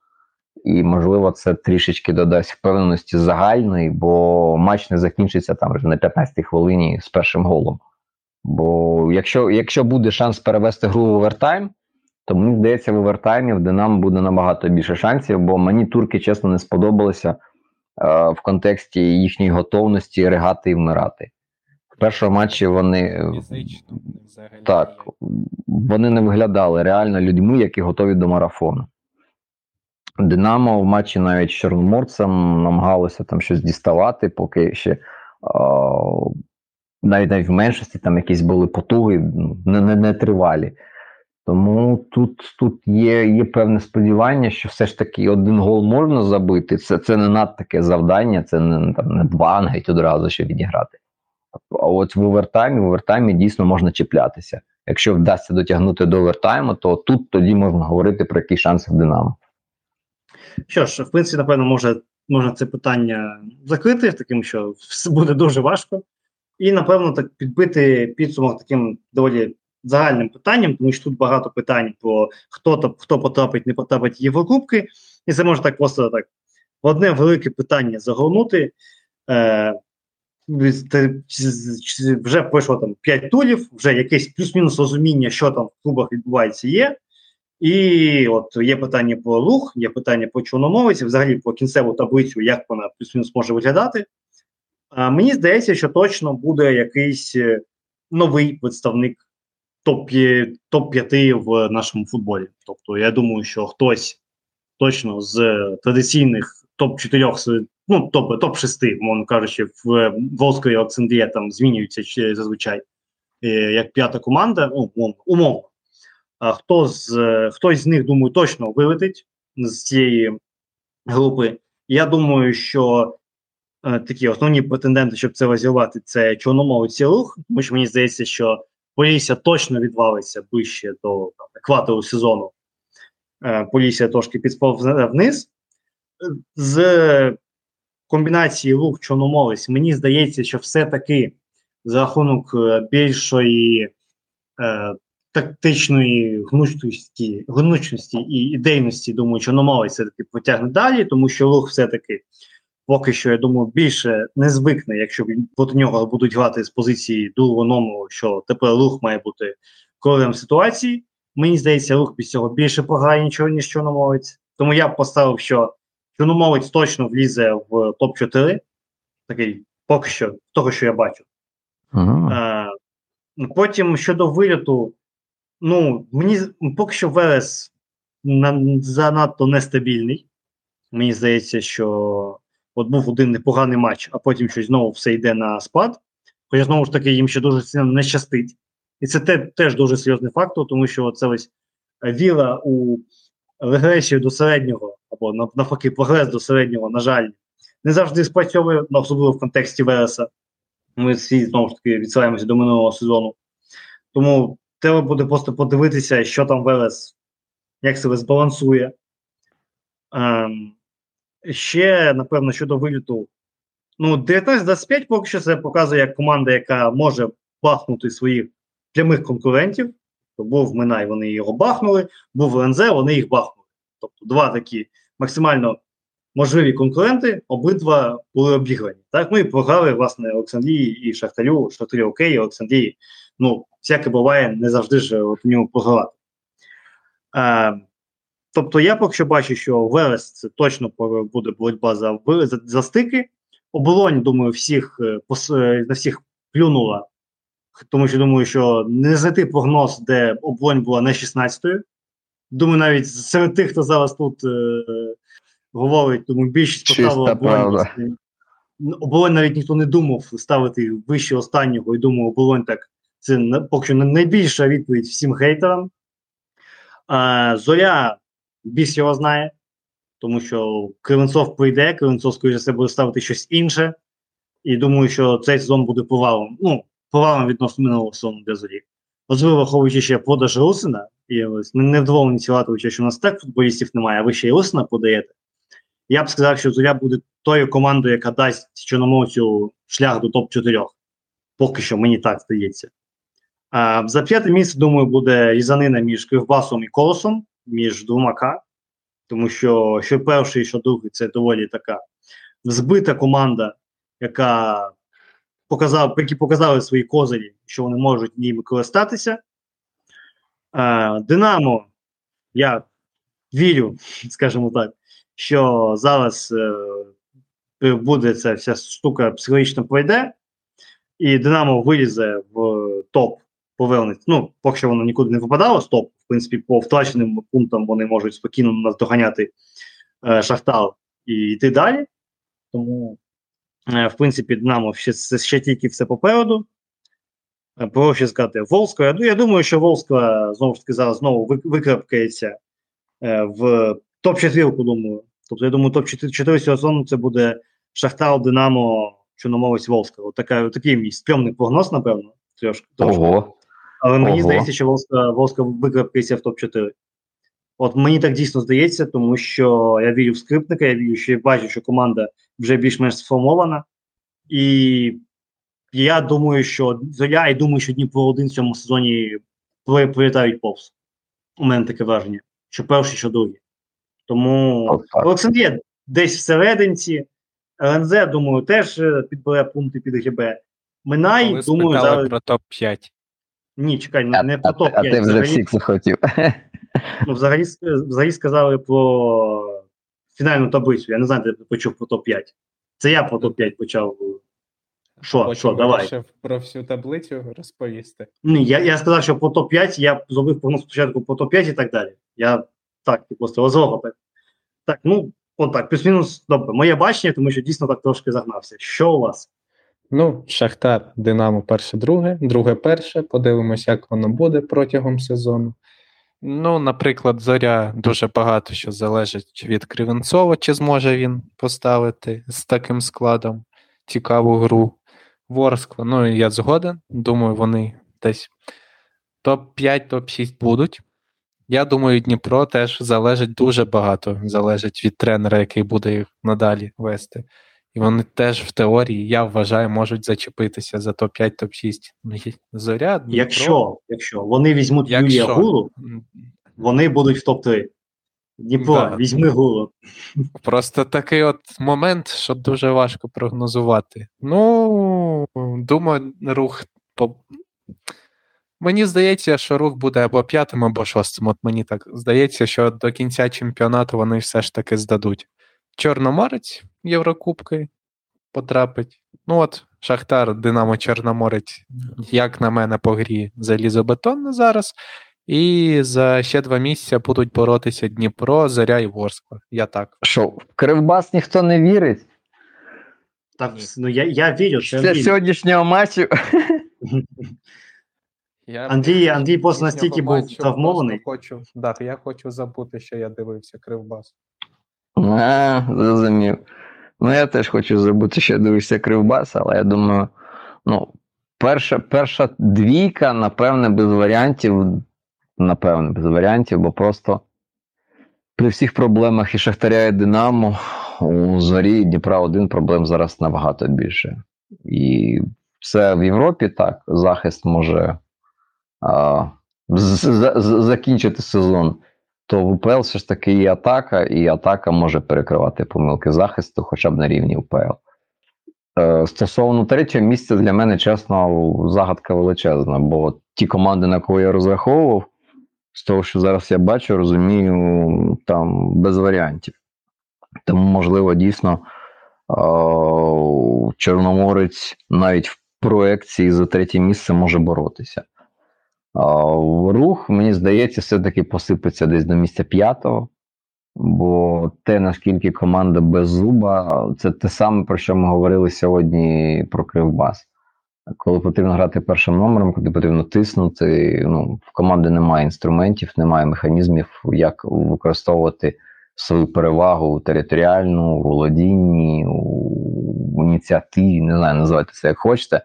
і, можливо, це трішечки додасть впевненості загальної, бо матч не закінчиться там вже на 15-й хвилині з першим голом. Бо якщо якщо буде шанс перевести гру в овертайм, то мені здається, в овертаймі в Динамо буде набагато більше шансів, бо мені турки чесно не сподобалися е, в контексті їхньої готовності ригати і вмирати. В першому матчі вони Фізично, так, вони не виглядали реально людьми, які готові до марафону. Динамо в матчі навіть з Чорноморцем намагалося там щось діставати, поки ще о, навіть навіть в меншості там якісь були потуги, ну, не не, не тривалі. Тому тут тут є є певне сподівання, що все ж таки один гол можна забити. Це це не над таке завдання, це не там не два навіть одразу ще відіграти. А от в овертаймі, в овертаймі дійсно можна чіплятися. Якщо вдасться дотягнути до овертайму, то тут тоді можна говорити про який шанс в Динамо. Що ж, в принципі, напевно, може, можна це питання закрити, таким, що буде дуже важко. І, напевно, так підбити підсумок таким доволі загальним питанням, тому що тут багато питань про хто хто потрапить, не потрапить в Єврокубки. І це можна так просто так в одне велике питання загорнути. Е, Вже пройшло там 5 турів, вже якесь плюс-мінус розуміння, що там в клубах відбувається, є. І от є питання про рух, є питання по чорномовиці, взагалі про кінцеву таблицю, як вона плюс-мінус може виглядати. А, Мені здається, що точно буде якийсь е, новий представник топ-5 топ в нашому футболі. Тобто, я думаю, що хтось точно з традиційних топ-4, ну топ топ 6 мовно кажучи, в Волської Олександрія там змінюється зазвичай е, як п'ята команда, ну, умовно. умовно. Хто з хтось з них, думаю, точно вилетить з цієї групи. Я думаю, що е, такі основні претенденти, щоб це розірвати, це Чорноморець і рух, тому що мені здається, що Полісся точно відвалиться ближче до там, екватору сезону. Е, Полісся трошки підсповзне вниз. З комбінації рух Чорноморець, мені здається, що все-таки за рахунок е, більшої е, тактичної гнучності, гнучності і ідейності, думаю, Чорноморець все-таки потягне далі, тому що рух все-таки поки що, я думаю, більше не звикне, якщо проти нього будуть грати з позиції другого номеру, що тепер рух має бути королем ситуації. Мені здається, рух після цього більше програє нічого, ніж Чорноморець. Тому я б поставив, що Чорноморець точно влізе в топ-4. Такий поки що, того, що я бачу. Ага. Е, потім щодо виліту, ну, мені поки що Верес на, занадто нестабільний. Мені здається, що от був один непоганий матч, а потім щось знову все йде на спад. Хоча знову ж таки їм ще дуже сильно не щастить. І це те, теж дуже серйозний фактор, тому що це ось е, віра у регресію до середнього, або навпаки, прогрес до середнього, на жаль, не завжди спрацьовує, ну, особливо в контексті Вереса. Ми всі знову ж таки відсилаємося до минулого сезону. Тому треба буде просто подивитися, що там Велес, як себе збалансує. Ем, ще, напевно, щодо виліту. Ну, 19-25 поки що це показує як команда, яка може бахнути своїх прямих конкурентів. Був Минай, вони його бахнули, був ЛНЗ, вони їх бахнули. Тобто два такі максимально можливі конкуренти, обидва були обіграні. Так, ну і програли, власне, Олександрії і Шахтарю, Шахтарі окей, Олександрії. Ну, всяке буває, не завжди ж от у нього програвати. Е, тобто, я поки що бачу, що Верес це точно буде боротьба за, за, за стики. Оболонь, думаю, всіх е, пос- е, на всіх плюнула, тому що думаю, що не знайти прогноз, де оболонь була не 16-ю. Думаю, навіть серед тих, хто зараз тут е, говорить, тому більшість поставила оболонь. Оболонь навіть ніхто не думав ставити вище останнього, і думаю, оболонь так. Це поки що найбільша відповідь всім хейтерам. А, Зоря біс його знає, тому що Кривенцов прийде, Кривенцов, скоріше все, буде ставити щось інше. І думаю, що цей сезон буде повалом. Ну, повалом відносно минулого сезону для зорі. Особливо враховуючи ще продаж Русина, і ось не- невдоволені Цілатовича, що у нас так футболістів немає, а ви ще й Русина подаєте. Я б сказав, що Зоря буде тою командою, яка дасть Чорноморцю шлях до топ-4. Поки що мені так здається. А, за п'яте місце, думаю, буде різанина між Кривбасом і Колосом, між двома К. Тому що що перший, що другий, це доволі така збита команда, яка показав, які показали свої козирі, що вони можуть ними користатися. А, Динамо, я вірю, скажімо так, що зараз е, буде ця вся штука психологічно пройде, і Динамо вилізе в топ, повернеться. Ну, поки що воно нікуди не випадало з топ. В принципі, по втраченим пунктам вони можуть спокійно нас доганяти е, Шахтар і йти далі. Тому, е, в принципі, Динамо ще, ще тільки все попереду. Е, Проще сказати, Волська. Я, я думаю, що Волська знову ж таки зараз знову ви- викрапкається е, в топ-4, думаю. Тобто, я думаю, топ-4 цього сезону це буде Шахтар, Динамо, Чорноморець, Волська. От така, такий мій стрьомний прогноз, напевно. Трошки. Ого. Але мені Ого. здається, що Волска, Волска викрапкається в топ-4. От мені так дійсно здається, тому що я вірю в скрипника, я вірю, що я бачу, що команда вже більш-менш сформована. І я думаю, що Зоря, і думаю, що Дніпро один в цьому сезоні прилітають повз. У мене таке враження, що перший, що другий. Тому. Олександрія десь всерединці, ЛНЗ, думаю, теж е, підбере пункти під ГБ. Минай, Коли думаю, зараз. про топ-5. Ні, чекай, не, не про топ а ти вже всі це хотів. Ну, взагалі, взагалі сказали про фінальну таблицю. Я не знаю, де ти почув про топ-5. Це я про топ-5 почав. Що, що, давай. вирішив про всю таблицю розповісти. Ні, я, я сказав, що по топ-5 я зробив прогноз спочатку по топ-5 і так далі. Я так, просто розлого так. Так, ну, от так, плюс-мінус, добре. Моє бачення, тому що дійсно так трошки загнався. Що у вас? Ну, Шахтар, Динамо перше, друге, друге перше. Подивимось, як воно буде протягом сезону. Ну, наприклад, зоря дуже багато що залежить від Кривенцова, чи зможе він поставити з таким складом. цікаву гру. Ворскла, ну я згоден. Думаю, вони десь топ-5, топ-6 будуть. Я думаю, Дніпро теж залежить дуже багато. Залежить від тренера, який буде їх надалі вести. І вони теж в теорії, я вважаю, можуть зачепитися за топ-5, топ-6. Ну, Зоря, Дніпро, Якщо, якщо вони візьмуть Якщо. Юрія Гулу, вони будуть в топ-3. Дніпро, Да. візьми Гулу. Просто такий от момент, що дуже важко прогнозувати. Ну, думаю, рух по. Мені здається, що рух буде або п'ятим, або шостим. От мені так здається, що до кінця чемпіонату вони все ж таки здадуть. Чорноморець Єврокубки потрапить. Ну от, Шахтар, Динамо Чорноморець, як на мене, по грі залізобетонно зараз. І за ще два місяці будуть боротися Дніпро, Зоря і Ворскла. Я так. Що, в Кривбас ніхто не вірить? Так, ну я, я вірю, що Після сьогоднішнього матчу. Я Андрій, Андрій просто настільки був травмований. Хочу, так, я хочу забути, що я дивився Кривбас. А, зрозумів. Ну, я теж хочу забути, що я дивився Кривбас, але я думаю, ну, перша, перша двійка, напевне, без варіантів. Напевне, без варіантів, бо просто при всіх проблемах і Шахтаря, і Динамо, у зорі Дніпра один проблем зараз набагато більше. І це в Європі так, захист може а, закінчити сезон то в УПЛ все ж таки є атака, і атака може перекривати помилки захисту, хоча б на рівні УПЛ. Е, стосовно третього місця, для мене, чесно, загадка величезна, бо ті команди, на кого я розраховував, з того, що зараз я бачу, розумію, там без варіантів. Тому, можливо, дійсно, е, Чорноморець навіть в проекції за третє місце може боротися. Рух, мені здається, все-таки посипеться десь до місця п'ятого, бо те, наскільки команда без зуба, це те саме, про що ми говорили сьогодні про Кривбас. Коли потрібно грати першим номером, коли потрібно тиснути, ну, в команди немає інструментів, немає механізмів, як використовувати свою перевагу територіальну, у володінні, у ініціативі, не знаю, називайте це як хочете.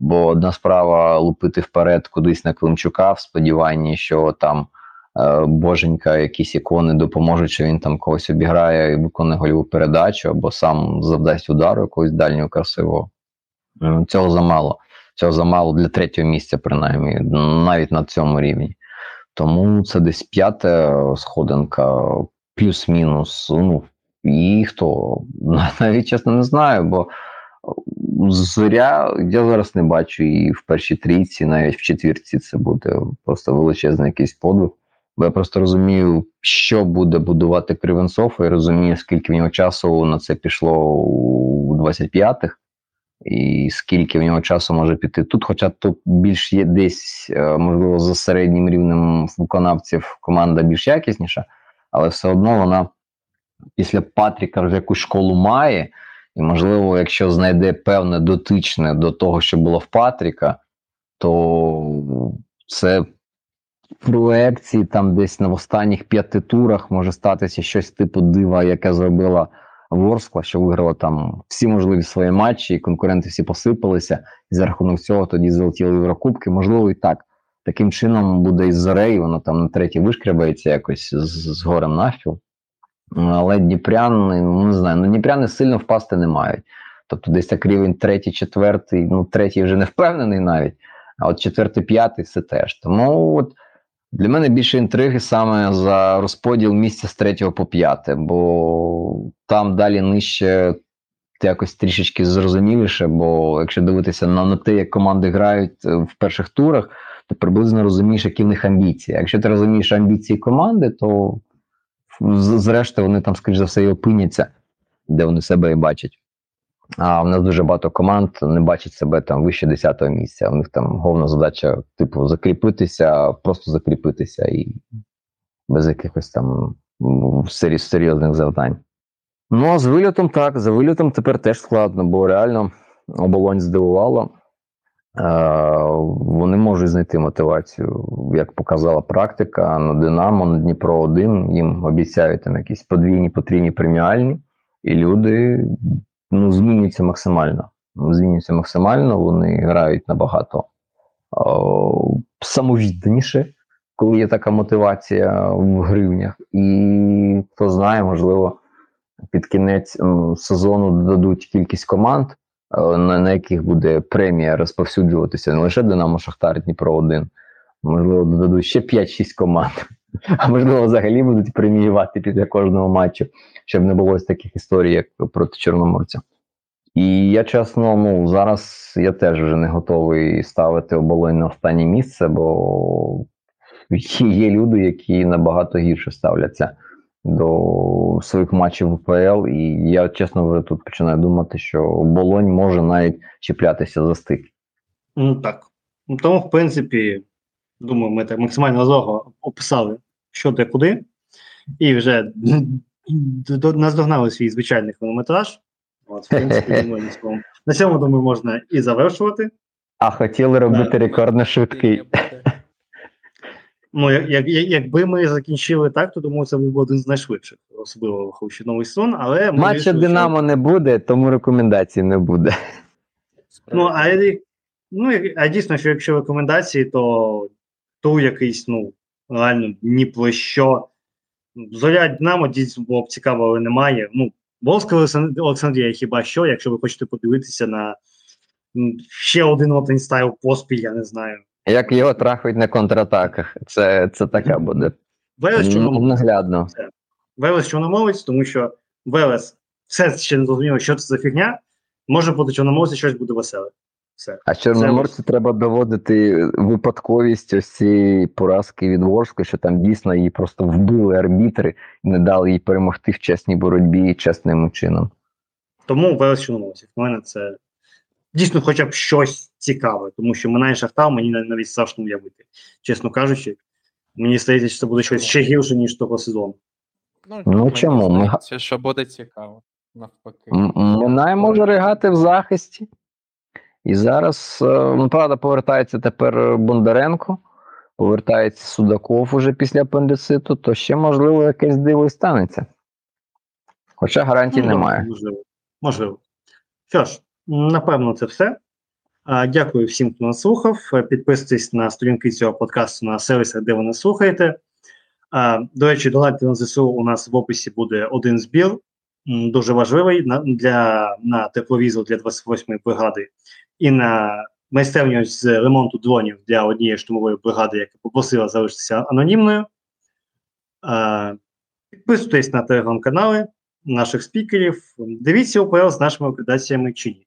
Бо одна справа лупити вперед кудись на Климчука в сподіванні, що там е, боженька, якісь ікони допоможуть, що він там когось обіграє і виконує гольову передачу, або сам завдасть удару якогось дальнього красивого. Цього замало. Цього замало для третього місця, принаймні, навіть на цьому рівні. Тому це десь п'ята сходинка, плюс-мінус. Ну, і хто? Навіть чесно не знаю, бо Зоря, я зараз не бачу і в першій трійці, навіть в четвірці це буде просто величезний якийсь подвиг. Бо я просто розумію, що буде будувати Кривенцов, і розумію, скільки в нього часу на це пішло у 25-х, і скільки в нього часу може піти тут. Хоча тут більш є десь, е, можливо, за середнім рівнем виконавців команда більш якісніша, але все одно вона після Патріка вже якусь школу має. І, можливо, якщо знайде певне дотичне до того, що було в Патріка, то це в проекції там десь на останніх п'яти турах може статися щось типу дива, яке зробила Ворскла, що виграла там всі можливі свої матчі, і конкуренти всі посипалися, і за рахунок цього тоді залетіли Єврокубки. Можливо, і так. Таким чином буде із Зорею, воно там на третій вишкрябається якось з, з горем навпіл. Але Дніпряни, ну не знаю, ну Дніпряни сильно впасти не мають. Тобто десь так рівень третій, четвертий, ну третій вже не впевнений навіть, а от четвертий, п'ятий це теж. Тому от для мене більше інтриги саме за розподіл місця з третього по п'яте, бо там далі нижче якось трішечки зрозуміліше, бо якщо дивитися на, на те, як команди грають е, в перших турах, то приблизно розумієш, які в них амбіції. Якщо ти розумієш амбіції команди, то зрештою вони там, скоріш за все, і опиняться, де вони себе і бачать. А в нас дуже багато команд не бачать себе там вище 10-го місця. У них там головна задача, типу, закріпитися, просто закріпитися і без якихось там серйозних завдань. Ну, а з вильотом так, за вильотом тепер теж складно, бо реально оболонь здивувала. Е, вони можуть знайти мотивацію, як показала практика на Динамо, на Дніпро 1 їм обіцяють там якісь подвійні, потрійні преміальні, і люди ну, змінюються максимально. змінюються максимально, вони грають набагато о, самовідданіше, коли є така мотивація в гривнях. І хто знає, можливо, під кінець сезону додадуть кількість команд, е, на, на яких буде премія розповсюджуватися не лише Динамо Шахтар Дніпро 1 можливо, додадуть ще 5-6 команд. А можливо, взагалі будуть преміювати після кожного матчу, щоб не було таких історій, як проти Чорноморця. І я чесно, ну зараз я теж вже не готовий ставити оболонь на останнє місце, бо є люди, які набагато гірше ставляться до своїх матчів в УПЛ. І я чесно вже тут починаю думати, що оболонь може навіть чіплятися за стик. Ну так. Ну, Тому, в принципі, думаю, ми так максимально розлого описали, що де куди, і вже наздогнали свій звичайний хронометраж. От, в принципі, думаю, на цьому, думаю, можна і завершувати. А хотіли робити рекордно швидкий. Ну, як, як, як- якби ми закінчили так, то думаю, це був би один з найшвидших, особливо враховуючи новий сезон, але Матча вирішили, що- Динамо не буде, тому рекомендацій не буде. Ну, а, ну, а дійсно, що якщо рекомендації, то ту якийсь, ну, реально ні про що. Зоря Динамо дійсно було б цікаво, але немає. Ну, Олександ- Олександрія хіба що, якщо ви хочете подивитися на ще один один стайл поспіль, я не знаю. Як його трахають на контратаках, це, це така буде. Велес Наглядно. Велес Чорноморець, тому що Велес все ще не зрозуміло, що це за фігня. Може бути Чорноморці щось буде веселе. Все. А Чорноморцю треба доводити випадковість ось цієї поразки від Ворська, що там дійсно її просто вбили арбітри і не дали їй перемогти в чесній боротьбі чесним чином. Тому Велес Чорноморців. У мене це дійсно хоча б щось цікаве, тому що мене Шахтар мені навіть страшно уявити. Чесно кажучи, мені здається, що це буде щось ще гірше, ніж того сезону. Ну, мені чому? Здається, що буде цікаво. Навпаки. Минай може ригати в захисті. І зараз, е, ну, правда, повертається тепер Бондаренко, повертається Судаков уже після апендициту, то ще, можливо, якесь диво і станеться. Хоча гарантій Ну, немає. Можливо. Можливо. Що ж, напевно, це все. Дякую всім, хто нас слухав. Підписуйтесь на сторінки цього подкасту на сервісах, де ви нас слухаєте. До речі, донатьте на ЗСУ у нас в описі буде один збір, дуже важливий для, на тепловізор для 28-ї бригади і на майстерню з ремонту дронів для однієї штурмової бригади, яка попросила залишитися анонімною. Підписуйтесь на телеграм-канали наших спікерів. Дивіться УПЛ з нашими рекомендаціями чи ні.